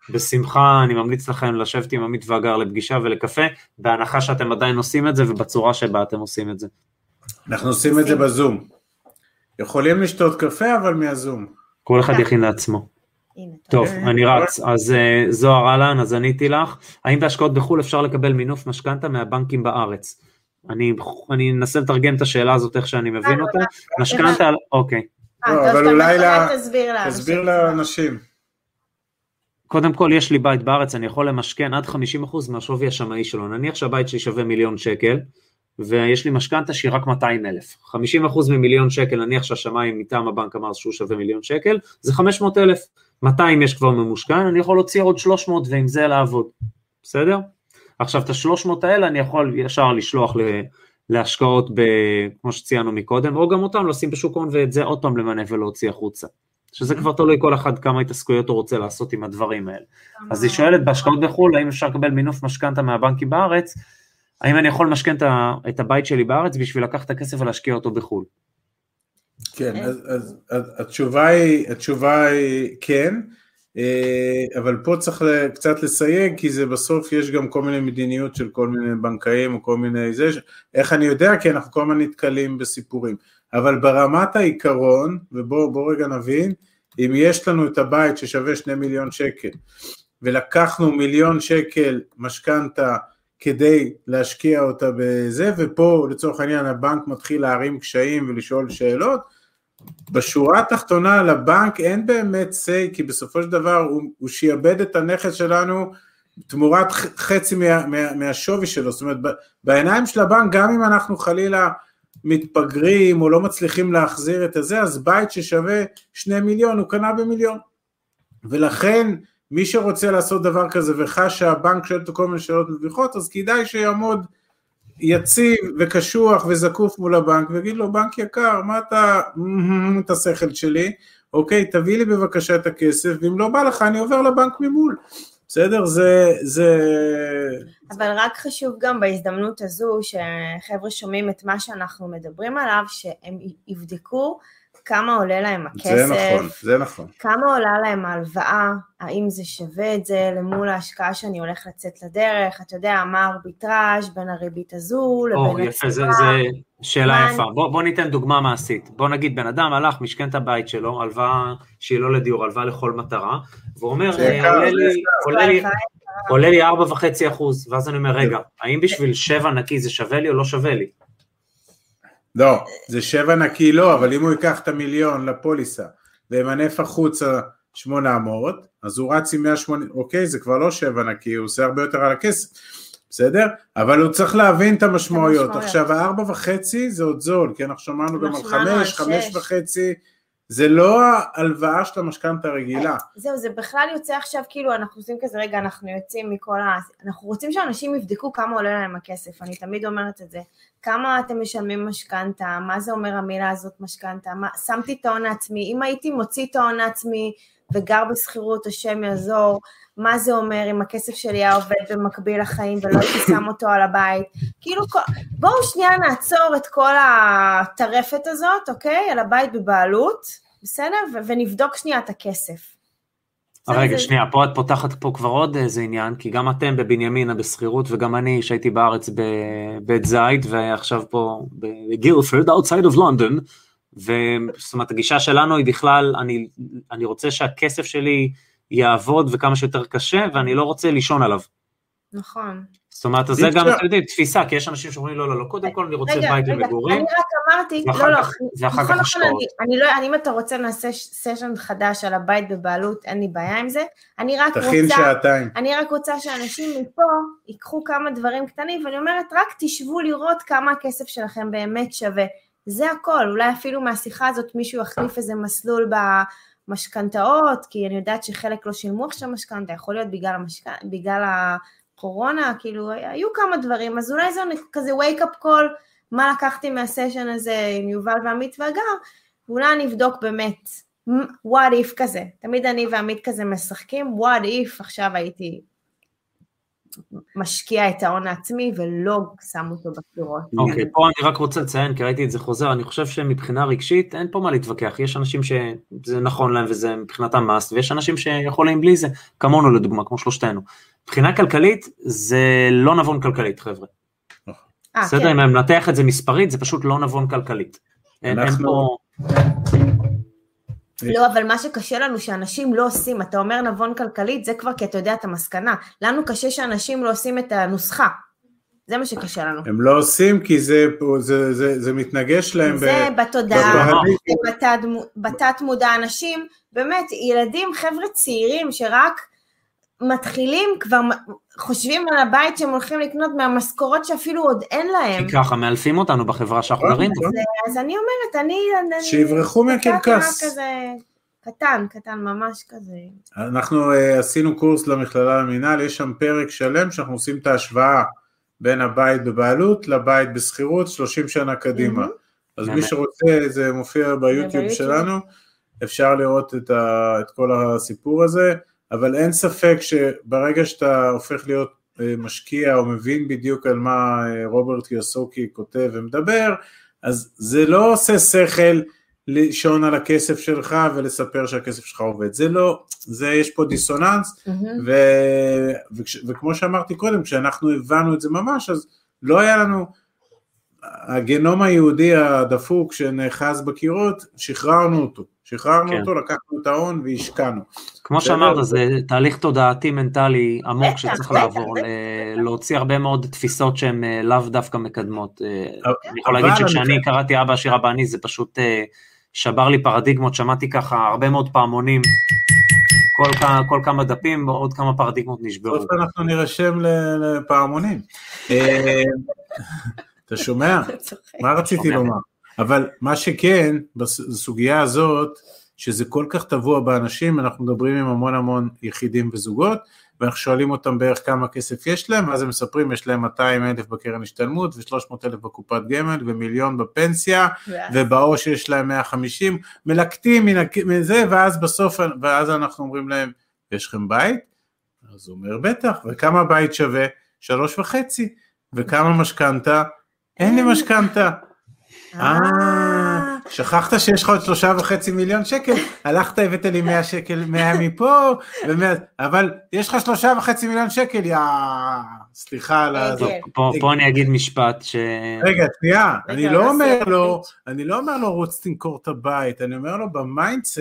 בשמחה, אני ממליץ לכם לשבת עם עמית והגר לפגישה ולקפה, בהנחה שאתם עדיין עושים את זה ובצורה שבה אתם עושים את זה. אנחנו עושים את זה בזום. יכולים לשתות קפה, אבל מהזום. כל אחד יכין לעצמו. הנה, טוב, תודה. אני רץ. אז אה, זוהר אהלן, אז עניתי לך. האם בהשקעות בחו"ל אפשר לקבל מינוף משכנתה מהבנקים בארץ? אני אני אנסה לתרגם את השאלה הזאת איך שאני מבין אותה. משכנתה, אוקיי. אה, אבל אולי. תסביר לאנשים. קודם כל, יש לי בית בארץ, אני יכול למשכן עד 50% מהשווי השמאי שלו. נניח שהבית שלי שווה מיליון שקל, ויש לי משכנתה שהיא רק 200 אלף. 50% ממיליון שקל, נניח שהשמאי מטעם הבנק אמר שהוא שווה מיליון שקל, זה 500 אלף. 200 יש כבר ממושכן, אני יכול להוציא עוד 300 ועם זה לעבוד. בסדר? עכשיו, את ה-300 האלה אני יכול ישר לשלוח ל... להשקעות, ב, כמו שציינו מקודם, או גם אותם לשים בשוק ההון ואת זה עוד פעם למנף ולהוציא החוצה. שזה כבר תלוי כל אחד כמה התעסקויות הוא רוצה לעשות עם הדברים האלה. אז היא שואלת בהשקעות בחו"ל, האם אפשר לקבל מינוף משכנתה מהבנקים בארץ, האם אני יכול למשכן את הבית שלי בארץ בשביל לקחת את הכסף ולהשקיע אותו בחו"ל? כן, אז, אז, אז התשובה, היא, התשובה היא כן, אה, אבל פה צריך קצת לסייג, כי זה בסוף יש גם כל מיני מדיניות של כל מיני בנקאים או כל מיני זה, איך אני יודע? כי אנחנו כל הזמן נתקלים בסיפורים. אבל ברמת העיקרון, ובואו בוא רגע נבין, אם יש לנו את הבית ששווה שני מיליון שקל, ולקחנו מיליון שקל משכנתה כדי להשקיע אותה בזה, ופה לצורך העניין הבנק מתחיל להרים קשיים ולשאול שאלות, בשורה התחתונה לבנק אין באמת say, כי בסופו של דבר הוא, הוא שיעבד את הנכס שלנו תמורת חצי מה, מה, מהשווי שלו, זאת אומרת בעיניים של הבנק גם אם אנחנו חלילה מתפגרים או לא מצליחים להחזיר את הזה, אז בית ששווה שני מיליון הוא קנה במיליון. ולכן מי שרוצה לעשות דבר כזה וחש שהבנק שואל אותו כל מיני שאלות מביכות, אז כדאי שיעמוד יציב וקשוח וזקוף מול הבנק ויגיד לו בנק יקר מה אתה את השכל שלי? אוקיי תביא לי בבקשה את הכסף ואם לא בא לך אני עובר לבנק ממול. בסדר? זה זה אבל רק חשוב גם בהזדמנות הזו, שחבר'ה שומעים את מה שאנחנו מדברים עליו, שהם יבדקו כמה עולה להם הכסף, זה נכון זה נכון כמה עולה להם ההלוואה, האם זה שווה את זה למול ההשקעה שאני הולך לצאת לדרך, אתה יודע, מה הארביטראז' בין הריבית הזו או, לבין יפה, זה, הצורה. זה שאלה מה יפה. בוא, בוא ניתן דוגמה מעשית. בוא נגיד, בן אדם הלך, משכן את הבית שלו, הלוואה שהיא לא לדיור, הלוואה לכל מטרה, והוא אומר, אה, עולה זה לי- עולה לי- ההלוואה עולה לי 4.5 אחוז, ואז אני אומר, רגע, האם בשביל 7 נקי זה שווה לי או לא שווה לי? לא זה שבע נקי לא אבל אם הוא ייקח את המיליון לפוליסה וימנף החוצה 800 אז הוא רץ עם 180 אוקיי זה כבר לא שבע נקי הוא עושה הרבה יותר על הכסף בסדר? אבל הוא צריך להבין את המשמעויות. עכשיו הארבע וחצי זה עוד זול, כי אנחנו שמענו גם על חמש, חמש. וחצי, זה לא ההלוואה של המשכנתה הרגילה. זהו, זה בכלל יוצא עכשיו, כאילו, אנחנו עושים כזה, רגע, אנחנו יוצאים מכל ה... אנחנו רוצים שאנשים יבדקו כמה עולה להם הכסף, אני תמיד אומרת את זה. כמה אתם משלמים משכנתה, מה זה אומר המילה הזאת משכנתה, שמתי את ההון העצמי, אם הייתי מוציא את ההון העצמי וגר בשכירות, השם יעזור, מה זה אומר אם הכסף שלי היה עובד במקביל לחיים ולא הייתי שם אותו על הבית. כאילו, בואו שנייה נעצור את כל הטרפת הזאת, אוקיי? על הבית בבעלות, בסדר? ו- ונבדוק שנייה את הכסף. בסדר, רגע, זה- שנייה, פה את פותחת פה כבר עוד איזה עניין, כי גם אתם בבנימינה בשכירות, וגם אני שהייתי בארץ בבית זית, ועכשיו פה בגילפרד, outside of London, וזאת אומרת, הגישה שלנו היא בכלל, אני, אני רוצה שהכסף שלי יעבוד וכמה שיותר קשה, ואני לא רוצה לישון עליו. נכון. זאת אומרת, זה גם. אתם יודעים, תפיסה, כי יש אנשים שאומרים, לא, לא, לא, קודם כל אני רוצה רגע, בית רגע, למגורים, אני רק אמרתי, לא, לא, ואחר נכון, כך נכון, השקעות. אני, אני לא, אני, אם אתה רוצה נעשה סשן חדש על הבית בבעלות, אין לי בעיה עם זה, אני רק תכין רוצה, שעתיים. אני רק רוצה שאנשים מפה ייקחו כמה דברים קטנים, ואני אומרת, רק תשבו לראות כמה הכסף שלכם באמת שווה. זה הכל, אולי אפילו מהשיחה הזאת מישהו יחליף איזה מסלול במשכנתאות, כי אני יודעת שחלק לא שילמו עכשיו משכנתה, יכול להיות בגלל, המשכ... בגלל הקורונה, כאילו, היו כמה דברים, אז אולי זה כזה wake up call, מה לקחתי מהסשן הזה עם יובל ועמית והגר, ואולי אני אבדוק באמת, what if כזה, תמיד אני ועמית כזה משחקים, what if עכשיו הייתי משקיע את ההון העצמי ולא שם אותו בקירות. אוקיי, פה אני רק רוצה לציין, כי ראיתי את זה חוזר, אני חושב שמבחינה רגשית אין פה מה להתווכח, יש אנשים שזה נכון להם וזה מבחינתם מאסט, ויש אנשים שיכולים בלי זה, כמונו לדוגמה, כמו שלושתנו. מבחינה כלכלית, זה לא נבון כלכלית, חבר'ה. אה, בסדר, כן. אם אני מנתח את זה מספרית, זה פשוט לא נבון כלכלית. אין אין אנחנו- פה... לא, אבל מה שקשה לנו שאנשים לא עושים, אתה אומר נבון כלכלית, זה כבר כי אתה יודע את המסקנה. לנו קשה שאנשים לא עושים את הנוסחה. זה מה שקשה לנו. הם לא עושים כי זה, זה, זה, זה מתנגש להם. זה ב- בתודעה, בתת, בתת מודע אנשים, באמת, ילדים, חבר'ה צעירים שרק מתחילים, כבר חושבים על הבית שהם הולכים לקנות מהמשכורות שאפילו עוד אין להם. כי ככה מאלפים אותנו בחברה שאנחנו גרים בה. נכון. אז אני אומרת, אני... אני- שיברחו מהקרקס. קטן, קטן, ממש כזה. אנחנו uh, עשינו קורס למכללה למינהל, יש שם פרק שלם שאנחנו עושים את ההשוואה בין הבית בבעלות לבית בשכירות 30 שנה קדימה. אז מי. שרוצה, זה מופיע ביוטיוב ביוטיוב. שלנו, אפשר לראות את, ה, את כל הסיפור הזה, אבל אין ספק שברגע שאתה הופך להיות אה, משקיע או מבין בדיוק על מה אה, רוברט קיוסוקי כותב ומדבר, אז זה לא עושה שכל לישון על הכסף שלך ולספר שהכסף שלך עובד, זה לא, זה יש פה דיסוננס, מהמם. ו... וכש... וכמו שאמרתי קודם, כשאנחנו הבנו את זה ממש, אז לא היה לנו, הגנום היהודי הדפוק שנאחז בקירות, שחררנו אותו, שחררנו כן. אותו, לקחנו את ההון והשקענו. כמו. שאמרת, זה תהליך תודעתי מנטלי עמוק בטח, שצריך בטח, לעבור, בטח. ל- להוציא הרבה מאוד תפיסות שהן אה, לאו דווקא מקדמות. אה, אני יכול להגיד אני- שכשאני קראתי אבא עשיר אבא אני, זה פשוט אה, שבר לי פרדיגמות, שמעתי ככה הרבה מאוד פעמונים, כל כל כמה דפים, עוד כמה פרדיגמות נשברו. בסוף אנחנו נירשם לפעמונים. אה, אתה שומע? מה רציתי. לומר? אבל מה שכן, בסוגיה הזאת, שזה כל כך טבוע באנשים, אנחנו מדברים עם המון המון יחידים וזוגות, ואנחנו שואלים אותם בערך כמה כסף יש להם, ואז הם מספרים, יש להם 200 אלף בקרן השתלמות, ו-300 אלף בקופת גמל, ומיליון בפנסיה, ואז- ובעו"ש יש להם 150, מלקטים מזה, ואז בסוף, ואז אנחנו אומרים להם, יש לכם בית? אז הוא אומר, בטח, וכמה בית שווה? שלוש וחצי, וכמה משכנתה? אין לי משכנתה. אה, שכחת שיש לך עוד שלושה וחצי מיליון שקל, הלכת הבאת לי 100 שקל, 100 מפה, אבל יש לך שלושה וחצי מיליון שקל, יא... סליחה על ה... פה, אני אגיד משפט ש... רגע, שנייה, אני לא אומר. לו, אני לא אומר לו רוץ תמכור את הבית, אני אומר לו ב mindset,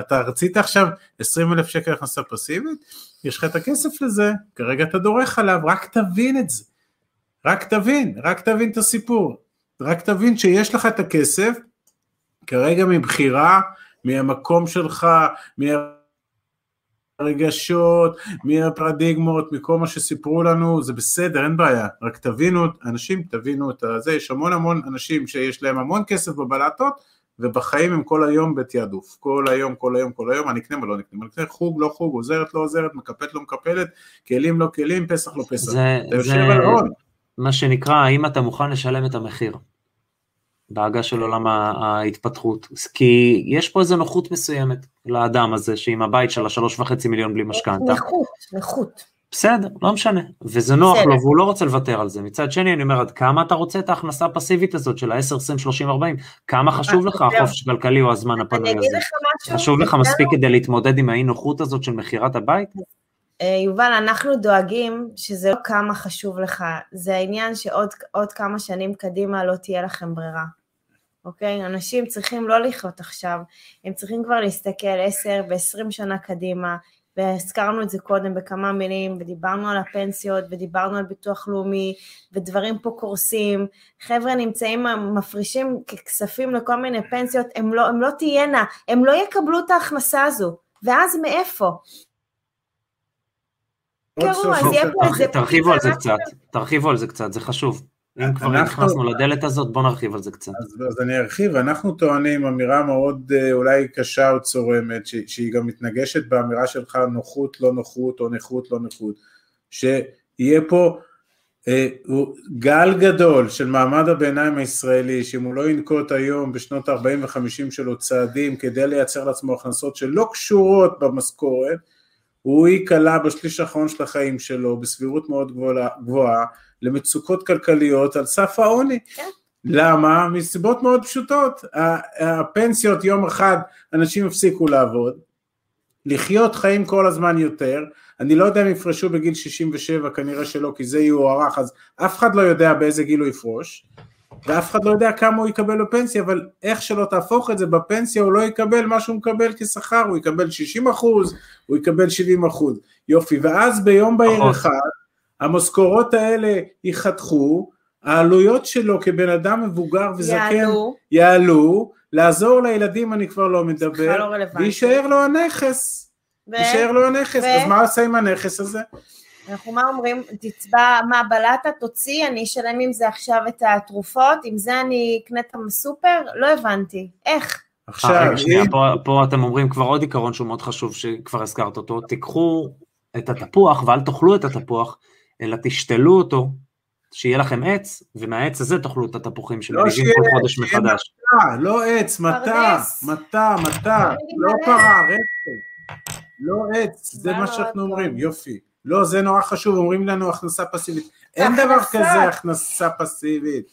אתה רצית עכשיו 20 אלף שקל הכנסה פסיבית, יש לך את הכסף לזה, כרגע אתה דורך עליו, רק תבין את זה. רק תבין, רק תבין את הסיפור. רק תבין שיש לך את הכסף, כרגע מבחירה, מהמקום שלך, מהרגשות, מהפרדיגמות, מכל מה שסיפרו לנו, זה בסדר, אין בעיה, רק תבינו, אנשים תבינו את זה, יש המון המון אנשים שיש להם המון כסף בבלטות, ובחיים הם כל היום בתעדוף, כל היום, כל היום, כל היום, אני אקנה או לא נקנה, אני אקנה חוג, לא חוג, עוזרת, לא עוזרת, מקפלת, לא מקפלת, כלים, לא כלים, פסח, לא פסח. זה, אתה יושב זה על ההון. מה שנקרא, האם אתה מוכן לשלם את המחיר בעגה של עולם ההתפתחות. כי יש פה איזו נוחות מסוימת לאדם הזה, שעם הבית של השלוש וחצי מיליון בלי משכנתה. נכות, נכות. בסדר, לא משנה. וזה נוח בסדר. לו והוא לא רוצה לוותר על זה. מצד שני, אני אומר, עד כמה אתה רוצה את ההכנסה הפסיבית הזאת של ה-10, 20, 30, 40? כמה חשוב לך זהו. החופש הכלכלי או הזמן הפנוי הזה? חשוב לך מספיק כדי להתמודד עם האי נוחות הזאת של מכירת הבית? אה, יובל, אנחנו דואגים שזה לא כמה חשוב לך, זה העניין שעוד עוד כמה שנים קדימה לא תהיה לכם ברירה. אוקיי? אנשים צריכים לא לחיות עכשיו, הם צריכים כבר להסתכל 10 ו-20 שנה קדימה, והזכרנו את זה קודם בכמה מילים, ודיברנו על הפנסיות, ודיברנו על ביטוח לאומי, ודברים פה קורסים. חבר'ה נמצאים, מפרישים כספים לכל מיני פנסיות, הם לא, הם לא תהיינה, הם לא יקבלו את ההכנסה הזו, ואז מאיפה? תרחיבו על זה קצת, תרחיבו על זה קצת, זה חשוב. אם כבר נכנסנו לדלת הזאת, בוא נרחיב על זה קצת. אז, אז אני ארחיב, אנחנו טוענים אמירה מאוד אה, אולי קשה או צורמת, ש, שהיא גם מתנגשת באמירה שלך נוחות לא נוחות או נכות לא נכות, שיהיה פה אה, גל גדול של מעמד הביניים הישראלי, שאם הוא לא ינקוט היום בשנות ה-40 ו-50 שלו צעדים כדי לייצר לעצמו הכנסות שלא קשורות במשכורת, הוא ייקלע בשליש האחרון של החיים שלו, בסבירות מאוד גבוהה, גבוהה למצוקות כלכליות על סף העוני. כן. למה? מסיבות מאוד פשוטות. הפנסיות, יום אחד אנשים הפסיקו לעבוד, לחיות חיים כל הזמן יותר, אני לא יודע אם יפרשו בגיל 67, כנראה שלא, כי זה יוארך, אז אף אחד לא יודע באיזה גיל הוא יפרוש, ואף אחד לא יודע כמה הוא יקבל בפנסיה, אבל איך שלא תהפוך את זה, בפנסיה הוא לא יקבל מה שהוא מקבל כשכר, הוא יקבל 60 אחוז, הוא יקבל 70 אחוז. יופי, ואז ביום בהיר נכון. אחד, המשכורות האלה ייחתכו, העלויות שלו כבן אדם מבוגר וזקן יעלו, יעלו, לעזור לילדים אני כבר לא מדבר, לא. ויישאר לו הנכס, ו- יישאר לו הנכס, ו- אז מה עושה עם הנכס הזה? אנחנו מה אומרים, תצבע מה בלטה, תוציא, אני אשלם עם זה עכשיו את התרופות, עם זה אני אקנה את הסופר? לא הבנתי. איך? אה, עכשיו, רגע, שנייה, פה, פה אתם אומרים כבר עוד עיקרון שהוא מאוד חשוב, שכבר הזכרת אותו, תיקחו את התפוח ואל תאכלו את התפוח, אלא תשתלו אותו, שיהיה לכם עץ, ומהעץ הזה תאכלו את התפוחים שמניבים שיהיה- כל חודש מחדש. אה, לא עץ, מטע. מטע, מטע, לא. פרה, רצף, לא עץ, זה מה מאוד שאנחנו. אומרים, יופי. לא, זה נורא חשוב, אומרים לנו הכנסה פסיבית. אין. דבר כזה הכנסה פסיבית.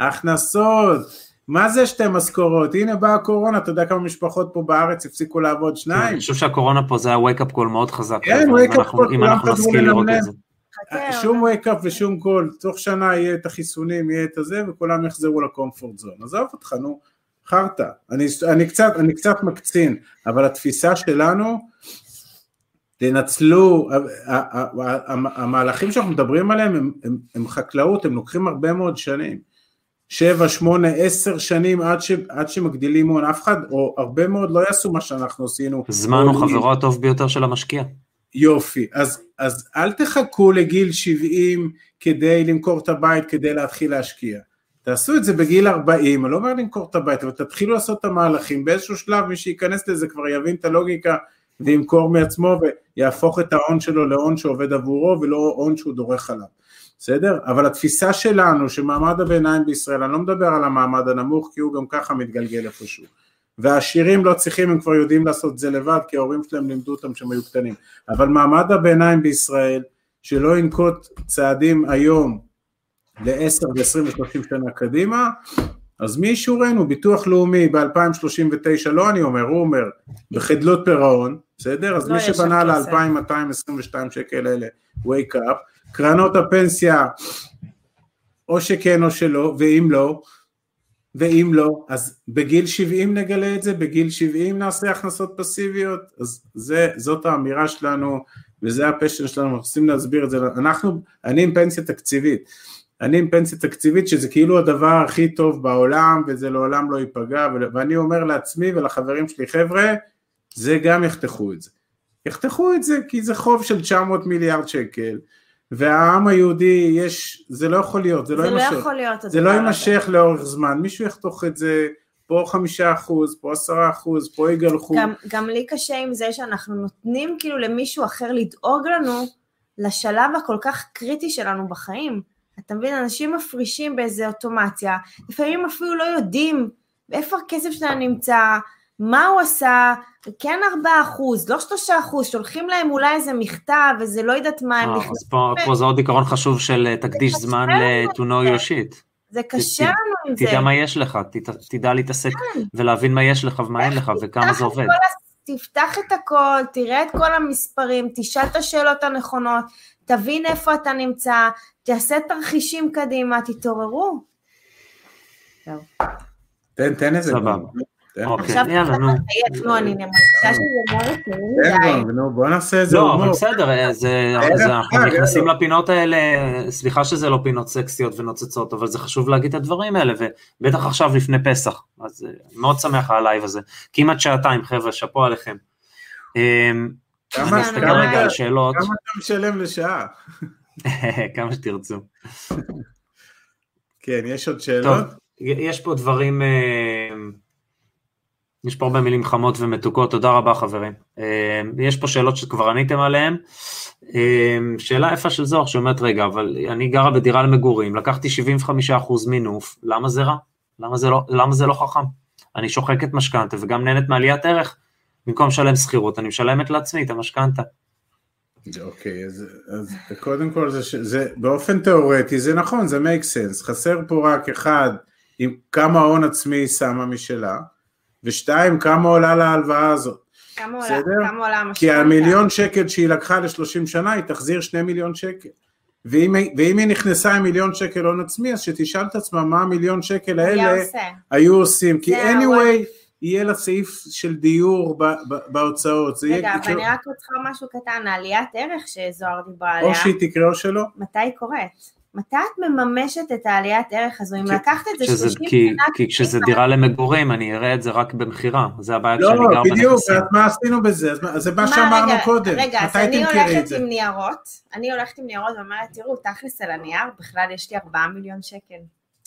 הכנסות, מה זה שתי משכורות? הנה באה הקורונה, אתה יודע כמה משפחות פה בארץ הפסיקו לעבוד שניים? אני חושב שהקורונה פה זה ה-wake up call מאוד חזק. כן, אם wake up אנחנו- call, אם כולם אנחנו חזרו נשכיל לראות לנמנם. את זה. חכה, שום עונה. wake up ושום קול, תוך שנה יהיה את החיסונים, יהיה את הזה, וכולם יחזרו לקומפורט זון. עזוב אותך, נו, חרטא. אני, אני, קצת, אני קצת מקצין, אבל התפיסה שלנו, תנצלו, המהלכים שאנחנו מדברים עליהם הם, הם, הם חקלאות, הם לוקחים הרבה מאוד שנים. שבע, שמונה, עשר שנים עד, ש, עד שמגדילים הון, אף אחד, או הרבה מאוד לא יעשו מה שאנחנו עשינו. זמן הוא חברו הטוב ביותר של המשקיע. יופי, אז, אז אל תחכו לגיל 70 כדי למכור את הבית, כדי להתחיל להשקיע. תעשו את זה בגיל 40, אני לא אומר למכור את הבית, אבל תתחילו לעשות את המהלכים, באיזשהו שלב מי שייכנס לזה כבר יבין את הלוגיקה וימכור מעצמו ויהפוך את ההון שלו להון שעובד עבורו ולא הון שהוא דורך עליו, בסדר? אבל התפיסה שלנו שמעמד הביניים בישראל, אני לא מדבר על המעמד הנמוך כי הוא גם ככה מתגלגל איפשהו, והעשירים לא צריכים, הם כבר יודעים לעשות את זה לבד, כי ההורים שלהם לימדו אותם כשהם היו קטנים. אבל מעמד הביניים בישראל, שלא ינקוט צעדים היום ל-10 ו-20 ו-30 שנה קדימה, אז מי ישורנו? ביטוח לאומי ב-2039, לא אני אומר, הוא אומר, בחדלות פירעון, בסדר? אז לא מי שבנה כסף. ל-2222 שקל האלה, wake up, קרנות הפנסיה, או שכן או שלא, ואם לא, ואם לא, אז בגיל 70 נגלה את זה, בגיל 70 נעשה הכנסות פסיביות, אז זה, זאת האמירה שלנו, וזה הפשן שלנו, אנחנו רוצים להסביר את זה, אנחנו, אני עם פנסיה תקציבית, אני עם פנסיה תקציבית שזה כאילו הדבר הכי טוב בעולם, וזה לעולם לא ייפגע, ואני אומר לעצמי ולחברים שלי, חבר'ה, זה גם יחתכו את זה. יחתכו את זה כי זה חוב של 900 מיליארד שקל, והעם היהודי יש, זה לא יכול להיות, זה לא זה לא יימשך. יכול להיות. זה לא. יימשך לאורך זמן, מישהו יחתוך את זה, פה חמישה אחוז, פה עשרה אחוז, פה יגלחו. גם, גם לי קשה עם זה שאנחנו נותנים כאילו למישהו אחר לדאוג לנו לשלב הכל כך קריטי שלנו בחיים. אתה מבין, אנשים מפרישים באיזה אוטומציה, לפעמים אפילו לא יודעים איפה הכסף שלהם נמצא, מה הוא עשה, כן ארבעה אחוז, לא שלושה אחוז, שולחים להם אולי איזה מכתב, איזה לא יודעת מה, הם אה, נכנסים, אז פה פה זה עוד עיקרון חשוב של אה, תקדיש זמן קשה ל- to know your shit. זה קשה לנו עם זה. תדע מה יש לך, תדע להתעסק ולהבין מה יש לך ומה אין לך וכמה זה עובד. תפתח את הכל, תראה את כל המספרים, תשאל את השאלות הנכונות, תבין איפה אתה נמצא, תעשה תרחישים קדימה, תתעוררו. תן, תן איזה סבבה. תן אוקיי, עכשיו יאללה, נו. חייך, נו, אני מרגישה שזה לא רציני נו, בוא נעשה איזה לא, אבל הומור. בסדר, אה, זה, אנחנו נכנסים. לפינות האלה, סליחה שזה לא פינות סקסיות ונוצצות, אבל זה חשוב להגיד את הדברים האלה, ובטח עכשיו לפני פסח, אז אה, מאוד שמח על הלייב הזה. כמעט שעתיים, חבר'ה, שאפו עליכם. אה, כמה- אני אסתכל רגע על שאלות, כמה אתה משלם לשעה? [laughs] כמה שתרצו. כן, יש עוד טוב, שאלות? יש פה דברים, אה, יש פה הרבה מילים חמות ומתוקות, תודה רבה חברים. אה, יש פה שאלות שכבר עניתם עליהן. אה, שאלה יפה של זוהר שאומרת, רגע, אבל אני גרה בדירה למגורים, לקחתי 75% מינוף, למה זה רע? למה זה לא, למה זה לא חכם? אני שוחקת משכנתה וגם נהנית מעליית ערך, במקום לשלם שכירות, אני משלמת לעצמי את המשכנתה. אוקיי, אז, אז קודם כל זה, זה באופן תיאורטי זה נכון, זה make sense, חסר פה רק אחד עם כמה הון עצמי שמה משלה, ושתיים כמה עולה להלוואה הזאת, כמה עולה? כמה עולה המשכנתה? כי המיליון שקל שהיא לקחה ל-30 שנה היא תחזיר שני מיליון שקל, ואם, ואם היא נכנסה עם מיליון שקל הון עצמי אז שתשאל את עצמה מה המיליון שקל האלה עושה. היו עושים, כי anyway יהיה לה סעיף של דיור ב- ב- בהוצאות, רגע, יהיה, אבל אני רק צריכה משהו קטן, העליית ערך שזוהר דיברה או עליה, שהיא תקרה או שלא. מתי היא קורית? מתי את מממשת את העליית ערך הזו? אם כי- לקחת את זה שזה, 30 כי, שנה, כי כשזה דירה למגורים, אני אראה את זה רק במכירה, זה הבעיה לא, כשאני גר בדיוק, בנכסים. אז מה עשינו בזה? אז מה- אז זה מה שאמרנו רגע, קודם, רגע, אז אני הולכת זה? עם ניירות, אני הולכת עם ניירות ואומרת, תראו, תכלס על הנייר, בכלל יש לי 4 מיליון שקל.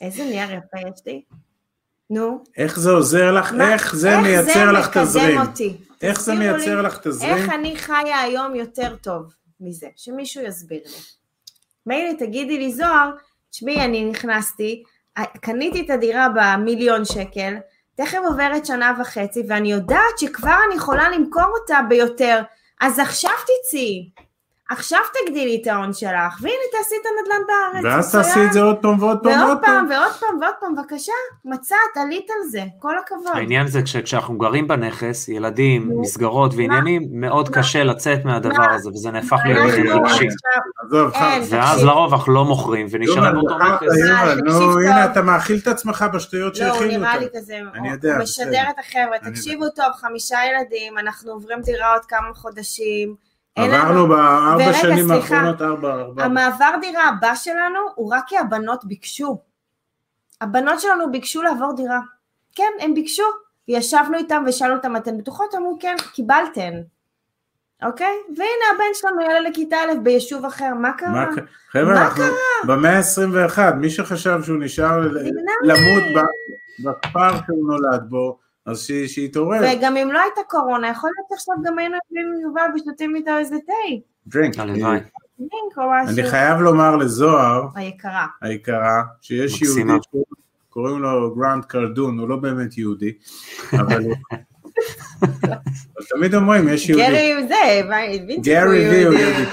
איזה נייר יפה יש לי? נו. איך זה עוזר לך? מה- איך זה מייצר לך תזרים? אותי? איך זה מייצר לי, לך תזרים? איך אני חיה היום יותר טוב מזה? שמישהו יסביר לי. מילא תגידי לי זוהר, תשמעי, אני נכנסתי, קניתי את הדירה במיליון שקל, תכף עוברת שנה וחצי, ואני יודעת שכבר אני יכולה למכור אותה ביותר, אז עכשיו תצאי. עכשיו תגדילי את ההון שלך, והנה תעשי את הנדל"ן בארץ. ואז. תעשי את זה עוד פעם ועוד פעם ועוד ועוד פעם. ועוד פעם, ועוד פעם, בבקשה, מצאת, עלית על זה, כל הכבוד. העניין זה כשאנחנו גרים בנכס, ילדים. מסגרות ועניינים, מאוד? קשה לצאת מהדבר מה? הזה, וזה נהפך להיות רגשי. חרטא. ואז. לרוב אנחנו לא מוכרים, ונשארים באותו חרטא, נכס. תקשיב נו. הנה אתה מאכיל את עצמך בשטויות לא, הוא שהכינו נראה אותם. לי כזה, אני הוא. משדר את החבר'ה, תקשיבו טוב, חמישה ילדים, אנחנו עוברים דירה עוד כמה חודשים. עברנו בארבע שנים. האחרונות ארבע, ארבע. המעבר דירה הבא שלנו הוא רק כי הבנות ביקשו. הבנות שלנו ביקשו לעבור דירה. כן, הם ביקשו. ישבנו איתם ושאלנו אותם, אתן בטוחות? אמרו, כן, קיבלתן. אוקיי? והנה הבן שלנו יעלה לכיתה א' ביישוב אחר, מה קרה? מה ק- חבר'ה, מה אנחנו במאה ה-21, מי שחשב שהוא נשאר למות בכפר שהוא נולד בו, אז ש- שיתעורר. וגם אם לא הייתה קורונה, יכול להיות שעכשיו גם היינו יושבים עם יובל ושותים איתו איזה תה. דרינק. אני. חייב לומר לזוהר היקרה. היקרה, שיש. יהודי, קוראים לו גרנט קרדון, הוא לא באמת יהודי, אבל תמיד אומרים, יש יהודי. גרי זה, גרי וי הוא. יהודי.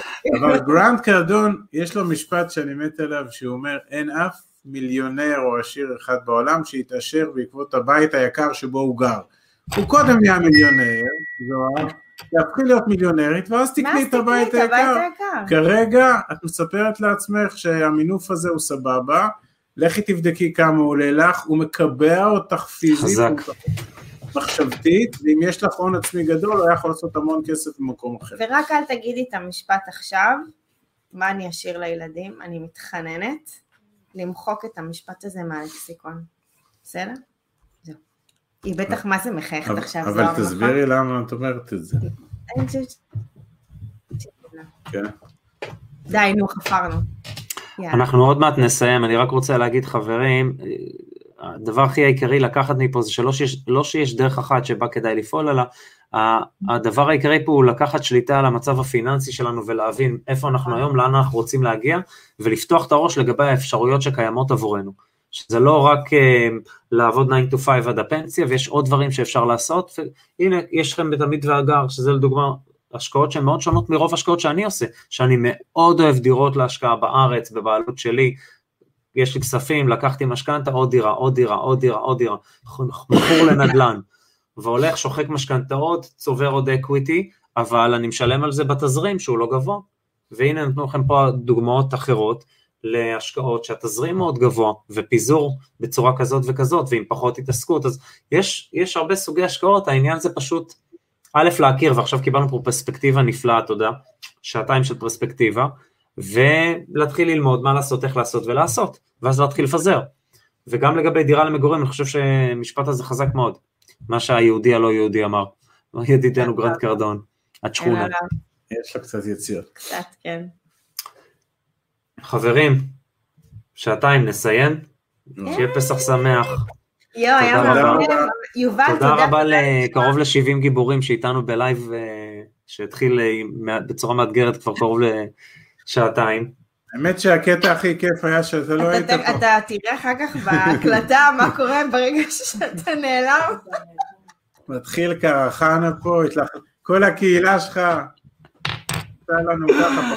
אבל גרנט קרדון, יש לו משפט שאני מת עליו, שהוא אומר, אין אף מיליונר או עשיר אחד בעולם שהתעשר בעקבות הבית היקר שבו הוא גר. הוא קודם נהיה מיליונר, זוהר, תהפכי להיות מיליונרית, ואז תקני את הבית היקר. כרגע את מספרת לעצמך שהמינוף הזה הוא סבבה, לכי תבדקי כמה הוא עולה לך, הוא מקבע אותך פיזית, חזק. מחשבתית, ואם יש לך הון עצמי גדול, הוא יכול לעשות המון כסף במקום אחר. ורק אל תגידי את המשפט עכשיו, מה אני אשאיר לילדים, אני מתחננת למחוק את המשפט הזה מהלקסיקון. בסדר? זהו. היא בטח מה זה מחייכת אבל- עכשיו, אבל זוהר, נכון? תסבירי למה את אומרת את זה. אני חושבת ש- כן. די, נו, חפרנו. אנחנו עוד מעט נסיים, אני רק רוצה להגיד חברים, הדבר הכי העיקרי לקחת מפה זה שלא שיש, לא שיש דרך אחת שבה כדאי לפעול, אלא הדבר העיקרי פה הוא לקחת שליטה על המצב הפיננסי שלנו ולהבין איפה אנחנו היום, לאן אנחנו רוצים להגיע, ולפתוח את הראש לגבי האפשרויות שקיימות עבורנו. שזה לא רק uh, לעבוד 9 to 5 עד הפנסיה, ויש עוד דברים שאפשר לעשות, והנה, יש לכם בתמיד והגר, שזה לדוגמה השקעות שהן מאוד שונות מרוב השקעות שאני עושה, שאני מאוד אוהב דירות להשקעה בארץ, בבעלות שלי, יש לי כספים, לקחתי משכנתה, עוד דירה, עוד דירה, עוד דירה, עוד דירה, מכור לנדל"ן, והולך, שוחק משכנתאות, צובר עוד אקוויטי, אבל אני משלם על זה בתזרים שהוא לא גבוה. והנה נתנו לכם פה דוגמאות אחרות להשקעות שהתזרים מאוד גבוה, ופיזור בצורה כזאת וכזאת, ועם פחות התעסקות, אז יש, יש הרבה סוגי השקעות, העניין זה פשוט, א', להכיר, ועכשיו קיבלנו פה פרספקטיבה נפלאה, תודה, שעתיים של פרספקטיבה, ולהתחיל ללמוד מה לעשות, איך לעשות ולעשות, ואז להתחיל לפזר. וגם לגבי דירה למגורים, אני חושב שהמשפט הזה חזק מאוד, מה שהיהודי הלא יהודי אמר, ידידנו גרנט קרדון, את שכונה. יש לה קצת יציאות. קצת, כן. חברים, שעתיים נסיים, שיהיה פסח שמח. יואו, היה תודה. יובל, תודה רבה. לקרוב ל-70 גיבורים שאיתנו בלייב, אה, שהתחיל אה, בצורה מאתגרת כבר קרוב לשעתיים. האמת שהקטע הכי כיף היה שאתה לא היית אתה- פה. אתה תראה אחר כך בהקלטה מה קורה ברגע שאתה נעלם. מתחיל קרחנה פה, כל הקהילה שלך, לנו ככה.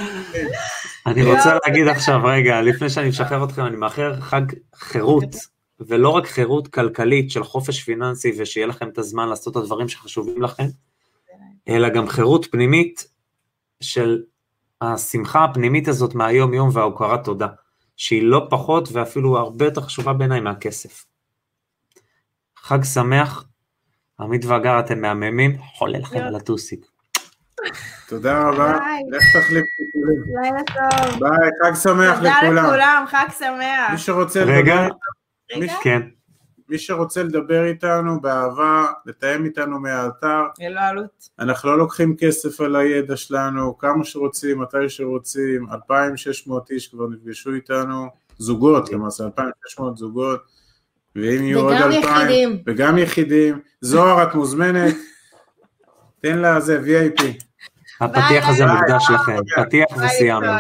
אני רוצה להגיד עכשיו, רגע, לפני שאני משחרר אתכם, אני מאחר חג חירות, ולא רק חירות כלכלית של חופש פיננסי ושיהיה לכם את הזמן לעשות את הדברים שחשובים לכם, אלא גם חירות פנימית של השמחה הפנימית הזאת מהיום-יום וההוקרת תודה, שהיא לא פחות ואפילו הרבה יותר חשובה בעיניי מהכסף. חג שמח, עמית ואגר, אתם מהממים, חולה לכם על הטוסיק. תודה רבה. לך תחליף טיפולים. לילה טוב. ביי, חג שמח תודה לכולם. לכולם, חג מי שמח. שרוצה רגע, לדבר, מי רגע. כן, מי שרוצה לדבר איתנו באהבה, לתאם איתנו מהאתר, ללא עלות. אנחנו לא לוקחים כסף על הידע שלנו, כמה שרוצים, מתי שרוצים, 2,600 איש כבר נפגשו איתנו, זוגות למעשה, 2,600 זוגות, ואם יהיו עוד וגם 2,000, יחידים. וגם יחידים, זוהר את מוזמנת, תן לה זה VIP, הפתיח הזה מוקדש. לכם, פתיח ביי, וסיימנו.